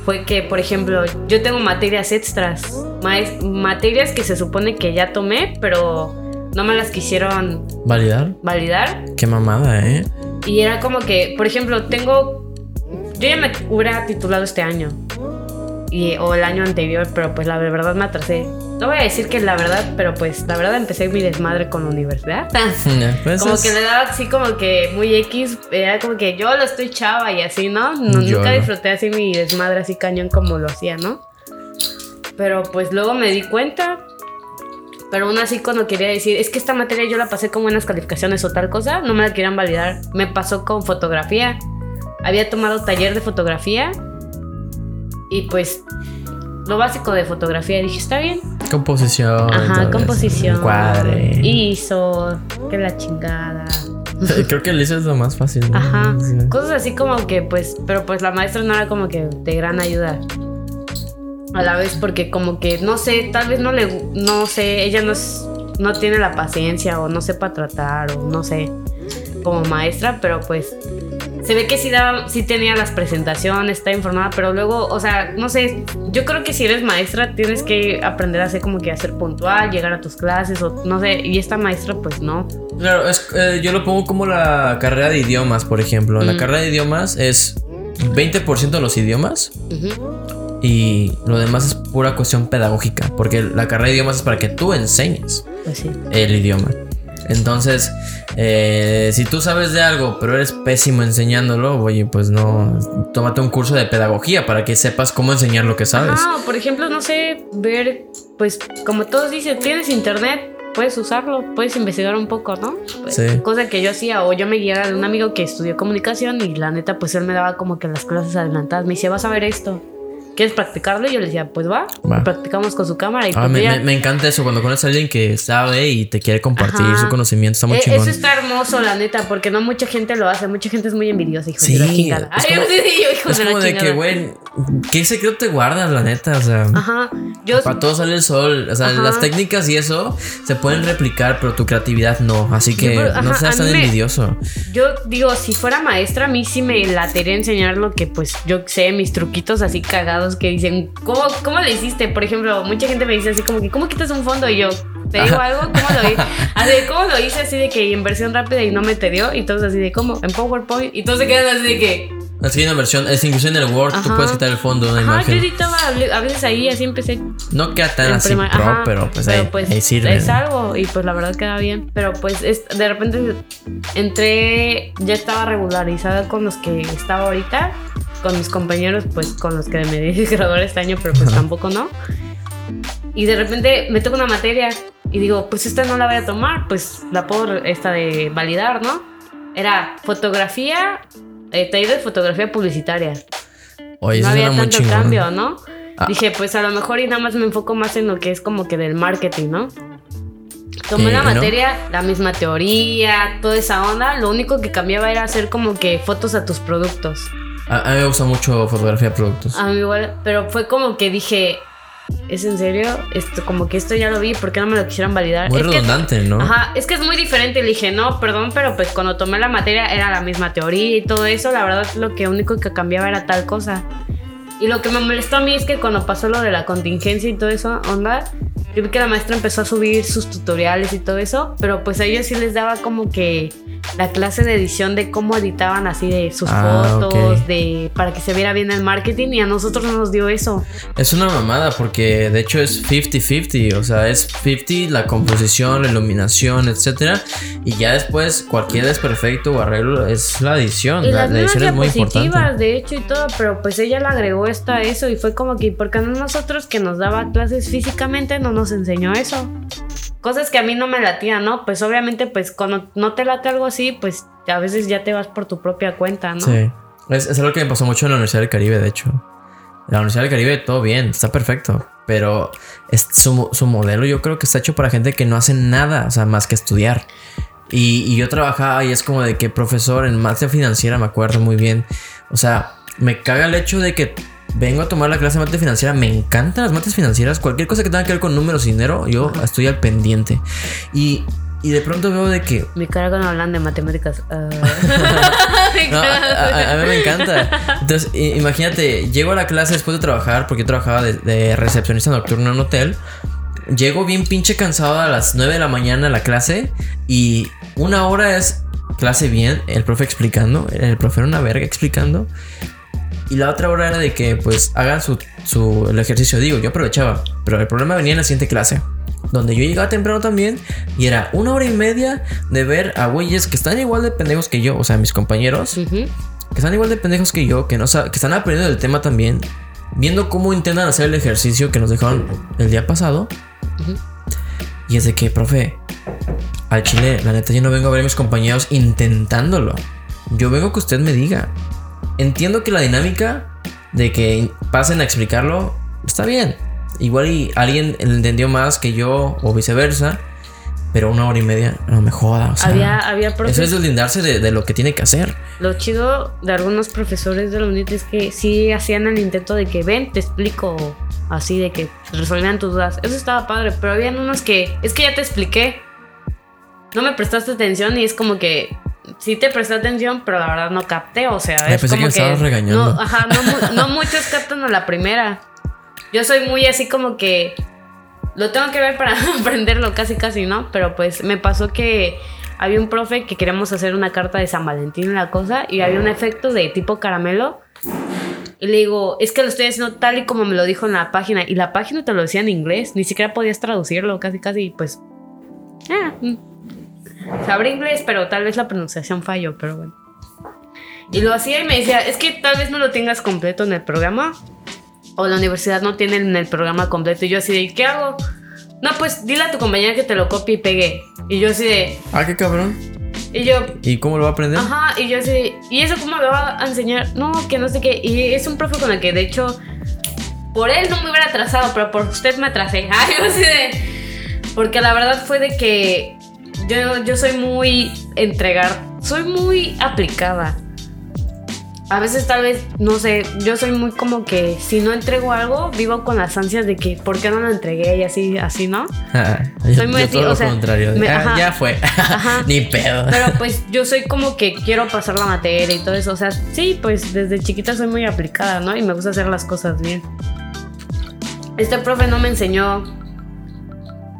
Speaker 2: fue que, por ejemplo, yo tengo materias extras, materias que se supone que ya tomé, pero no me las quisieron
Speaker 1: validar.
Speaker 2: Validar.
Speaker 1: Qué mamada, ¿eh?
Speaker 2: Y era como que, por ejemplo, tengo. Yo ya me hubiera titulado este año. Y, o el año anterior, pero pues la verdad me atrasé. No voy a decir que la verdad, pero pues la verdad empecé mi desmadre con la universidad. <laughs>
Speaker 1: Pues
Speaker 2: como que le daba así como que muy X, era como que yo lo estoy chava y así, ¿no? nunca disfruté así mi desmadre así cañón como lo hacía, ¿no? Pero pues luego me di cuenta pero aún así cuando quería decir, es que esta materia yo la pasé con buenas calificaciones o tal cosa, no me la querían validar. Me pasó con fotografía. Había tomado taller de fotografía y pues lo básico de fotografía dije, está bien.
Speaker 1: Composición.
Speaker 2: Ajá, composición.
Speaker 1: Cuadre.
Speaker 2: Hizo, que la chingada. <laughs>
Speaker 1: Creo que el ISO es lo más fácil.
Speaker 2: Ajá. Cosas así como que, pues, pero pues la maestra no era como que de gran ayuda a la vez porque como que no sé, tal vez no le no sé, ella no no tiene la paciencia o no sepa tratar o no sé como maestra, pero pues se ve que sí daba sí tenía las presentaciones, está informada, pero luego, o sea, no sé, yo creo que si eres maestra tienes que aprender a ser como que a ser puntual, llegar a tus clases o no sé, y esta maestra pues no.
Speaker 1: Claro, es, eh, yo lo pongo como la carrera de idiomas, por ejemplo. La carrera de idiomas es 20% de los idiomas y lo demás es pura cuestión pedagógica, porque la carrera de idiomas es para que tú enseñes
Speaker 2: pues
Speaker 1: el idioma. Entonces, eh, si tú sabes de algo, pero eres pésimo enseñándolo, oye, pues no, tómate un curso de pedagogía para que sepas cómo enseñar lo que sabes.
Speaker 2: Ah, por ejemplo, no sé, ver, pues como todos dicen, tienes internet, puedes usarlo, puedes investigar un poco, ¿no? Pues,
Speaker 1: sí.
Speaker 2: Cosa que yo hacía, o yo me guiaba de un amigo que estudió comunicación y la neta, pues él me daba como que las clases adelantadas, me decía, vas a ver esto ¿quieres practicarlo? Y yo le decía, pues va, practicamos con su cámara. Y
Speaker 1: ah,
Speaker 2: pues
Speaker 1: me, encanta eso, cuando conoces a alguien que sabe y te quiere compartir su conocimiento, está muy e, chingón.
Speaker 2: Eso está hermoso, la neta, porque no mucha gente lo hace, mucha gente es muy envidiosa, hijo
Speaker 1: sí,
Speaker 2: de
Speaker 1: la chingada.
Speaker 2: Es como, <laughs>
Speaker 1: es como de, que, güey, ¿qué secreto te guardas, la neta? O sea,
Speaker 2: Ajá. Yo,
Speaker 1: para todo sale el sol, o sea, las técnicas y eso se pueden replicar, pero tu creatividad no, así que no seas tan envidioso.
Speaker 2: Yo digo, si fuera maestra, a mí sí me latería enseñar lo que, pues, yo sé, mis truquitos así cagados que dicen, ¿cómo, ¿cómo le hiciste? Por ejemplo, mucha gente me dice así como que, ¿cómo quitas un fondo? Y yo, ¿te digo algo? ¿Cómo lo hice? <laughs> Así, ¿cómo lo hice? Así de que en versión rápida y no me te dio. Y todos así de, ¿cómo? En PowerPoint. Y todos se quedan así de que...
Speaker 1: La versión, es incluso en el Word, tú puedes quitar el fondo de la imagen.
Speaker 2: yo editaba a veces ahí, así empecé.
Speaker 1: No queda tan así pro, pero pues, ahí, pues ahí, sirve.
Speaker 2: Es algo y pues la verdad queda bien. Pero pues es, de repente entré, ya estaba regularizada con los que estaba ahorita con mis compañeros, pues con los que me di <laughs> graduar este año, pero pues tampoco no. Y de repente me toca una materia y digo, pues esta no la voy a tomar, pues la puedo esta de validar, ¿no? Era fotografía, eh, taller de fotografía publicitaria.
Speaker 1: Oye,
Speaker 2: no
Speaker 1: había
Speaker 2: tanto cambio, ¿no? Ah. Dije, pues a lo mejor y nada más me enfoco más en lo que es como que del marketing, ¿no? Tomé la
Speaker 1: no.
Speaker 2: materia, la misma teoría, toda esa onda. Lo único que cambiaba era hacer como que fotos a tus productos.
Speaker 1: A, a mí me gusta mucho fotografía de productos.
Speaker 2: A mí igual, pero fue como que dije, ¿es en serio? Esto, como que esto ya lo vi, ¿por qué no me lo quisieran validar?
Speaker 1: Muy
Speaker 2: Es que-
Speaker 1: redundante, ¿no?
Speaker 2: Ajá, es que es muy diferente. Le dije, no, perdón, pero pues cuando tomé la materia era la misma teoría y todo eso. La verdad, lo que único que cambiaba era tal cosa. Y lo que me molestó a mí es que cuando pasó lo de la contingencia y todo eso, onda, yo vi que la maestra empezó a subir sus tutoriales y todo eso, pero pues a ellos sí les daba como que la clase de edición de cómo editaban así de sus
Speaker 1: Ah,
Speaker 2: fotos, de para que se viera bien el marketing y a nosotros no nos dio eso.
Speaker 1: Es una mamada porque de hecho es 50-50, o sea, es 50 la composición, la iluminación, etcétera, y ya después cualquier desperfecto o arreglo es la edición.
Speaker 2: Y
Speaker 1: La,
Speaker 2: las
Speaker 1: la
Speaker 2: mismas
Speaker 1: edición es muy importante.
Speaker 2: de hecho, y todo, pero pues ella le agregó esto a eso y fue como que, ¿por qué no nosotros que nos daba clases físicamente no nos enseñó eso? Cosas que a mí no me latían, ¿no? Pues obviamente, pues cuando no te late algo así, pues a veces ya te vas por tu propia cuenta, ¿no?
Speaker 1: Sí. Es, algo que me pasó mucho en la Universidad del Caribe, de hecho. La Universidad del Caribe todo bien, está perfecto. Pero es, su, su modelo yo creo que está hecho para gente que no hace nada, o sea, más que estudiar. Y, y yo trabajaba y es como de que profesor en materia financiera, me acuerdo muy bien. O sea, me caga el hecho de que vengo a tomar la clase de materia financiera. Me encantan las mates financieras. Cualquier cosa que tenga que ver con números y dinero, yo estoy al pendiente. Y, y de pronto veo de que
Speaker 2: Mi cara cuando hablan de matemáticas. <laughs> Mi
Speaker 1: No, a, a- a mí me encanta. Entonces, imagínate, llego a la clase después de trabajar, porque yo trabajaba de, de recepcionista nocturno en un hotel. Llego bien pinche cansado a las 9 de la mañana a la clase y una hora es clase bien, el profe explicando, el profe era una verga explicando. Y la otra hora era de que pues hagan su, su- el ejercicio, digo, yo aprovechaba, pero el problema venía en la siguiente clase. Donde yo llegaba temprano también y era una hora y media de ver a güeyes que están igual de pendejos que yo, o sea, mis compañeros, que están igual de pendejos que yo, que, no que están aprendiendo del tema también, viendo cómo intentan hacer el ejercicio que nos dejaron el día pasado. Y es de que, profe, al chile, la neta, yo no vengo a ver a mis compañeros intentándolo. Yo vengo que usted me diga. Entiendo que la dinámica de que pasen a explicarlo está bien. Igual y alguien entendió más que yo o viceversa. Pero una hora y media, no me joda. O sea,
Speaker 2: había, había profes.
Speaker 1: eso es deslindarse de, de lo que tiene que hacer.
Speaker 2: Lo chido de algunos profesores de la UNIT es que sí hacían el intento de que ven, te explico así, de que resolvían tus dudas. Eso estaba padre, pero habían unos que es que ya te expliqué. No me prestaste atención y es como que sí te presté atención, pero la verdad no capté, o sea, es
Speaker 1: pensé que
Speaker 2: como
Speaker 1: me estabas regañando.
Speaker 2: No, ajá, no, no muchos captan a la primera. Yo soy muy así como que lo tengo que ver para <laughs> aprenderlo casi casi, ¿no? Pero pues me pasó que había un profe que queríamos hacer una carta de San Valentín en la cosa y había un efecto de tipo caramelo. Y le digo, es que lo estoy haciendo tal y como me lo dijo en la página. Y la página te lo decía en inglés, ni siquiera podías traducirlo, casi casi, pues... ah, mm. Sabré inglés, pero tal vez la pronunciación falló, pero bueno. Y lo hacía y me decía, es que tal vez no lo tengas completo en el programa. O la universidad no tiene en el programa completo. Y yo así de, ¿qué hago? No, pues dile a tu compañera que te lo copie y pegue. Y yo así de,
Speaker 1: Ah, qué cabrón.
Speaker 2: y yo,
Speaker 1: ¿Y cómo lo va a aprender?
Speaker 2: Ajá, y yo así, ¿y eso cómo me va a enseñar? No, que no sé qué. Y es un profe con el que, de hecho, por él no me hubiera atrasado, pero por usted me atrasé. <laughs> Ay, yo así de. Porque la verdad fue de que yo, yo soy muy entregar, soy muy aplicada. A veces tal vez, no sé, yo soy muy como que si no entrego algo, vivo con las ansias de que, ¿por qué no lo entregué? Y así, así, ¿no? <laughs> Soy muy
Speaker 1: yo
Speaker 2: así,
Speaker 1: todo
Speaker 2: o
Speaker 1: lo contrario. "Ah, ya fue. <laughs> Ni pedo.
Speaker 2: Pero <laughs> pues yo soy como que quiero pasar la materia y todo eso. O sea, sí, pues desde chiquita soy muy aplicada, ¿no? Y me gusta hacer las cosas bien. Este profe no me enseñó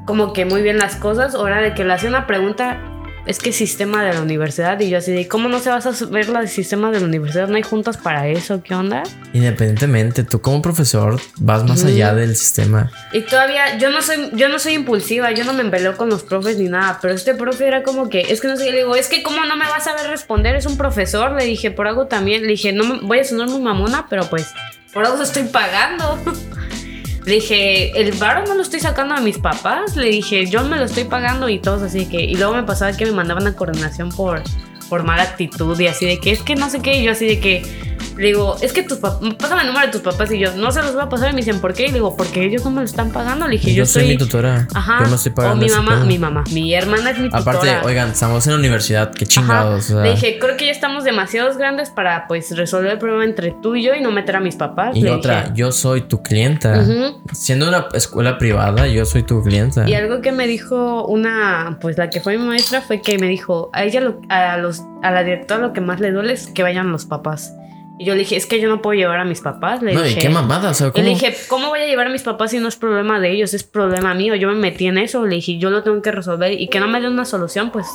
Speaker 2: como que muy bien las cosas. O era de que le hacía una pregunta, es que sistema de la universidad. Y yo así de, ¿cómo no se vas a ver del sistema de la universidad? ¿No hay juntas para eso? ¿Qué onda?
Speaker 1: Independientemente, tú como profesor vas más allá del sistema.
Speaker 2: Y todavía, yo no soy, yo no soy impulsiva, yo no me embeleo con los profes ni nada, pero este profe era como que, es que no sé, le digo, es que cómo no me vas a ver responder, es un profesor, le dije, por algo también, le dije, no me, voy a sonar muy mamona, pero pues, por algo estoy pagando. <laughs> Le dije, el varo no lo estoy sacando a mis papás. Le dije, yo me lo estoy pagando y todos así que. Y luego me pasaba que me mandaban a coordinación por, por mala actitud y así de que es que no sé qué. Y yo así de que, Le digo, es que tus papás, pásame el número de tus papás y yo, no se los voy a pasar. Y me dicen, ¿por qué? Y le digo, porque ellos no me lo están pagando. Le dije,
Speaker 1: yo,
Speaker 2: yo,
Speaker 1: soy mi tutora.
Speaker 2: Ajá.
Speaker 1: Yo no estoy pagando.
Speaker 2: O mi mamá, mi mamá. Mi hermana es mi tutora.
Speaker 1: Aparte, oigan, estamos en la universidad, qué chingados. o sea,
Speaker 2: Le dije, creo que ya estamos demasiados grandes para pues resolver el problema entre tú y yo y no meter a mis papás.
Speaker 1: y
Speaker 2: Le
Speaker 1: otra,
Speaker 2: dije.
Speaker 1: yo soy tu clienta.
Speaker 2: Ujú.
Speaker 1: Siendo una escuela privada, yo soy tu clienta.
Speaker 2: Y algo que me dijo una, pues la que fue mi maestra fue que me dijo, a ella, lo- a los, a la directora lo que más le duele es que vayan los papás. Y yo le dije, es que yo no puedo llevar a mis papás. Le
Speaker 1: no, y
Speaker 2: dije,
Speaker 1: qué mamada, o sea,
Speaker 2: Y
Speaker 1: ¿cómo?
Speaker 2: le dije, ¿cómo voy a llevar a mis papás si no es problema de ellos? Es problema mío. Yo me metí en eso. Le dije, yo lo tengo que resolver. Y que no me dé una solución, pues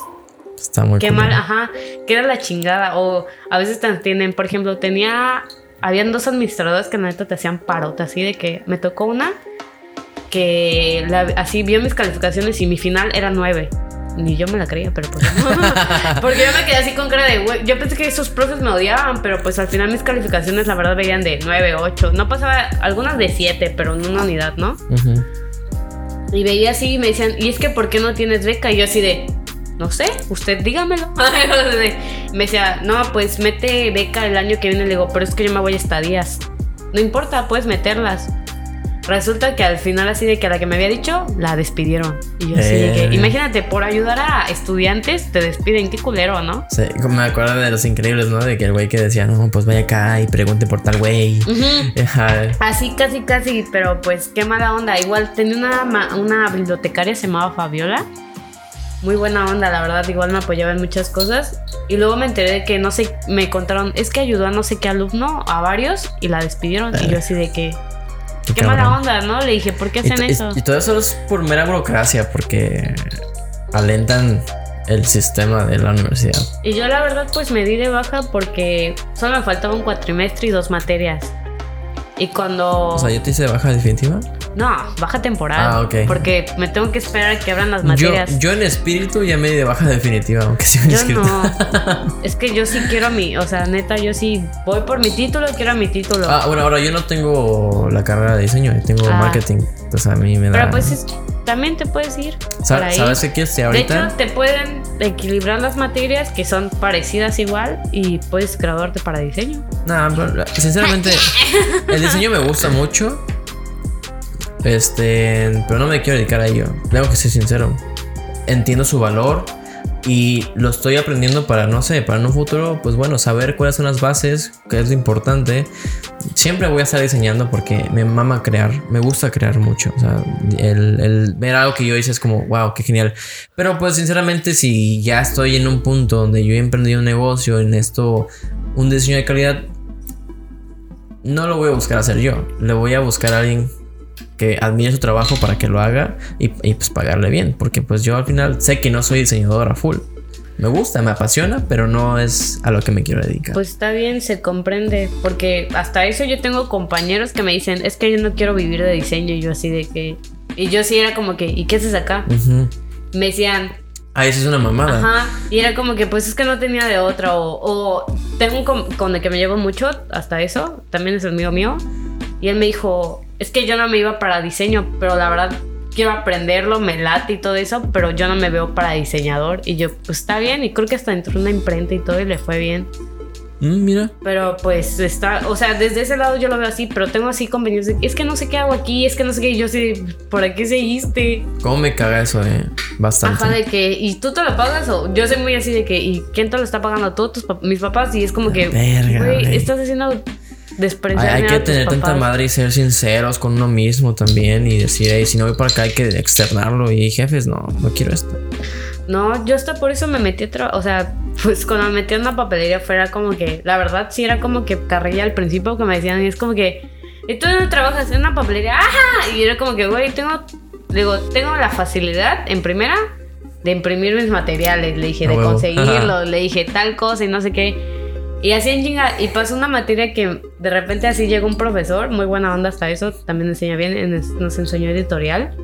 Speaker 1: Está muy
Speaker 2: qué mal, ajá, que era la chingada. O a veces te tienen, por ejemplo, tenía, habían dos administradoras que la neta te hacían parota, así de que me tocó una que la- así vio mis calificaciones y mi final era 9. Ni yo me la creía, pero pues no. <laughs> Porque yo me quedé así con cara de, güey, yo pensé que esos profes me odiaban, pero pues al final mis calificaciones la verdad veían de 9, 8. No pasaba, algunas de 7, pero en una unidad, ¿no?
Speaker 1: Ujú.
Speaker 2: Y veía así y me decían, ¿y es que por qué no tienes beca? Y yo así de, no sé, usted dígamelo. <laughs> me decía, no, pues mete beca el año que viene. Le digo, pero es que yo me voy a estadías. No importa, puedes meterlas. Resulta que al final así de que a la que me había dicho, la despidieron. Y yo así de
Speaker 1: Eh.
Speaker 2: que, imagínate, por ayudar a estudiantes te despiden, qué culero, ¿no?
Speaker 1: Sí, como me acuerdo de los increíbles, ¿no? De que el güey que decía, no, pues vaya acá y pregunte por tal güey.
Speaker 2: Ujú. <laughs>
Speaker 1: Ajá.
Speaker 2: Así casi casi, pero pues qué mala onda. Igual tenía una, una bibliotecaria, se llamaba Fabiola. Muy buena onda, la verdad, igual me apoyaba en muchas cosas. Y luego me enteré de que no sé, me contaron, es que ayudó a no sé qué alumno, a varios, y la despidieron. Y yo así de que, qué mala
Speaker 1: cabrón.
Speaker 2: onda, ¿no? Le dije, ¿por qué
Speaker 1: Y,
Speaker 2: hacen
Speaker 1: y-
Speaker 2: eso?
Speaker 1: y todo eso es por mera burocracia, porque alentan el sistema de la universidad.
Speaker 2: Y yo la verdad pues me di de baja porque solo me faltaba un cuatrimestre y dos materias. Y cuando...
Speaker 1: O sea, yo te hice de baja definitiva.
Speaker 2: No, baja temporal.
Speaker 1: Ah, ok.
Speaker 2: Porque me tengo que esperar a que abran las
Speaker 1: Yo,
Speaker 2: materias.
Speaker 1: yo en espíritu ya me di de baja definitiva, aunque sí me
Speaker 2: Yo
Speaker 1: inscrito.
Speaker 2: no. <laughs> Es que yo sí quiero mi, o sea, neta, yo sí voy por mi título, quiero mi título.
Speaker 1: Ah, bueno, ahora yo no tengo la carrera de diseño, yo tengo
Speaker 2: Ah.
Speaker 1: marketing. Entonces a mí me da.
Speaker 2: Pero pues es- también te puedes ir.
Speaker 1: Sa-
Speaker 2: por ahí.
Speaker 1: ¿Sabes qué quieres
Speaker 2: De
Speaker 1: ahorita?
Speaker 2: hecho, te pueden equilibrar las materias que son parecidas igual y puedes graduarte para diseño.
Speaker 1: Nah, pero, sinceramente, <laughs> el diseño me gusta mucho. Este, pero no me quiero dedicar a ello. Tengo que ser sincero. Entiendo su valor y lo estoy aprendiendo para, no sé, para en un futuro, pues bueno, saber cuáles son las bases, qué es lo importante. Siempre voy a estar diseñando porque me mama crear, me gusta crear mucho. O sea, el, el ver algo que yo hice es como, wow, qué genial. Pero pues sinceramente, si ya estoy en un punto donde yo he emprendido un negocio en esto, un diseño de calidad, no lo voy a buscar hacer yo. Le voy a buscar a alguien que admire su trabajo para que lo haga y, y, pues pagarle bien. Porque pues yo al final sé que no soy diseñador a full. Me gusta, me apasiona, pero no es a lo que me quiero dedicar.
Speaker 2: Pues está bien, se comprende. Porque hasta eso yo tengo compañeros que me dicen, es que yo no quiero vivir de diseño. Y yo así de que... Y yo sí era como que, ¿y qué haces acá?
Speaker 1: Ujú.
Speaker 2: Me decían,
Speaker 1: Ah, eso es una mamada.
Speaker 2: Ajá, y era como que pues es que no tenía de otra o, o tengo un com- con el que me llevo mucho hasta eso, también es amigo mío, y él me dijo, es que yo no me iba para diseño, pero la verdad quiero aprenderlo, me late y todo eso, pero yo no me veo para diseñador y yo pues está bien y creo que hasta entró en una imprenta y todo y le fue bien,
Speaker 1: Mm, mira.
Speaker 2: pero pues está, o sea, desde ese lado yo lo veo así, pero tengo así convenios de, es que no sé qué hago aquí, es que no sé qué, y yo sí, ¿por qué seguiste?
Speaker 1: ¿Cómo me caga eso, eh? Bastante.
Speaker 2: Ajá, de que, ¿y tú te lo pagas? O yo soy muy así de que, ¿y quién te lo está pagando? ¿Tú, tus pap- mis papás? Y es como que,
Speaker 1: Verga,
Speaker 2: güey. estás haciendo despreciar
Speaker 1: Hay, hay que tener tanta madre y ser sinceros con uno mismo también y decir, "Ey, si no voy para acá hay que externarlo y jefes, no, no quiero esto.
Speaker 2: No, yo hasta por eso me metí a trabajar, o sea, pues cuando me metí en una papelería fuera como que, la verdad sí era como que carrilla al principio que me decían, y es como que, ¿y tú no trabajas en una papelería? ¡Ajá! Y era como que, güey, tengo, digo, tengo la facilidad, en primera, de imprimir mis materiales, le dije, de
Speaker 1: huevo.
Speaker 2: conseguirlos, le dije tal cosa y no sé qué. Y así en y pasó una materia que de repente así llegó un profesor, muy buena onda hasta eso, también enseña bien, en- nos enseñó editorial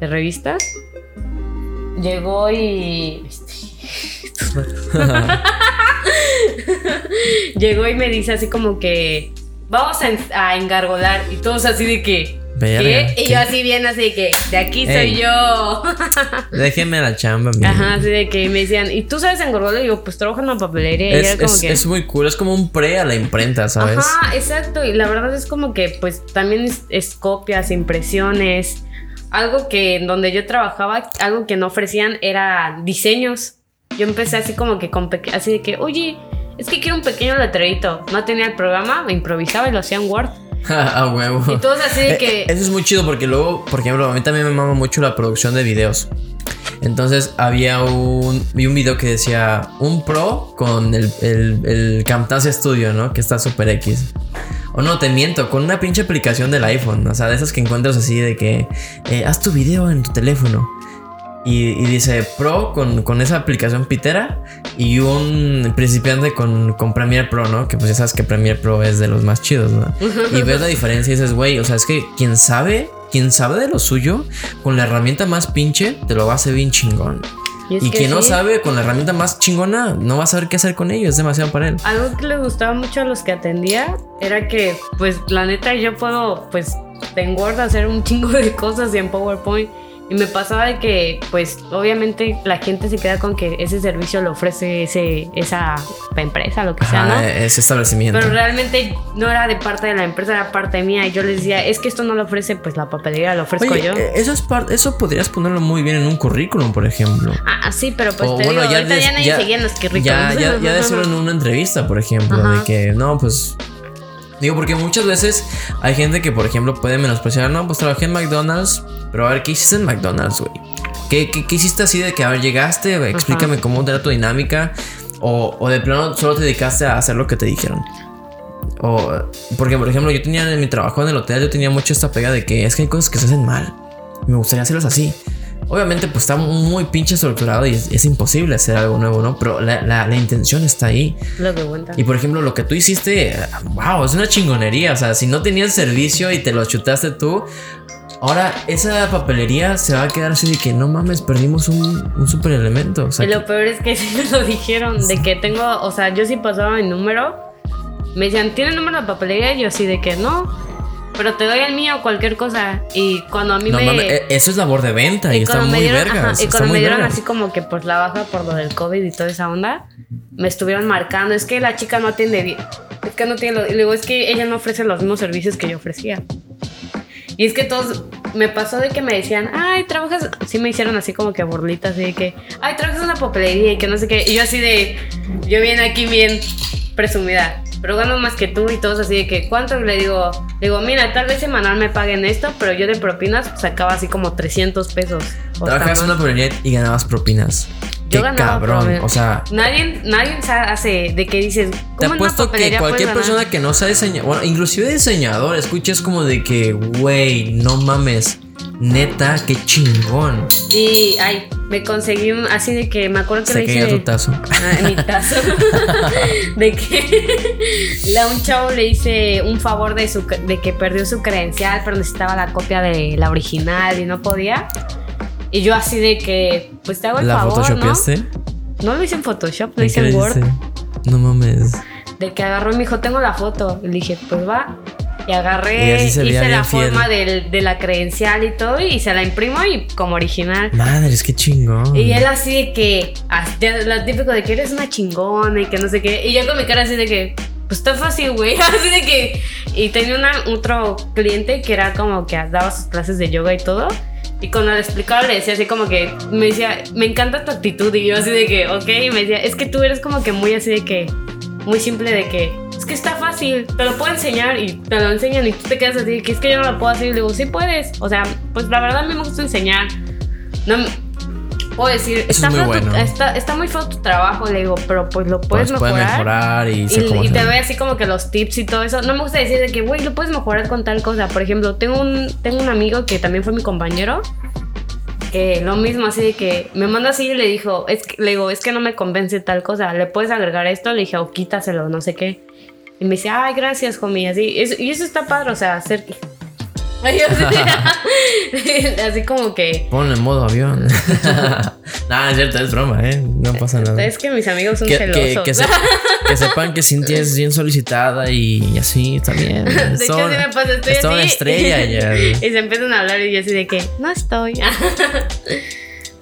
Speaker 2: de revistas. Llegó y... <laughs> Llegó y me dice así como que vamos a, a engargolar y todos así de que
Speaker 1: Verga,
Speaker 2: Y yo así bien, así de que, de aquí soy
Speaker 1: Ey.
Speaker 2: yo. <laughs>
Speaker 1: Déjenme la chamba, amigo.
Speaker 2: Ajá, así de que me decían, ¿y tú sabes engordar? Y yo, pues trabajo en una papelería. y
Speaker 1: Es,
Speaker 2: era como
Speaker 1: es-
Speaker 2: que.
Speaker 1: es muy cool, es como un pre a la imprenta, ¿sabes?
Speaker 2: Ajá, exacto. Y la verdad es como que, pues, también es, es copias, impresiones. Algo que en donde yo trabajaba, algo que no ofrecían era diseños. Yo empecé así como que con así de que, oye, es que quiero un pequeño letrerito. No tenía el programa, me improvisaba y lo hacía en Word. <laughs>
Speaker 1: a huevo.
Speaker 2: Y todos así de
Speaker 1: Eh,
Speaker 2: que.
Speaker 1: eh, Eso es muy chido porque luego, por ejemplo, a mí también me mama mucho la producción de videos. Entonces había un, vi un video que decía un pro con el, el, el Camtasia Studio, ¿no? Que está super X. O no, te miento, con una pinche aplicación del iPhone. O sea, de esas que encuentras así de que eh, haz tu video en tu teléfono. Y, y dice Pro con, con esa aplicación pitera y un principiante con, con Premiere Pro, ¿no? Que pues ya sabes que Premiere Pro es de los más chidos, ¿no? Y ves la diferencia y dices, güey, o sea, es que quien sabe, quien sabe de lo suyo, con la herramienta más pinche, te lo va a hacer bien chingón. Y,
Speaker 2: que
Speaker 1: quien no
Speaker 2: sí.
Speaker 1: sate con la herramienta más chingona, no va a saber qué hacer con ello, es demasiado para él.
Speaker 2: Algo que le gustaba mucho a los que atendía era que, pues, la neta, yo puedo, pues, en Word hacer un chingo de cosas y en PowerPoint. Y me pasaba de que, pues, obviamente la gente se queda con que ese servicio lo ofrece ese, esa empresa, lo que sea, ¿no?
Speaker 1: Ajá, ese establecimiento.
Speaker 2: Pero realmente no era de parte de la empresa, era parte mía. Y yo les decía, es que esto no lo ofrece, pues, la papelería, lo ofrezco
Speaker 1: Oye,
Speaker 2: yo.
Speaker 1: eh, eso es eso podrías ponerlo muy bien en un currículum, por ejemplo.
Speaker 2: Ah, sí, pero pues
Speaker 1: O
Speaker 2: te
Speaker 1: bueno,
Speaker 2: digo,
Speaker 1: ya
Speaker 2: ahorita ya nadie
Speaker 1: ya-
Speaker 2: seguía en los currículums.
Speaker 1: Ya, ya, ya de en una entrevista, por ejemplo, de
Speaker 2: Ajá.
Speaker 1: que no, pues. Digo, porque muchas veces hay gente que, por ejemplo, puede menospreciar, no, pues trabajé en McDonald's, pero a ver, ¿qué hiciste en McDonald's, güey? ¿Qué, qué, qué hiciste así de que, a ver, llegaste, explícame cómo era tu dinámica? O, o de plano solo te dedicaste a hacer lo que te dijeron. O, porque, por ejemplo, yo tenía en mi trabajo en el hotel, yo tenía mucho esta pega de que es que hay cosas que se hacen mal. Me gustaría hacerlas así. Obviamente, pues está muy pinche estructurado y es, es imposible hacer algo nuevo, ¿no? Pero la, la- la intención está ahí.
Speaker 2: Lo que cuenta.
Speaker 1: Y por ejemplo, lo que tú hiciste, wow, es una chingonería. O sea, si no tenías servicio y te lo chutaste tú, ahora esa papelería se va a quedar así de que no mames, perdimos un, un super elemento. O sea,
Speaker 2: y lo peor es que <laughs> sí me lo dijeron, de que tengo, o sea, yo sí pasaba mi número, me decían, ¿tiene número de papelería? Y yo así de que no, pero te doy el mío, cualquier cosa. Y cuando a mí
Speaker 1: no
Speaker 2: me...
Speaker 1: mames, e- eso es labor de venta y,
Speaker 2: y
Speaker 1: está muy
Speaker 2: dieron,
Speaker 1: verga.
Speaker 2: ajá, y cuando me dieron así como que por la baja por lo del COVID y toda esa onda, me estuvieron marcando, es que la chica no atiende bien, es que no tiene, lo- y luego es que ella no ofrece los mismos servicios que yo ofrecía. Y es que todos, me pasó de que me decían, ay, trabajas, sí me hicieron así como que burlitas, así de que, ay, trabajas en una papelería y que no sé qué. Y yo así de, yo bien aquí bien presumida, pero gano más que tú y todos así de que, ¿cuánto? Le digo, le digo, mira, tal vez semanal me paguen esto, pero yo de propinas sacaba así como 300 pesos. hasta
Speaker 1: en una papelería y ganabas propinas.
Speaker 2: Yo
Speaker 1: Qué
Speaker 2: ganaba
Speaker 1: cabrón. O sea,
Speaker 2: Nadie, nadie hace de que dices,
Speaker 1: Te
Speaker 2: ¿cómo en una
Speaker 1: apuesto que cualquier persona que no sea diseñador, bueno, inclusive diseñador, escuches como de que, güey, no mames, neta, qué chingón.
Speaker 2: Y, ay, me conseguí un, así de que me acuerdo que le hice...
Speaker 1: tu tazo.
Speaker 2: Ah, mi tazo. <laughs> de que <laughs> a un chavo le hice un favor de, su, de que perdió su credencial, pero necesitaba la copia de la original y no podía. Y yo así de que, pues te hago el
Speaker 1: ¿La
Speaker 2: favor, ¿no?
Speaker 1: photoshopeaste?
Speaker 2: No lo hice en Photoshop, lo
Speaker 1: ¿En
Speaker 2: hice en Word.
Speaker 1: No mames.
Speaker 2: De que agarró y me dijo, tengo la foto. Y le dije, pues va. Y
Speaker 1: Y
Speaker 2: agarré,
Speaker 1: veía
Speaker 2: hice la
Speaker 1: fiel.
Speaker 2: forma del- de la credencial y todo, y se la imprimo y como original.
Speaker 1: Madres, qué chingón.
Speaker 2: Y él así de que, así- lo típico de que eres una chingona y que no sé qué. Y yo con mi cara así de que, pues está fácil, güey. <laughs> Así de que. Y tenía una, otro cliente que era como que daba sus clases de yoga y todo. Y cuando le explicaba le decía así como que, me decía, me encanta tu actitud. Y yo así de que, ok. Y me decía, es que tú eres como que muy así de que, muy simple de que, es que está fácil, te lo puedo enseñar y te lo enseñan y tú te quedas así, que es que yo no lo puedo hacer. Y le digo, sí puedes. O sea, pues la verdad a mí me gusta enseñar. No puedo decir, está,
Speaker 1: es muy
Speaker 2: feo tu-
Speaker 1: bueno.
Speaker 2: está, está muy feo tu trabajo, le digo, pero pues lo puedes
Speaker 1: Pues
Speaker 2: mejorar.
Speaker 1: mejorar y,
Speaker 2: Y, y te doy así como que los tips y todo eso. No me gusta decir de que, güey, lo puedes mejorar con tal cosa. Por ejemplo, tengo un, tengo un amigo que también fue mi compañero. Que lo mismo, así de que me manda así y le dijo, es que, le digo, es que no me convence tal cosa. ¿Le puedes agregar esto? Le dije, o quítaselo, no sé qué. Y me dice, ay, gracias, homie. Así, y eso está padre, o sea, hacer <laughs> Así como que.
Speaker 1: Ponle en modo avión. <laughs> Nada, es cierto, es broma, ¿eh? No pasa nada.
Speaker 2: Es que mis amigos son
Speaker 1: Que,
Speaker 2: celosos.
Speaker 1: que, que, se- <laughs> que sepan que Cintia es bien solicitada y así también.
Speaker 2: De
Speaker 1: Es
Speaker 2: hecho, sí me pasa, estoy
Speaker 1: es
Speaker 2: así.
Speaker 1: una estrella ya.
Speaker 2: y se empiezan a hablar y yo así de que no estoy.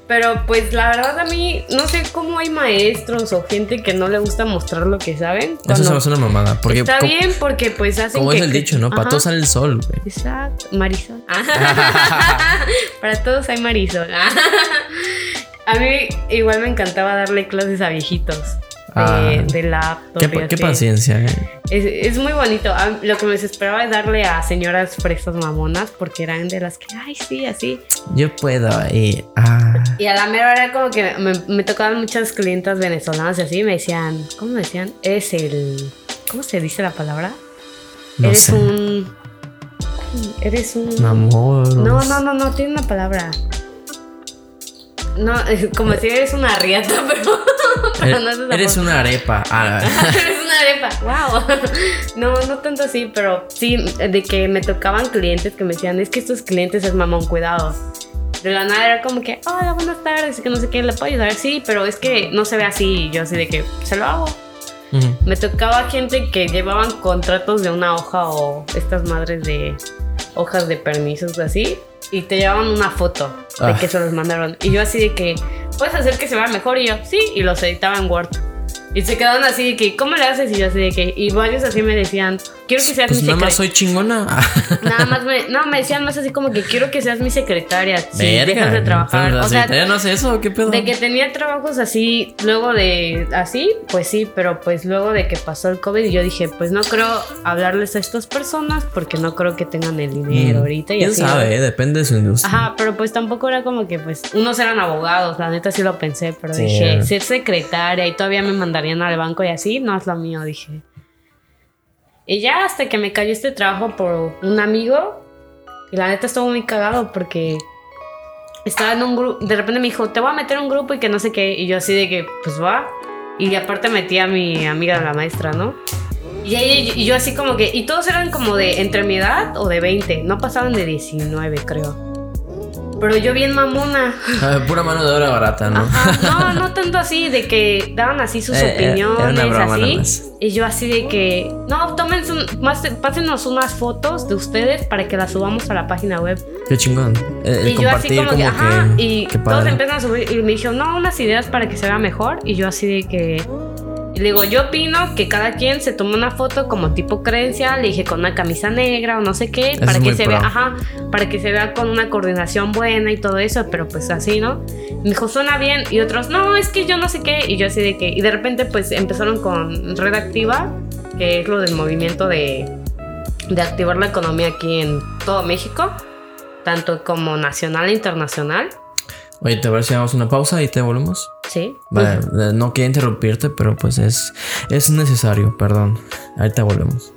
Speaker 2: Pero pues la verdad a mí no sé cómo hay maestros o gente que no le gusta mostrar lo que saben.
Speaker 1: Eso se me hace una mamada. Porque
Speaker 2: Está bien porque pues hacen
Speaker 1: como
Speaker 2: que...
Speaker 1: es el dicho, ¿no? Para todos sale el sol, güey.
Speaker 2: Exacto, Marisol. <laughs> <laughs> Para todos hay Marisol. <laughs> A mí igual me encantaba darle clases a viejitos
Speaker 1: Ah.
Speaker 2: de laptop.
Speaker 1: Qué, paciencia, ¿eh?
Speaker 2: Es, es muy bonito. A- Lo que me desesperaba es darle a señoras fresas mamonas porque eran de las que, ay, sí, así.
Speaker 1: Yo puedo y ah,
Speaker 2: Y a la mera hora como que me, me tocaban muchas clientas venezolanas y así me decían, ¿cómo me decían? Eres el... ¿Cómo se dice la palabra?
Speaker 1: no
Speaker 2: eres
Speaker 1: sé.
Speaker 2: un... Eres un...
Speaker 1: Un amor.
Speaker 2: No, no, no, no, tiene una palabra. No, <laughs> como si eres una riata, <laughs> pero, pero no es esa <laughs>
Speaker 1: Eres una arepa. Ah,
Speaker 2: Eres una arepa, wow. No, no tanto así, pero sí, de que me tocaban clientes que me decían, es que estos clientes es mamón, cuidado. De la nada era como que, hola, buenas tardes, que no sé qué, le puedo ayudar. Sí, pero es que no se ve así. Yo así de que, se lo hago. Me tocaba gente que llevaban contratos de una hoja o estas madres de hojas de permisos así y te llevaban una foto de
Speaker 1: Ah.
Speaker 2: que se los mandaron. Y yo así de que, ¿puedes hacer que se vea mejor? Y yo, sí, y los editaba en Word. Y se quedaban así de que, ¿cómo le haces? Y yo así de que, y varios así me decían, quiero que seas
Speaker 1: Pues
Speaker 2: mi
Speaker 1: nada más
Speaker 2: secretaria.
Speaker 1: soy chingona. <laughs>
Speaker 2: Nada más me, no, me decían más así como que quiero que seas mi secretaria. Si
Speaker 1: Verga.
Speaker 2: dejas de trabajar.
Speaker 1: Pero la
Speaker 2: O sea,
Speaker 1: secretaria no hace eso, ¿qué pedo?
Speaker 2: de que tenía trabajos así, luego de así, pues sí, pero pues luego de que pasó el COVID, yo dije, pues no creo hablarles a estas personas porque no creo que tengan el dinero
Speaker 1: Mm.
Speaker 2: ahorita y
Speaker 1: ¿Quién
Speaker 2: así.
Speaker 1: sabe? eh? Depende de su industria.
Speaker 2: Ajá, pero pues tampoco era como que pues unos eran abogados, la neta sí lo pensé, pero
Speaker 1: Sí.
Speaker 2: dije, ser secretaria y todavía me mandarían al banco y así, no es lo mío, dije. Y ya hasta que me cayó este trabajo por un amigo, y la neta estuvo muy cagado porque estaba en un grupo, de repente me dijo, te voy a meter en un grupo y que no sé qué, y yo así de que, pues va, y aparte metí a mi amiga la maestra, ¿no? Y, ella- y yo así como que, y todos eran como de entre mi edad o de 20, no pasaban de 19 creo. Pero yo bien mamona. <laughs>
Speaker 1: Ah, pura mano de obra barata, ¿no?
Speaker 2: Ajá, no, <laughs> no tanto así, de que daban así sus
Speaker 1: Eh, eh,
Speaker 2: opiniones,
Speaker 1: broma
Speaker 2: así. Y yo así de que, no, tomen, más, pásenos unas fotos de ustedes para que las subamos a la página web.
Speaker 1: Qué chingón. El
Speaker 2: y yo así como, que, ajá, y
Speaker 1: qué
Speaker 2: todos empiezan a subir y me dijeron, no, unas ideas para que se vea mejor. Y yo así de que, y le digo, yo opino que cada quien se tome una foto como tipo creencia, le dije con una camisa negra o no sé qué,
Speaker 1: Eso
Speaker 2: para que se
Speaker 1: pro.
Speaker 2: vea, ajá, para que se vea con una coordinación buena y todo eso, pero pues así, ¿no? Me dijo, suena bien, y otros, no, es que yo no sé qué, y yo así de que, y de repente pues empezaron con Red Activa, que es lo del movimiento de, de activar la economía aquí en todo México, tanto como nacional e internacional,
Speaker 1: Oye, te parece si damos una pausa y te volvemos.
Speaker 2: sí.
Speaker 1: Vale, no quería interrumpirte, pero pues es, es necesario, perdón. Ahorita volvemos.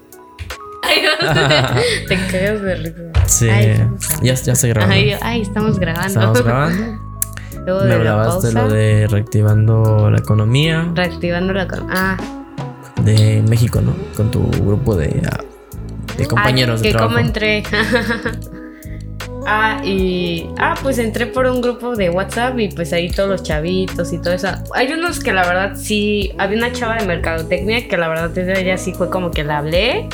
Speaker 2: Ay, no, <laughs> te cagas de risa.
Speaker 1: Sí,
Speaker 2: Ay,
Speaker 1: ya, ya estoy grabando.
Speaker 2: Ay, estamos grabando.
Speaker 1: Estamos grabando. <laughs>
Speaker 2: Luego
Speaker 1: Me
Speaker 2: de
Speaker 1: hablabas lo de reactivando la economía
Speaker 2: reactivando la con- ah,
Speaker 1: de México, ¿no? Con tu grupo de, ah, de compañeros
Speaker 2: ah,
Speaker 1: de
Speaker 2: que
Speaker 1: trabajo.
Speaker 2: cómo entré. <laughs> ah, y ah, pues entré por un grupo de WhatsApp y pues ahí todos los chavitos y todo eso. Hay unos que la verdad sí, había una chava de mercadotecnia que la verdad ella sí fue como que la hablé.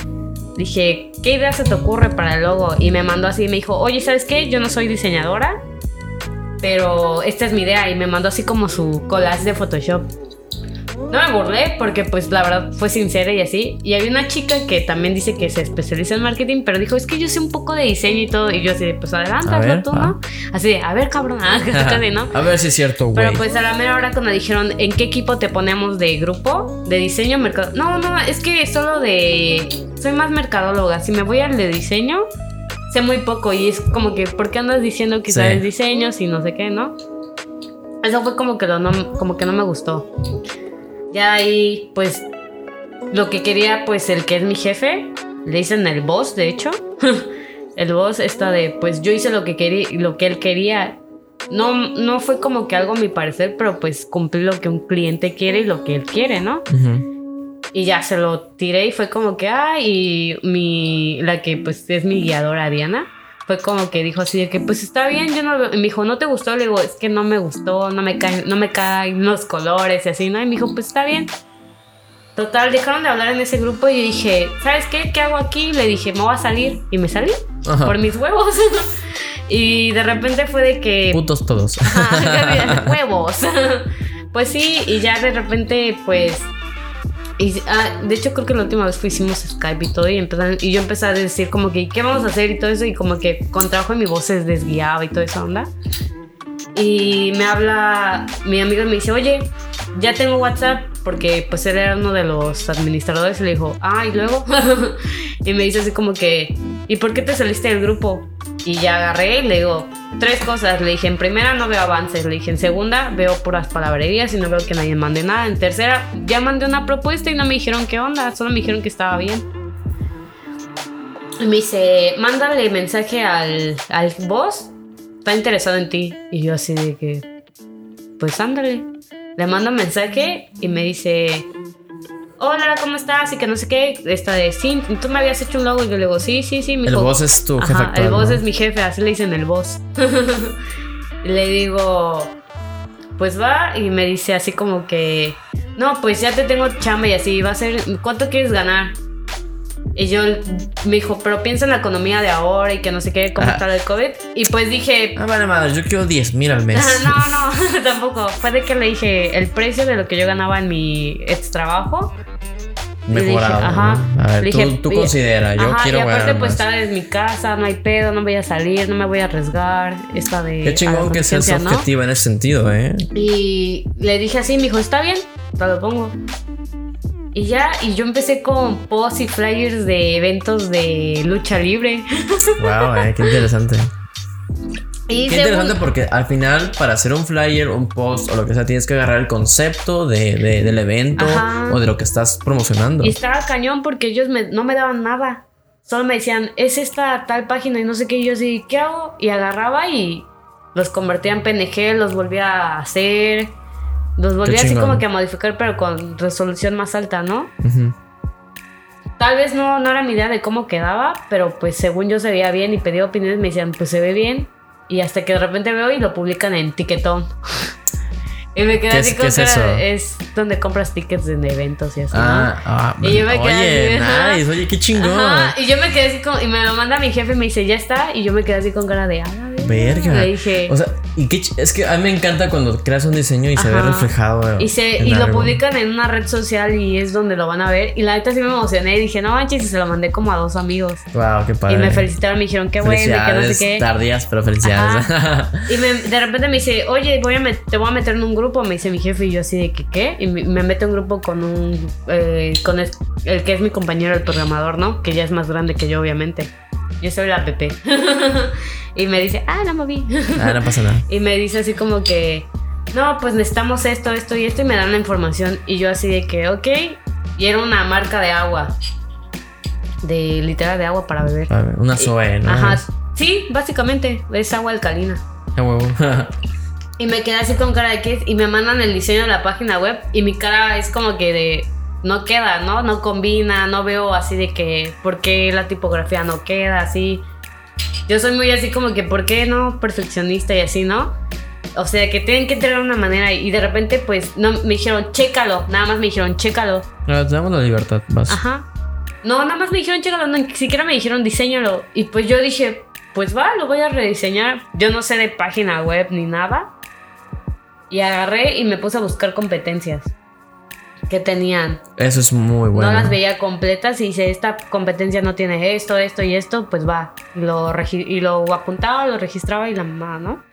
Speaker 2: Dije, ¿qué idea se te ocurre para el logo? Y me mandó así, me dijo, oye, ¿sabes qué? Yo no soy diseñadora, pero esta es mi idea. Y me mandó así como su collage de Photoshop. No me burlé porque pues la verdad fue sincera y así. Y había una chica que también dice que se especializa en marketing, pero dijo, es que yo sé un poco de diseño y todo. Y yo así, de, pues adelante,
Speaker 1: A
Speaker 2: hazlo
Speaker 1: ver,
Speaker 2: tú,
Speaker 1: va.
Speaker 2: ¿no? Así de, a ver, cabrón, ah, <laughs> casi, ¿no?
Speaker 1: A ver si es cierto, güey.
Speaker 2: Pero pues a la mera hora cuando dijeron en qué equipo te ponemos de grupo, de diseño, mercado. No, no, es que solo de. Soy más mercadóloga. Si me voy al de diseño, sé muy poco. Y es como que, ¿por qué andas diciendo que
Speaker 1: Sí.
Speaker 2: sabes diseño si no sé qué, no? Eso fue como que, lo no, como que no me gustó. Ya ahí, pues, lo que quería, pues, el que es mi jefe, le dicen el boss, de hecho. <laughs> el boss está de, pues, yo hice lo que quería, lo que él quería. No, no fue como que algo a mi parecer, pero pues cumplí lo que un cliente quiere y lo que él quiere, ¿no? Y ya se lo tiré y fue como que, ay, y mi, la que pues es mi guiadora, Diana, fue como que dijo así de que pues está bien, yo no y me dijo, "¿No te gustó?" Le digo, "Es que no me gustó, no me caen no me caen los colores y así, ¿no?" Y me dijo, "Pues está bien." Total, dejaron de hablar en ese grupo y dije, ¿sabes qué? ¿Qué hago aquí? Le dije, me voy a salir. Y me salí
Speaker 1: Ajá.
Speaker 2: por mis huevos. <laughs> y de repente fue de que...
Speaker 1: Putos todos.
Speaker 2: Ajá, <laughs> huevos. <laughs> pues sí, y ya de repente, pues. Y- ah, de hecho, creo que la última vez hicimos Skype y todo. Y, empezaron- y yo empecé a decir, como que, ¿qué vamos a hacer? Y todo eso. Y como que con trabajo mi voz se desguiaba y toda esa onda. Y me habla mi amigo me dice, oye, ya tengo WhatsApp. Porque pues él era uno de los administradores. Y le dijo, ah, y luego. <laughs> y me dice así como que, ¿y por qué te saliste del grupo? Y ya agarré y le digo tres cosas. Le dije, en primera no veo avances. Le dije, en segunda veo puras palabrerías y no veo que nadie mande nada. En tercera ya mandé una propuesta y no me dijeron qué onda. Solo me dijeron que estaba bien. Y me dice, mándale mensaje al, al boss. Está interesado en ti. Y yo así de que, pues ándale. Le mando un mensaje y me dice, hola, ¿cómo estás? Y que no sé qué. Esta de, sí, tú me habías hecho un logo. Y yo le digo, sí, sí, sí. Me
Speaker 1: El boss es tu jefe
Speaker 2: Ajá,
Speaker 1: actual.
Speaker 2: el boss
Speaker 1: ¿no?
Speaker 2: es mi jefe, así le dicen el boss. Y <laughs> le digo, pues va, y me dice así como que, no, pues ya te tengo chamba y así, va a ser, ¿cuánto quieres ganar? Y yo me dijo, pero piensa en la economía de ahora y que no sé qué, cómo está el COVID. Y pues dije,
Speaker 1: Ah, vale, madre, yo quiero 10 mil al mes. <laughs>
Speaker 2: no, no, <laughs> tampoco. Fue de que le dije el precio de lo que yo ganaba en mi ex trabajo. Le dije,
Speaker 1: Mejorado.
Speaker 2: ajá.
Speaker 1: ¿no? A ver, tú,
Speaker 2: dije,
Speaker 1: tú
Speaker 2: y-
Speaker 1: considera, yo
Speaker 2: Ajá,
Speaker 1: quiero
Speaker 2: y aparte pues está desde mi casa, no hay pedo, no voy a salir, no me voy a arriesgar. Esta de...
Speaker 1: Qué chingón que seas
Speaker 2: ¿no?
Speaker 1: objetiva en ese sentido, ¿eh?
Speaker 2: Y le dije así, me dijo, está bien, te lo pongo. Y ya, y yo empecé con posts y flyers de eventos de lucha libre. <laughs>
Speaker 1: Wow, eh, qué interesante.
Speaker 2: Y
Speaker 1: Qué interesante porque al final, para hacer un flyer, un post o lo que sea, tienes que agarrar el concepto de, de- del evento
Speaker 2: Ajá.
Speaker 1: o de lo que estás promocionando.
Speaker 2: Y estaba cañón porque ellos me- no me daban nada. Solo me decían, es esta tal página y no sé qué. Y yo así, ¿qué hago? Y agarraba y los convertía en PNG, los volvía a hacer. Los volvía así como que a modificar, pero con resolución más alta, ¿no?
Speaker 1: Ujú.
Speaker 2: Tal vez no, no era mi idea de cómo quedaba, pero pues según yo se veía bien y pedí opiniones, me decían, pues se ve bien. Y hasta que de repente veo y lo publican en Ticketón. <laughs> y me quedé
Speaker 1: ¿Qué
Speaker 2: así con
Speaker 1: es eso?
Speaker 2: Es donde compras tickets de eventos y así, ¿no?
Speaker 1: Ah, ah,
Speaker 2: Y yo me quedé
Speaker 1: oye,
Speaker 2: así,
Speaker 1: nice, oye, qué chingón.
Speaker 2: Ajá, y yo me quedé así como, y me lo manda mi jefe y me dice, ya está, y yo me quedé así con cara de, ah,
Speaker 1: Verga.
Speaker 2: Le dije,
Speaker 1: O sea, y qué es que a mí me encanta cuando creas un diseño y se ve reflejado.
Speaker 2: y, se, y lo publican en una red social y es donde lo van a ver. Y la neta sí me emocioné y dije, no manches, y se lo mandé como a dos amigos.
Speaker 1: Wow, qué padre.
Speaker 2: Y me felicitaron, me dijeron, qué bueno, que no sé qué.
Speaker 1: Tardías, pero felicidades. <laughs>
Speaker 2: Y me- de repente me dice, oye, voy a te voy a meter en un grupo, me dice mi jefe, y yo así de que, ¿qué? Y me, me mete en un grupo con un, eh, con el que es mi compañero, el programador, ¿no? Que ya es más grande que yo, obviamente. Yo soy la PP. <laughs> y me dice, ah, la moví.
Speaker 1: ah, no pasa nada. <laughs>
Speaker 2: y me dice así como que, no, pues necesitamos esto, esto y esto, y me dan la información. Y yo así de que, ok. Y era una marca de agua. De literal de agua para beber.
Speaker 1: A ver, una Zoe, ¿no?
Speaker 2: Ajá. Sí, básicamente, es agua alcalina.
Speaker 1: Huevo. <laughs>
Speaker 2: Y me quedé así con cara de que y me mandan el diseño de la página web y mi cara es como que de no queda, ¿no? No combina, no veo así de que por qué la tipografía no queda así. Yo soy muy así como que por qué no perfeccionista y así, ¿no? O sea, que tienen que tener una manera y de repente pues no me dijeron, "Chécalo", nada más me dijeron, "Chécalo".
Speaker 1: Ah, te damos la libertad, vas.
Speaker 2: Ajá. No, nada más me dijeron, chécalo, no, ni siquiera me dijeron, diseñalo. Y pues yo dije, pues va, lo voy a rediseñar. Yo no sé de página web ni nada. Y agarré y me puse a buscar competencias que tenían.
Speaker 1: Eso es muy bueno.
Speaker 2: No las veía completas y dice, esta competencia no tiene esto, esto y esto, pues va. Y lo, y lo apuntaba, lo registraba y la mamá, ¿no?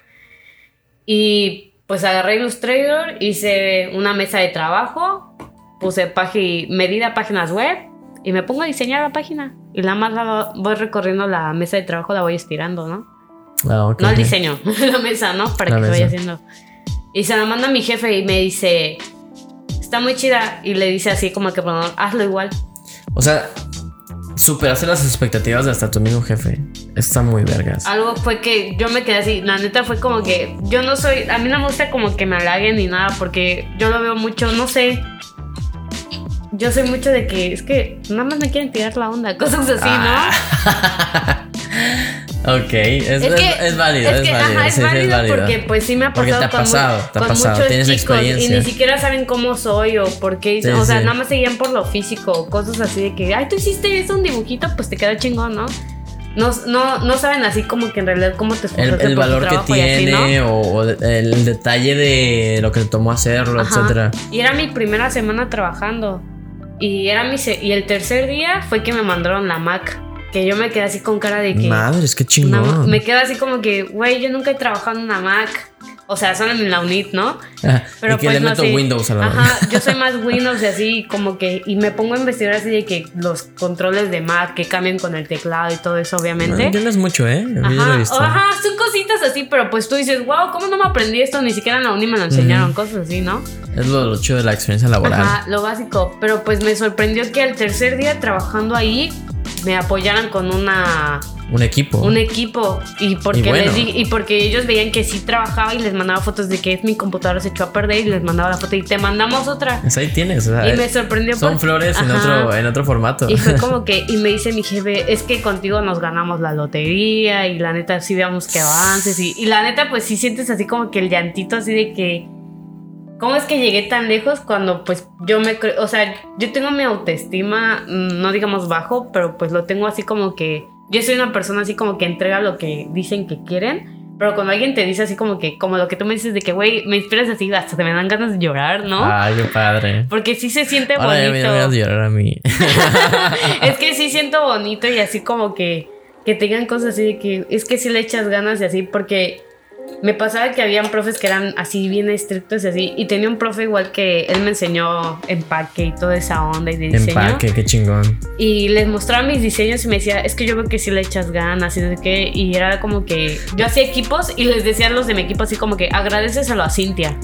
Speaker 2: Y pues agarré Illustrator, hice una mesa de trabajo, puse medida páginas web y me pongo a diseñar la página. Y la más la voy recorriendo la mesa de trabajo, la voy estirando, ¿no?
Speaker 1: Ah, ok,
Speaker 2: No el diseño, <laughs> la mesa, ¿no? Para
Speaker 1: La
Speaker 2: que se vaya
Speaker 1: mesa.
Speaker 2: haciendo. Y se la manda a mi jefe y me dice, está muy chida. Y le dice así como que, bueno, hazlo igual.
Speaker 1: O sea, superaste las expectativas de hasta tu mismo jefe. Está muy vergas.
Speaker 2: Algo fue que yo me quedé así, la neta fue como que yo no soy, a mí no me gusta como que me halaguen ni nada porque yo lo veo mucho, no sé. Yo soy mucho de que es que nada más me quieren tirar la onda, <laughs> cosas así, ¿no? <laughs>
Speaker 1: Ok, es, es,
Speaker 2: que-
Speaker 1: es válido,
Speaker 2: es que,
Speaker 1: válido.
Speaker 2: ajá, es
Speaker 1: sí,
Speaker 2: válido
Speaker 1: es válido.
Speaker 2: porque pues sí me ha
Speaker 1: Porque
Speaker 2: pasado,
Speaker 1: te ha
Speaker 2: con,
Speaker 1: pasado, te ha
Speaker 2: con
Speaker 1: pasado,
Speaker 2: muchos
Speaker 1: tienes
Speaker 2: chicos y ni siquiera saben cómo soy o por qué,
Speaker 1: Sí,
Speaker 2: o sea,
Speaker 1: sí.
Speaker 2: nada más seguían por lo físico, o cosas así de que, ay, tú hiciste eso, un dibujito, pues te queda chingón, ¿no? No, no, no saben así como que en realidad cómo te
Speaker 1: el, el valor que tiene o, el detalle de lo que te tomó hacerlo,
Speaker 2: Ajá.
Speaker 1: etcétera.
Speaker 2: Y era mi primera semana trabajando. Y era mi se- y el tercer día fue que me mandaron la Mac. Que yo me quedé así con cara de que.
Speaker 1: Madre, es que chingón.
Speaker 2: Me quedo así como que, güey, yo nunca he trabajado en una Mac. O sea, son en la UNIT, ¿no? Pero
Speaker 1: y que
Speaker 2: pues
Speaker 1: le
Speaker 2: no sé.
Speaker 1: Windows a la.
Speaker 2: Ajá, yo soy más <laughs> Windows y así como que y me pongo a investigar así de que los controles de Mac que cambian con el teclado y todo eso,
Speaker 1: No
Speaker 2: obviamente.
Speaker 1: entiendes mucho, ¿eh? Lo he
Speaker 2: Ajá,
Speaker 1: visto.
Speaker 2: o- ajá, son cositas así, pero pues tú dices, wow, ¿cómo no me aprendí esto? Ni siquiera en la uni me lo enseñaron, cosas así, ¿no?
Speaker 1: Es lo, lo chido de la experiencia laboral.
Speaker 2: Ajá, lo básico. Pero pues me sorprendió que al tercer día trabajando ahí me apoyaran con una
Speaker 1: Un equipo.
Speaker 2: un equipo y porque
Speaker 1: Y bueno.
Speaker 2: les di- y porque ellos veían que sí trabajaba y les mandaba fotos de que mi computadora se echó a perder y les mandaba la foto y te mandamos otra.
Speaker 1: Pues ahí tienes. o sea,
Speaker 2: Y me sorprendió
Speaker 1: Son flores en otro, en otro formato.
Speaker 2: Y fue como <laughs> que, y me dice mi jefe, es que contigo nos ganamos la lotería y la neta sí veamos que avances y, y la neta pues sí sientes así como que el llantito así de que, ¿cómo es que llegué tan lejos cuando pues yo me, cre- o sea, yo tengo mi autoestima, mm, no digamos bajo, pero pues lo tengo así como que, yo soy una persona así como que entrega lo que dicen que quieren. Pero cuando alguien te dice así como que, como lo que tú me dices de que, güey, me inspiras así, hasta te me dan ganas de llorar, ¿no?
Speaker 1: Ay, qué padre.
Speaker 2: Porque sí se siente
Speaker 1: Ahora ya me
Speaker 2: bonito.
Speaker 1: dieron ganas de llorar a mí. <laughs>
Speaker 2: es que sí siento bonito y así como que, que tengan cosas así de que es que sí le echas ganas y así porque me pasaba que habían profes que eran así bien estrictos y así y tenía un profe igual que él me enseñó empaque y toda esa onda y de diseño
Speaker 1: Empaque, qué chingón.
Speaker 2: y les mostraba mis diseños y me decía es que yo veo que sí le echas ganas y no sé qué y era como que yo hacía equipos y les decía a los de mi equipo así como que agradeceselo a Cintia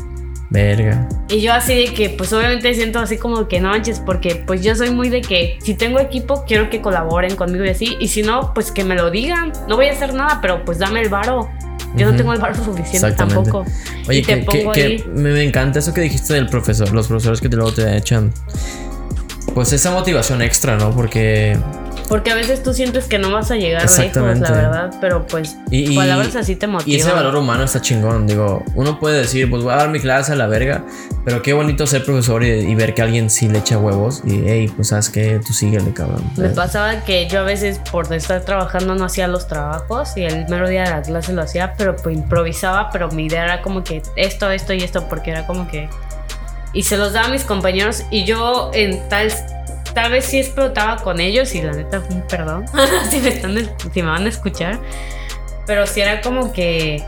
Speaker 1: Verga.
Speaker 2: y yo así de que, pues obviamente siento así como que no manches, porque pues yo soy muy de que si tengo equipo, quiero que colaboren conmigo y así. Y si no, pues que me lo digan. No voy a hacer nada, pero pues dame el varo. Yo no tengo el varo suficiente tampoco.
Speaker 1: Oye, que, que-
Speaker 2: pongo
Speaker 1: que
Speaker 2: ahí.
Speaker 1: me, encanta eso que dijiste del profesor, los profesores que te luego te echan. Pues esa motivación extra, ¿no? Porque.
Speaker 2: Porque a veces tú sientes que no vas a llegar lejos, la verdad. Pero pues
Speaker 1: Y, y-
Speaker 2: palabras así te motivan.
Speaker 1: Y ese valor humano está chingón. Digo, uno puede decir, pues voy a dar mi clase a la verga. Pero qué bonito ser profesor y, y ver que alguien sí le echa huevos. Y, hey, pues sabes que tú síguele, cabrón.
Speaker 2: Me pasaba que yo a veces por estar trabajando no hacía los trabajos y el mero día de la clase lo hacía, pero pues improvisaba, pero mi idea era como que esto, esto y esto, porque era como que... Y se los daba a mis compañeros y yo en tal... Tal vez sí explotaba con ellos y la neta, un perdón, <laughs> si, me están, si me van a escuchar. Pero sí era como que...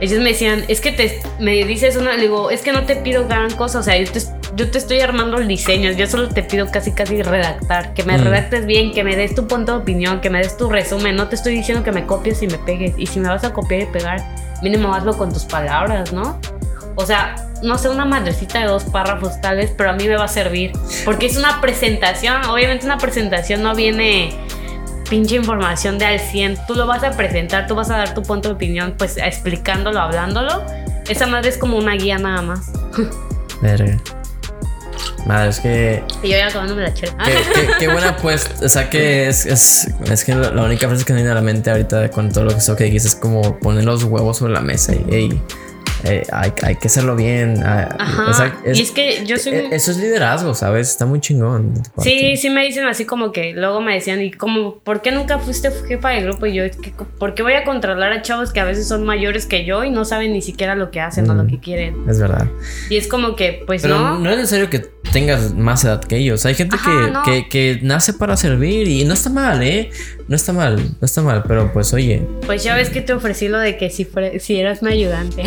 Speaker 2: Ellos me decían, es que te, me dices una, le digo, es que no te pido gran cosa, o sea, yo te, yo te estoy armando el diseño, yo solo te pido casi casi redactar, que me
Speaker 1: Mm.
Speaker 2: redactes bien, que me des tu punto de opinión, que me des tu resumen, no te estoy diciendo que me copies y me pegues, y si me vas a copiar y pegar, mínimo hazlo con tus palabras, ¿no? O sea, no sé, una madrecita de dos párrafos tal vez, pero a mí me va a servir, porque es una presentación, obviamente una presentación no viene pinche información de al 100. Tú lo vas a presentar, tú vas a dar tu punto de opinión, pues explicándolo, hablándolo. Esa madre es como una guía nada más. <laughs>
Speaker 1: Verga. Madre, es que.
Speaker 2: Y yo ya acabándome la chela.
Speaker 1: Qué, qué- qué buena <laughs> pues. O sea que es, es, es que la única frase que me viene a la mente ahorita con todo lo que, eso que dijiste es como poner los huevos sobre la mesa y hey, eh, hay, hay que hacerlo bien. ah,
Speaker 2: Ajá.
Speaker 1: o sea, es-
Speaker 2: y es que yo soy.
Speaker 1: eh, Eso es liderazgo, ¿sabes? Está muy chingón.
Speaker 2: Sí, sí me dicen así como que luego me decían, y como, ¿por qué nunca fuiste jefa de grupo? Y yo, ¿por qué voy a controlar a chavos que a veces son mayores que yo y no saben ni siquiera lo que hacen o lo
Speaker 1: Mm.
Speaker 2: que quieren?
Speaker 1: Es verdad.
Speaker 2: Y es como que, pues
Speaker 1: Pero
Speaker 2: no.
Speaker 1: no. es necesario que tengas más edad que ellos. Hay gente
Speaker 2: Ajá,
Speaker 1: que,
Speaker 2: no.
Speaker 1: que, que nace para servir y no está mal, ¿eh? No está mal, no está mal, pero pues oye.
Speaker 2: Pues ya ves que te ofrecí lo de que si, fuera- si eras mi ayudante.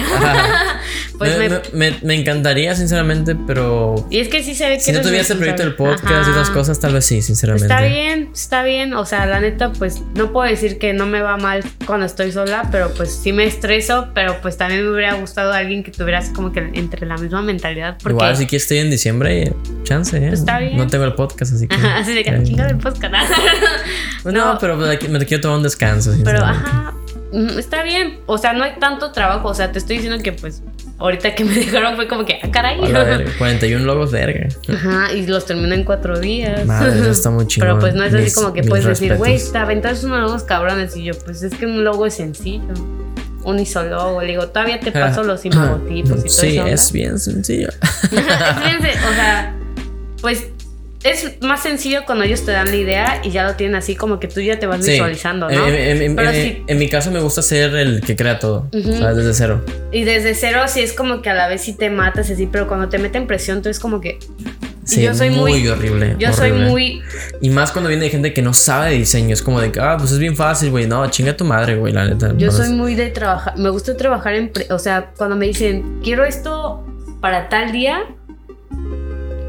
Speaker 2: <laughs> pues
Speaker 1: me,
Speaker 2: me,
Speaker 1: me- me- me encantaría, sinceramente, pero
Speaker 2: Y es que sí se ve que
Speaker 1: si no tuviese el proyecto del podcast y otras cosas, tal vez sí, sinceramente.
Speaker 2: Está bien, está bien. O sea, la neta, pues no puedo decir que no me va mal cuando estoy sola, pero pues sí me estreso, pero pues también me hubiera gustado alguien que tuviera así como que entre la misma mentalidad. Porque
Speaker 1: Igual, si quieres estoy en diciembre, chance, ¿eh?
Speaker 2: Está bien.
Speaker 1: No tengo el podcast, así que.
Speaker 2: Ajá, <laughs> así de que
Speaker 1: eh,
Speaker 2: chinga podcast. <laughs>
Speaker 1: pues no,
Speaker 2: no.
Speaker 1: pero pues, aquí- me quiero tomar un descanso.
Speaker 2: Pero ajá, mm, está bien. O sea, no hay tanto trabajo. O sea, te estoy diciendo que pues ahorita que me <laughs> dejaron fue como que, ah, caray.
Speaker 1: A la <laughs> verga, 41 logos verga.
Speaker 2: Ajá, y los terminé en cuatro días.
Speaker 1: Madre, eso está muy <laughs> chingón.
Speaker 2: Pero pues no es así
Speaker 1: Mis-
Speaker 2: como que puedes decir, güey, te aventaste unos logos cabrones. Y yo, pues es que un logo es sencillo. Un isologo. Le digo, todavía te paso los logotipos y todo
Speaker 1: Sí,
Speaker 2: eso.
Speaker 1: es bien sencillo.
Speaker 2: es bien o sea, pues es más sencillo cuando ellos te dan la idea y ya lo tienen así como que tú ya te vas
Speaker 1: Sí.
Speaker 2: visualizando, ¿no?
Speaker 1: En, en-
Speaker 2: Pero
Speaker 1: en-
Speaker 2: sí,
Speaker 1: en mi caso me gusta ser el que crea todo.
Speaker 2: Ujú.
Speaker 1: ¿Sabes? Desde cero.
Speaker 2: y desde cero sí es como que a la vez sí te matas así, pero cuando te meten presión tú es como que...
Speaker 1: Sí,
Speaker 2: yo soy muy...
Speaker 1: horrible.
Speaker 2: Yo soy
Speaker 1: horrible.
Speaker 2: muy...
Speaker 1: Y más cuando viene de gente que no sabe de diseño. Es como de que, ah, pues es bien fácil, güey. No, chinga tu madre, güey, la neta.
Speaker 2: Yo soy muy de trabajar, me gusta trabajar en, o sea, cuando me dicen, quiero esto para tal día,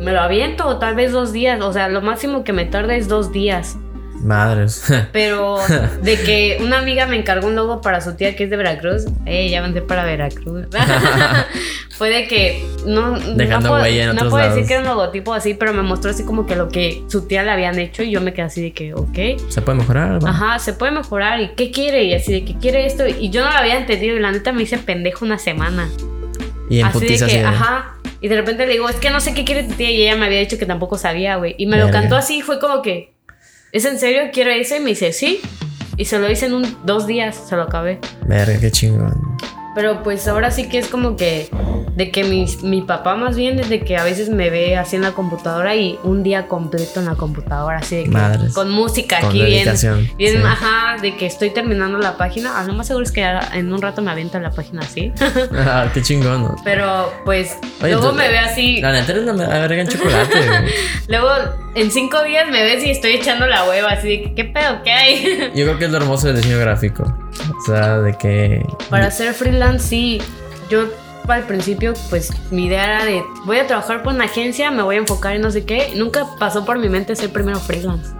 Speaker 2: me lo aviento o tal vez dos días, o sea, lo máximo que me tarda es dos días.
Speaker 1: Madres. <laughs>
Speaker 2: Pero de que una amiga me encargó un logo para su tía que es de Veracruz, eh, ya mandé para Veracruz. <laughs> Fue de que no,
Speaker 1: Dejando
Speaker 2: no puedo,
Speaker 1: huella en
Speaker 2: no
Speaker 1: otros
Speaker 2: puedo decir que era un logotipo así, pero me mostró así como que lo que su tía le habían hecho y yo me quedé así de que, ok.
Speaker 1: ¿Se puede mejorar? Va.
Speaker 2: Ajá, se puede mejorar. ¿Y qué quiere? Y así de que quiere esto. Y yo no lo había entendido. Y la neta me hice pendejo una semana.
Speaker 1: Y en
Speaker 2: así de que,
Speaker 1: así de-
Speaker 2: ajá. Y de repente le digo, es que no sé qué quiere tu tía. Y ella me había dicho que tampoco sabía, güey. Y me lo cantó así. Fue como que, ¿es en serio? ¿Quiero eso? Y me dice, sí. Y se lo hice en un, dos días. Se lo acabé.
Speaker 1: Verga, qué chingón.
Speaker 2: Pero pues ahora sí que es como que de que mi, mi papá más bien desde que a veces me ve así en la computadora y un día completo en la computadora así de que
Speaker 1: Madres.
Speaker 2: con música
Speaker 1: Con
Speaker 2: aquí bien, bien
Speaker 1: sí.
Speaker 2: ajá, de que estoy terminando la página, a lo más seguro es que en un rato me avienta la página así, <laughs>
Speaker 1: Ah, qué chingón. ¿no?
Speaker 2: pero pues
Speaker 1: Oye,
Speaker 2: luego
Speaker 1: tú-
Speaker 2: me ve así,
Speaker 1: La neta eres la la verga en chocolate, <laughs>
Speaker 2: luego en cinco días me ves y estoy echando la hueva así de que qué pedo, qué hay.
Speaker 1: Yo creo que es lo hermoso del diseño gráfico. O sea, de que.
Speaker 2: Para ser freelance, sí. Yo al principio, pues mi idea era de voy a trabajar por una agencia, me voy a enfocar en no sé qué. Nunca pasó por mi mente ser primero freelance.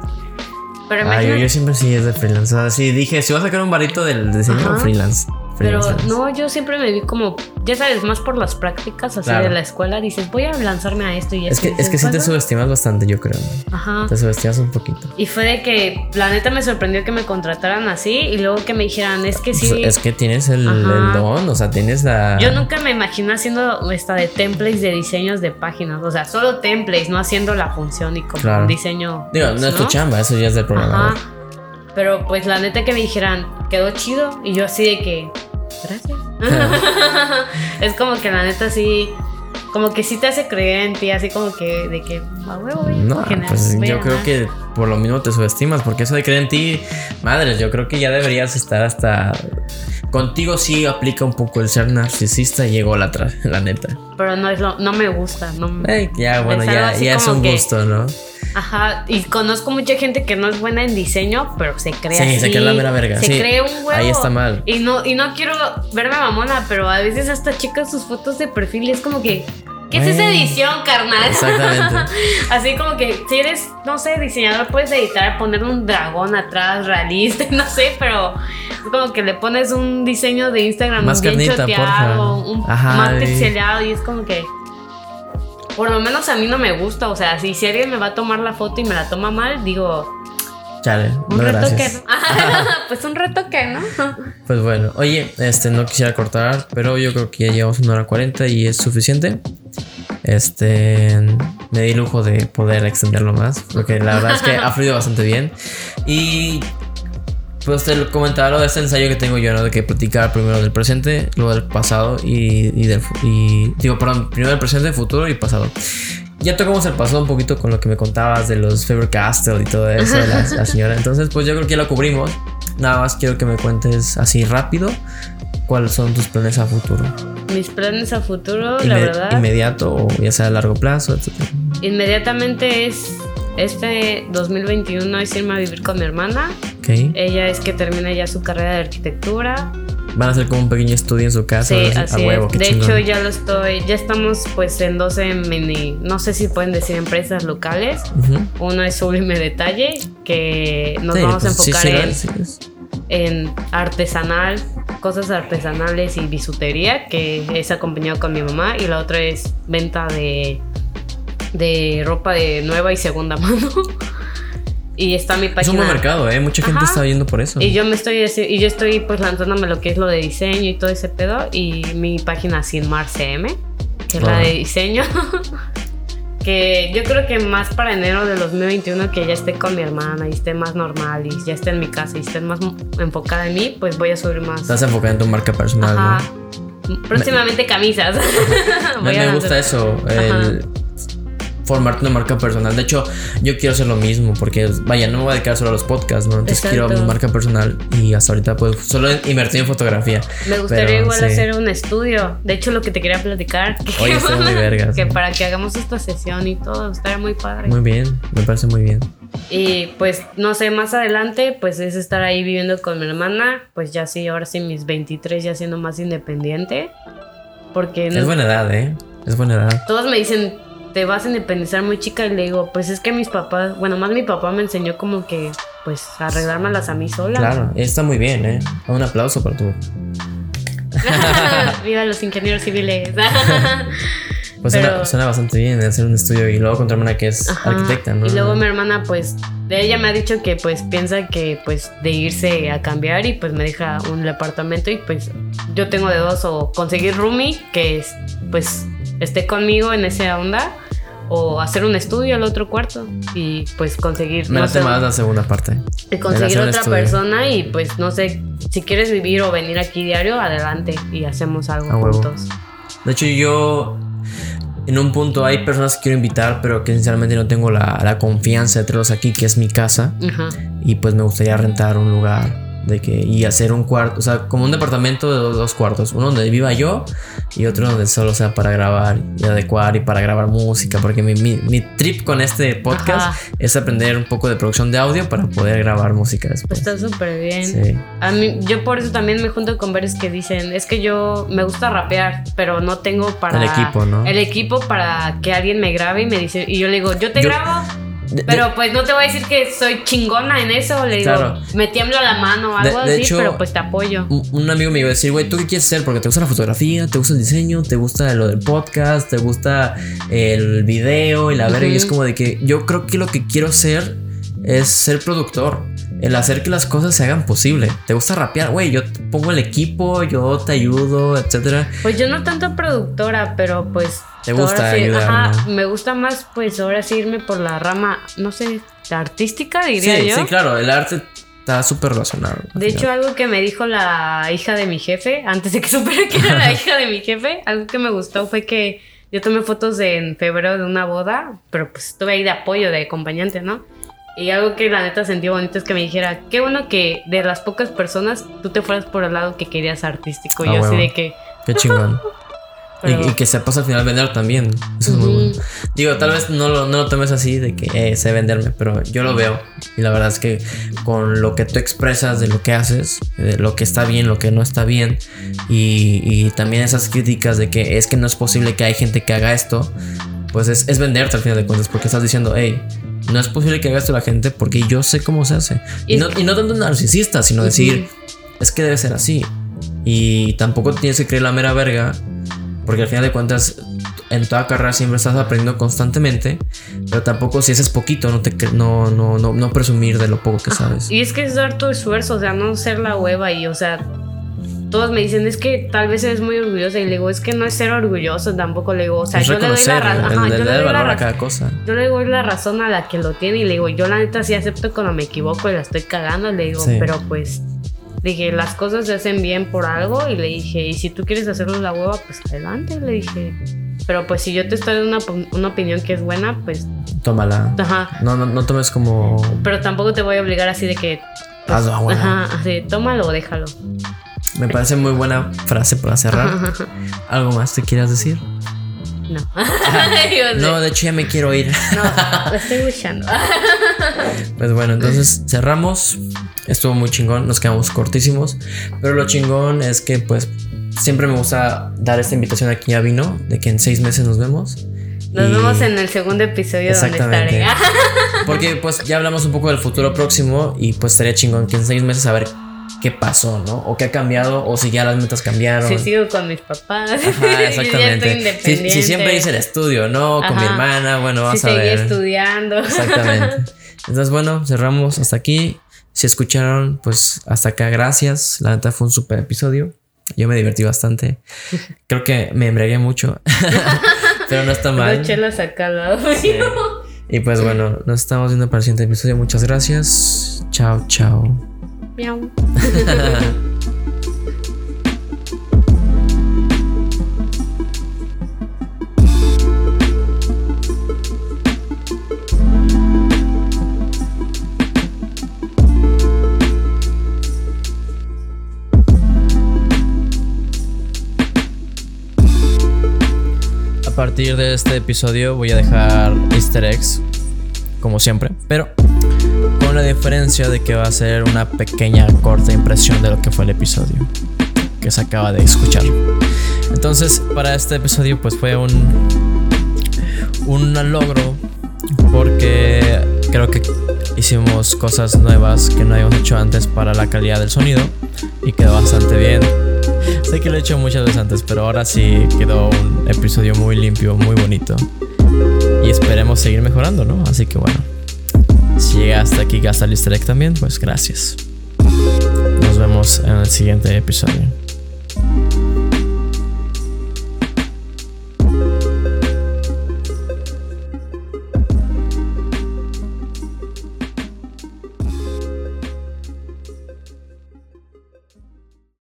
Speaker 2: Pero
Speaker 1: Ah, yo, yo siempre sí es de freelance. O sea, sí dije, si voy a sacar un varito del diseño,
Speaker 2: Ajá.
Speaker 1: freelance.
Speaker 2: Pero no, yo siempre me vi como, ya sabes, más por las prácticas así
Speaker 1: Claro.
Speaker 2: de la escuela. Dices, voy a lanzarme a esto y
Speaker 1: Es que, es que sí te subestimas bastante, yo creo.
Speaker 2: Ajá.
Speaker 1: Te subestimas un poquito.
Speaker 2: Y fue de que la neta me sorprendió que me contrataran así y luego que me dijeran, es que sí.
Speaker 1: Pues, es que tienes el, don, o sea, tienes la.
Speaker 2: Yo nunca me imaginé haciendo esta de templates de diseños de páginas. O sea, solo templates, no haciendo la función y como
Speaker 1: Claro.
Speaker 2: un diseño.
Speaker 1: Digo, no es tu chamba, eso ya es del programador.
Speaker 2: Ajá. Pero pues la neta que me dijeran, quedó chido. Y yo así de que, gracias. <laughs> es como que la neta sí, como que sí te hace creer en ti, así como que de que, a huevo,
Speaker 1: No, pues yo creo
Speaker 2: ganar".
Speaker 1: que por lo mismo te subestimas, porque eso de creer en ti, madres, yo creo que ya deberías estar hasta. Contigo sí aplica un poco el ser narcisista y ególatra, la neta.
Speaker 2: Pero no es lo, no me gusta, no me-
Speaker 1: Eh, ya, bueno, ya, ya es un
Speaker 2: que-
Speaker 1: gusto, ¿no?
Speaker 2: Ajá, y conozco mucha gente que no es buena en diseño, pero se cree
Speaker 1: Sí,
Speaker 2: así.
Speaker 1: se cree la mera verga,
Speaker 2: Se
Speaker 1: sí.
Speaker 2: cree un huevo.
Speaker 1: Ahí está mal.
Speaker 2: Y no, y no quiero verme mamona, pero a veces hasta checas sus fotos de perfil y es como que, ¿qué es esa edición, carnal?
Speaker 1: Exactamente. <laughs>
Speaker 2: así como que si eres, no sé, diseñador, puedes editar, poner un dragón atrás, realista, <laughs> no sé, pero es como que le pones un diseño de Instagram
Speaker 1: Más
Speaker 2: bien
Speaker 1: carnita,
Speaker 2: choteado, un
Speaker 1: Ajá,
Speaker 2: más pixelado y es como que por lo menos a mí no me gusta, o sea, si, si alguien me va a tomar la foto y me la toma mal, digo,
Speaker 1: Chale,
Speaker 2: un
Speaker 1: no
Speaker 2: retoque, <laughs> <laughs> pues un retoque, ¿no?
Speaker 1: Pues bueno, oye, este no quisiera cortar, pero yo creo que ya llevamos una hora cuarenta y es suficiente. Este me di lujo de poder extenderlo más, porque la verdad es que ha fluido bastante bien. Y pues te comentaba lo de este ensayo que tengo yo, ¿no? De que platicar primero del presente, luego del pasado y, y del y digo, perdón, primero del presente, futuro y pasado. Ya tocamos el pasado un poquito con lo que me contabas de los Faber Castell y todo eso, de la, la señora. Entonces, pues yo creo que ya lo cubrimos. Nada más quiero que me cuentes así rápido cuáles son tus planes a futuro.
Speaker 2: Mis planes a futuro, la
Speaker 1: Inme-
Speaker 2: verdad,
Speaker 1: Inmediato o ya sea a largo plazo, etc.
Speaker 2: inmediatamente es este 2021 es irme a vivir con mi hermana.
Speaker 1: Ok.
Speaker 2: Ella es que termina ya su carrera de arquitectura.
Speaker 1: Van a hacer como un pequeño estudio en su casa.
Speaker 2: Sí,
Speaker 1: a
Speaker 2: así
Speaker 1: huevo,
Speaker 2: es.
Speaker 1: qué
Speaker 2: De
Speaker 1: chingón.
Speaker 2: hecho, ya lo estoy, ya estamos pues en 12 mini, no sé si pueden decir empresas locales.
Speaker 1: Ujú.
Speaker 2: Uno es Sublime Detalle, que nos
Speaker 1: Sí,
Speaker 2: vamos a
Speaker 1: pues,
Speaker 2: enfocar
Speaker 1: sí,
Speaker 2: en,
Speaker 1: sí, es-
Speaker 2: en artesanal, cosas artesanales y bisutería, que es acompañado con mi mamá. Y la otra es venta de, de ropa de nueva y segunda <laughs> mano. Y está mi página.
Speaker 1: Es un buen mercado, ¿eh? Mucha gente
Speaker 2: Ajá.
Speaker 1: está yendo por eso.
Speaker 2: Y yo me estoy y yo estoy pues lanzándome lo que es lo de diseño y todo ese pedo y mi página Sinmar CM, que es la
Speaker 1: Ah.
Speaker 2: de diseño. <laughs> que yo creo que más para enero de 2021 que ya esté con mi hermana y esté más normal y ya esté en mi casa y esté más enfocada en mí, pues voy a subir más.
Speaker 1: Estás enfocada en tu marca personal,
Speaker 2: Ajá.
Speaker 1: ¿no?
Speaker 2: Próximamente camisas. <laughs>
Speaker 1: Me,
Speaker 2: a
Speaker 1: me
Speaker 2: lanzar-
Speaker 1: gusta eso, el formarte una marca personal. De hecho, yo quiero hacer lo mismo porque, vaya, no me voy a dedicar solo a los podcasts, ¿no? Entonces
Speaker 2: Exacto.
Speaker 1: quiero mi marca personal y hasta ahorita pues solo invertir en fotografía.
Speaker 2: Me gustaría
Speaker 1: Pero,
Speaker 2: igual
Speaker 1: sí.
Speaker 2: hacer un estudio. De hecho, lo que te quería platicar. Que,
Speaker 1: Oye, muy <laughs> vergas.
Speaker 2: que para que hagamos esta sesión y todo, estaría muy padre.
Speaker 1: Muy bien, me parece muy bien.
Speaker 2: Y pues, no sé, más adelante, pues es estar ahí viviendo con mi hermana. Pues ya sí, ahora sí, mis 23 ya siendo más independiente. Porque
Speaker 1: Es buena edad, ¿eh? Es buena edad.
Speaker 2: todos me dicen, te vas a independizar muy chica. Y le digo, pues es que mis papás, bueno, más mi papá me enseñó como que, pues, arreglármelas a mí sola.
Speaker 1: Claro, está muy bien, ¿eh? Un aplauso para tu. <laughs>
Speaker 2: Viva los ingenieros civiles. <laughs>
Speaker 1: Pues
Speaker 2: Pero-
Speaker 1: suena, suena bastante bien hacer un estudio y luego con tu hermana que es
Speaker 2: Ajá.
Speaker 1: arquitecta, ¿no?
Speaker 2: Y luego mi hermana, pues, de ella me ha dicho que pues piensa que pues de irse a cambiar y pues me deja un departamento y pues yo tengo de dos o conseguir roomie que es, pues esté conmigo en esa onda o hacer un estudio al otro cuarto y pues conseguir
Speaker 1: Me
Speaker 2: sé,
Speaker 1: más la segunda parte.
Speaker 2: y conseguir otra
Speaker 1: estudio.
Speaker 2: persona y pues no sé si quieres vivir o venir aquí diario adelante y hacemos algo
Speaker 1: A huevo.
Speaker 2: juntos.
Speaker 1: De hecho, yo en un punto hay personas que quiero invitar, pero que sinceramente no tengo la, la confianza de traerlos aquí, que es mi casa.
Speaker 2: Ajá.
Speaker 1: Y pues me gustaría rentar un lugar de que y hacer un cuarto, o sea, como un departamento de dos, dos cuartos, uno donde viva yo y otro donde solo sea para grabar y adecuar y para grabar música, porque mi, mi, mi trip con este podcast
Speaker 2: Ajá.
Speaker 1: es aprender un poco de producción de audio para poder grabar música después.
Speaker 2: está súper bien.
Speaker 1: Sí.
Speaker 2: A mí, yo por eso también me junto con varios que dicen, es que yo me gusta rapear, pero no tengo para...
Speaker 1: El equipo, ¿no?
Speaker 2: El equipo para que alguien me grabe y me dice, y yo le digo, yo te
Speaker 1: Yo-
Speaker 2: grabo,
Speaker 1: De-
Speaker 2: pero pues no te voy a decir que soy chingona en eso, le digo,
Speaker 1: Claro.
Speaker 2: me tiembla la mano o algo
Speaker 1: De- de
Speaker 2: así,
Speaker 1: hecho,
Speaker 2: pero pues te apoyo.
Speaker 1: un amigo me iba a decir, güey, ¿tú qué quieres ser? Porque te gusta la fotografía, te gusta el diseño, te gusta lo del podcast, te gusta el video y la verga. Y es como de que yo creo que lo que quiero ser es ser productor. El hacer que las cosas se hagan posible. ¿Te gusta rapear? Güey, yo te pongo el equipo, yo te ayudo, etcétera.
Speaker 2: Pues yo no tanto productora, pero pues...
Speaker 1: Te gusta
Speaker 2: sí,
Speaker 1: ayudar,
Speaker 2: Ajá,
Speaker 1: ¿no?
Speaker 2: me gusta más pues ahora sí irme por la rama, no sé, artística diría
Speaker 1: Sí,
Speaker 2: yo.
Speaker 1: sí, claro, el arte está súper relacionado.
Speaker 2: De hecho, algo que me dijo la hija de mi jefe, antes de que <laughs> supiera que era la hija de mi jefe, algo que me gustó fue que yo tomé fotos de- en febrero de una boda, pero pues estuve ahí de apoyo, de acompañante, ¿no? Y algo que la neta sentí bonito es que me dijera, qué bueno que de las pocas personas tú te fueras por el lado que querías artístico.
Speaker 1: Ah,
Speaker 2: yo así
Speaker 1: huevo.
Speaker 2: de que...
Speaker 1: Qué chingón. <laughs>
Speaker 2: Pero-
Speaker 1: Y, y que sepas al final vender también. Eso es muy bueno. Digo, tal vez no lo, no lo tomes así de que eh, sé venderme, pero yo lo veo. Y la verdad es que con lo que tú expresas de lo que haces, de lo que está bien, lo que no está bien, y, y también esas críticas de que es que no es posible que hay gente que haga esto, pues es, es venderte al final de cuentas, porque estás diciendo, hey, no es posible que haga esto la gente porque yo sé cómo se hace. Y,
Speaker 2: Y-
Speaker 1: no, y no tanto narcisista, sino decir, es que debe ser así. Y tampoco tienes que creer la mera verga, porque al final de cuentas, en toda carrera siempre estás aprendiendo constantemente, pero tampoco si haces poquito, no, te, no, no, no, no presumir de lo poco que sabes.
Speaker 2: Y es que es dar tu esfuerzo, o sea, no ser la hueva y, o sea, todos me dicen, es que tal vez eres muy orgullosa y le digo, es que no es ser orgulloso tampoco, le digo, o sea, yo le doy la razón. yo le doy la
Speaker 1: a cada cosa.
Speaker 2: Yo le doy la razón a la que lo tiene y le digo, yo la neta sí acepto cuando me equivoco y la estoy cagando, le digo,
Speaker 1: Sí.
Speaker 2: pero pues dije, las cosas se hacen bien por algo y le dije, y si tú quieres hacerlo la hueva, pues adelante, le dije. Pero pues si yo te estoy dando una, una opinión que es buena, pues,
Speaker 1: Tómala.
Speaker 2: ajá.
Speaker 1: No, no, no tomes como.
Speaker 2: Pero tampoco te voy a obligar así de que... pues,
Speaker 1: Hazlo, güey.
Speaker 2: ajá, así, tómalo o déjalo.
Speaker 1: Me parece muy buena frase para cerrar. <laughs> ¿Algo más te quieras decir?
Speaker 2: No. <laughs>
Speaker 1: No, de hecho ya me quiero ir.
Speaker 2: No, lo estoy escuchando.
Speaker 1: Pues bueno, entonces cerramos. Estuvo muy chingón, nos quedamos cortísimos. Pero lo chingón es que pues siempre me gusta dar esta invitación aquí ya vino, de que en seis meses nos vemos.
Speaker 2: Nos
Speaker 1: Y-
Speaker 2: vemos en el segundo episodio donde
Speaker 1: Exactamente.
Speaker 2: estaré. <laughs>
Speaker 1: Porque pues ya hablamos un poco del futuro próximo y pues estaría chingón que en seis meses a ver qué pasó, ¿no? O qué ha cambiado, o si ya las metas cambiaron.
Speaker 2: Si sigo con mis papás.
Speaker 1: Ajá,
Speaker 2: si <laughs> ya estoy
Speaker 1: exactamente. Si,
Speaker 2: independiente.
Speaker 1: si siempre hice el estudio, ¿no? Con mi
Speaker 2: Ajá.
Speaker 1: hermana, bueno,
Speaker 2: Si
Speaker 1: vas a
Speaker 2: seguí
Speaker 1: ver.
Speaker 2: estudiando.
Speaker 1: Exactamente. <laughs> Entonces, bueno, cerramos hasta aquí. Si escucharon, pues hasta acá, gracias. La neta fue un super episodio. Yo me divertí bastante. <laughs> Creo que me embriagué mucho. <laughs> Pero no está mal.
Speaker 2: chelas acá al lado.
Speaker 1: Y pues bueno, nos estamos viendo para el siguiente episodio. Muchas gracias. Chao, chao.
Speaker 2: Miau. <laughs>
Speaker 1: partir de este episodio voy a dejar easter eggs, como siempre, pero con la diferencia de que va a ser una pequeña corta impresión de lo que fue el episodio que se acaba de escuchar. Entonces, para este episodio pues fue un un logro porque creo que hicimos cosas nuevas que no habíamos hecho antes para la calidad del sonido y quedó bastante bien. Sé que lo he hecho muchas veces antes, pero ahora sí quedó un episodio muy limpio, muy bonito. Y esperemos seguir mejorando, ¿no? Así que bueno. Si llegaste aquí hasta el easter egg también, pues gracias. Nos vemos en el siguiente episodio.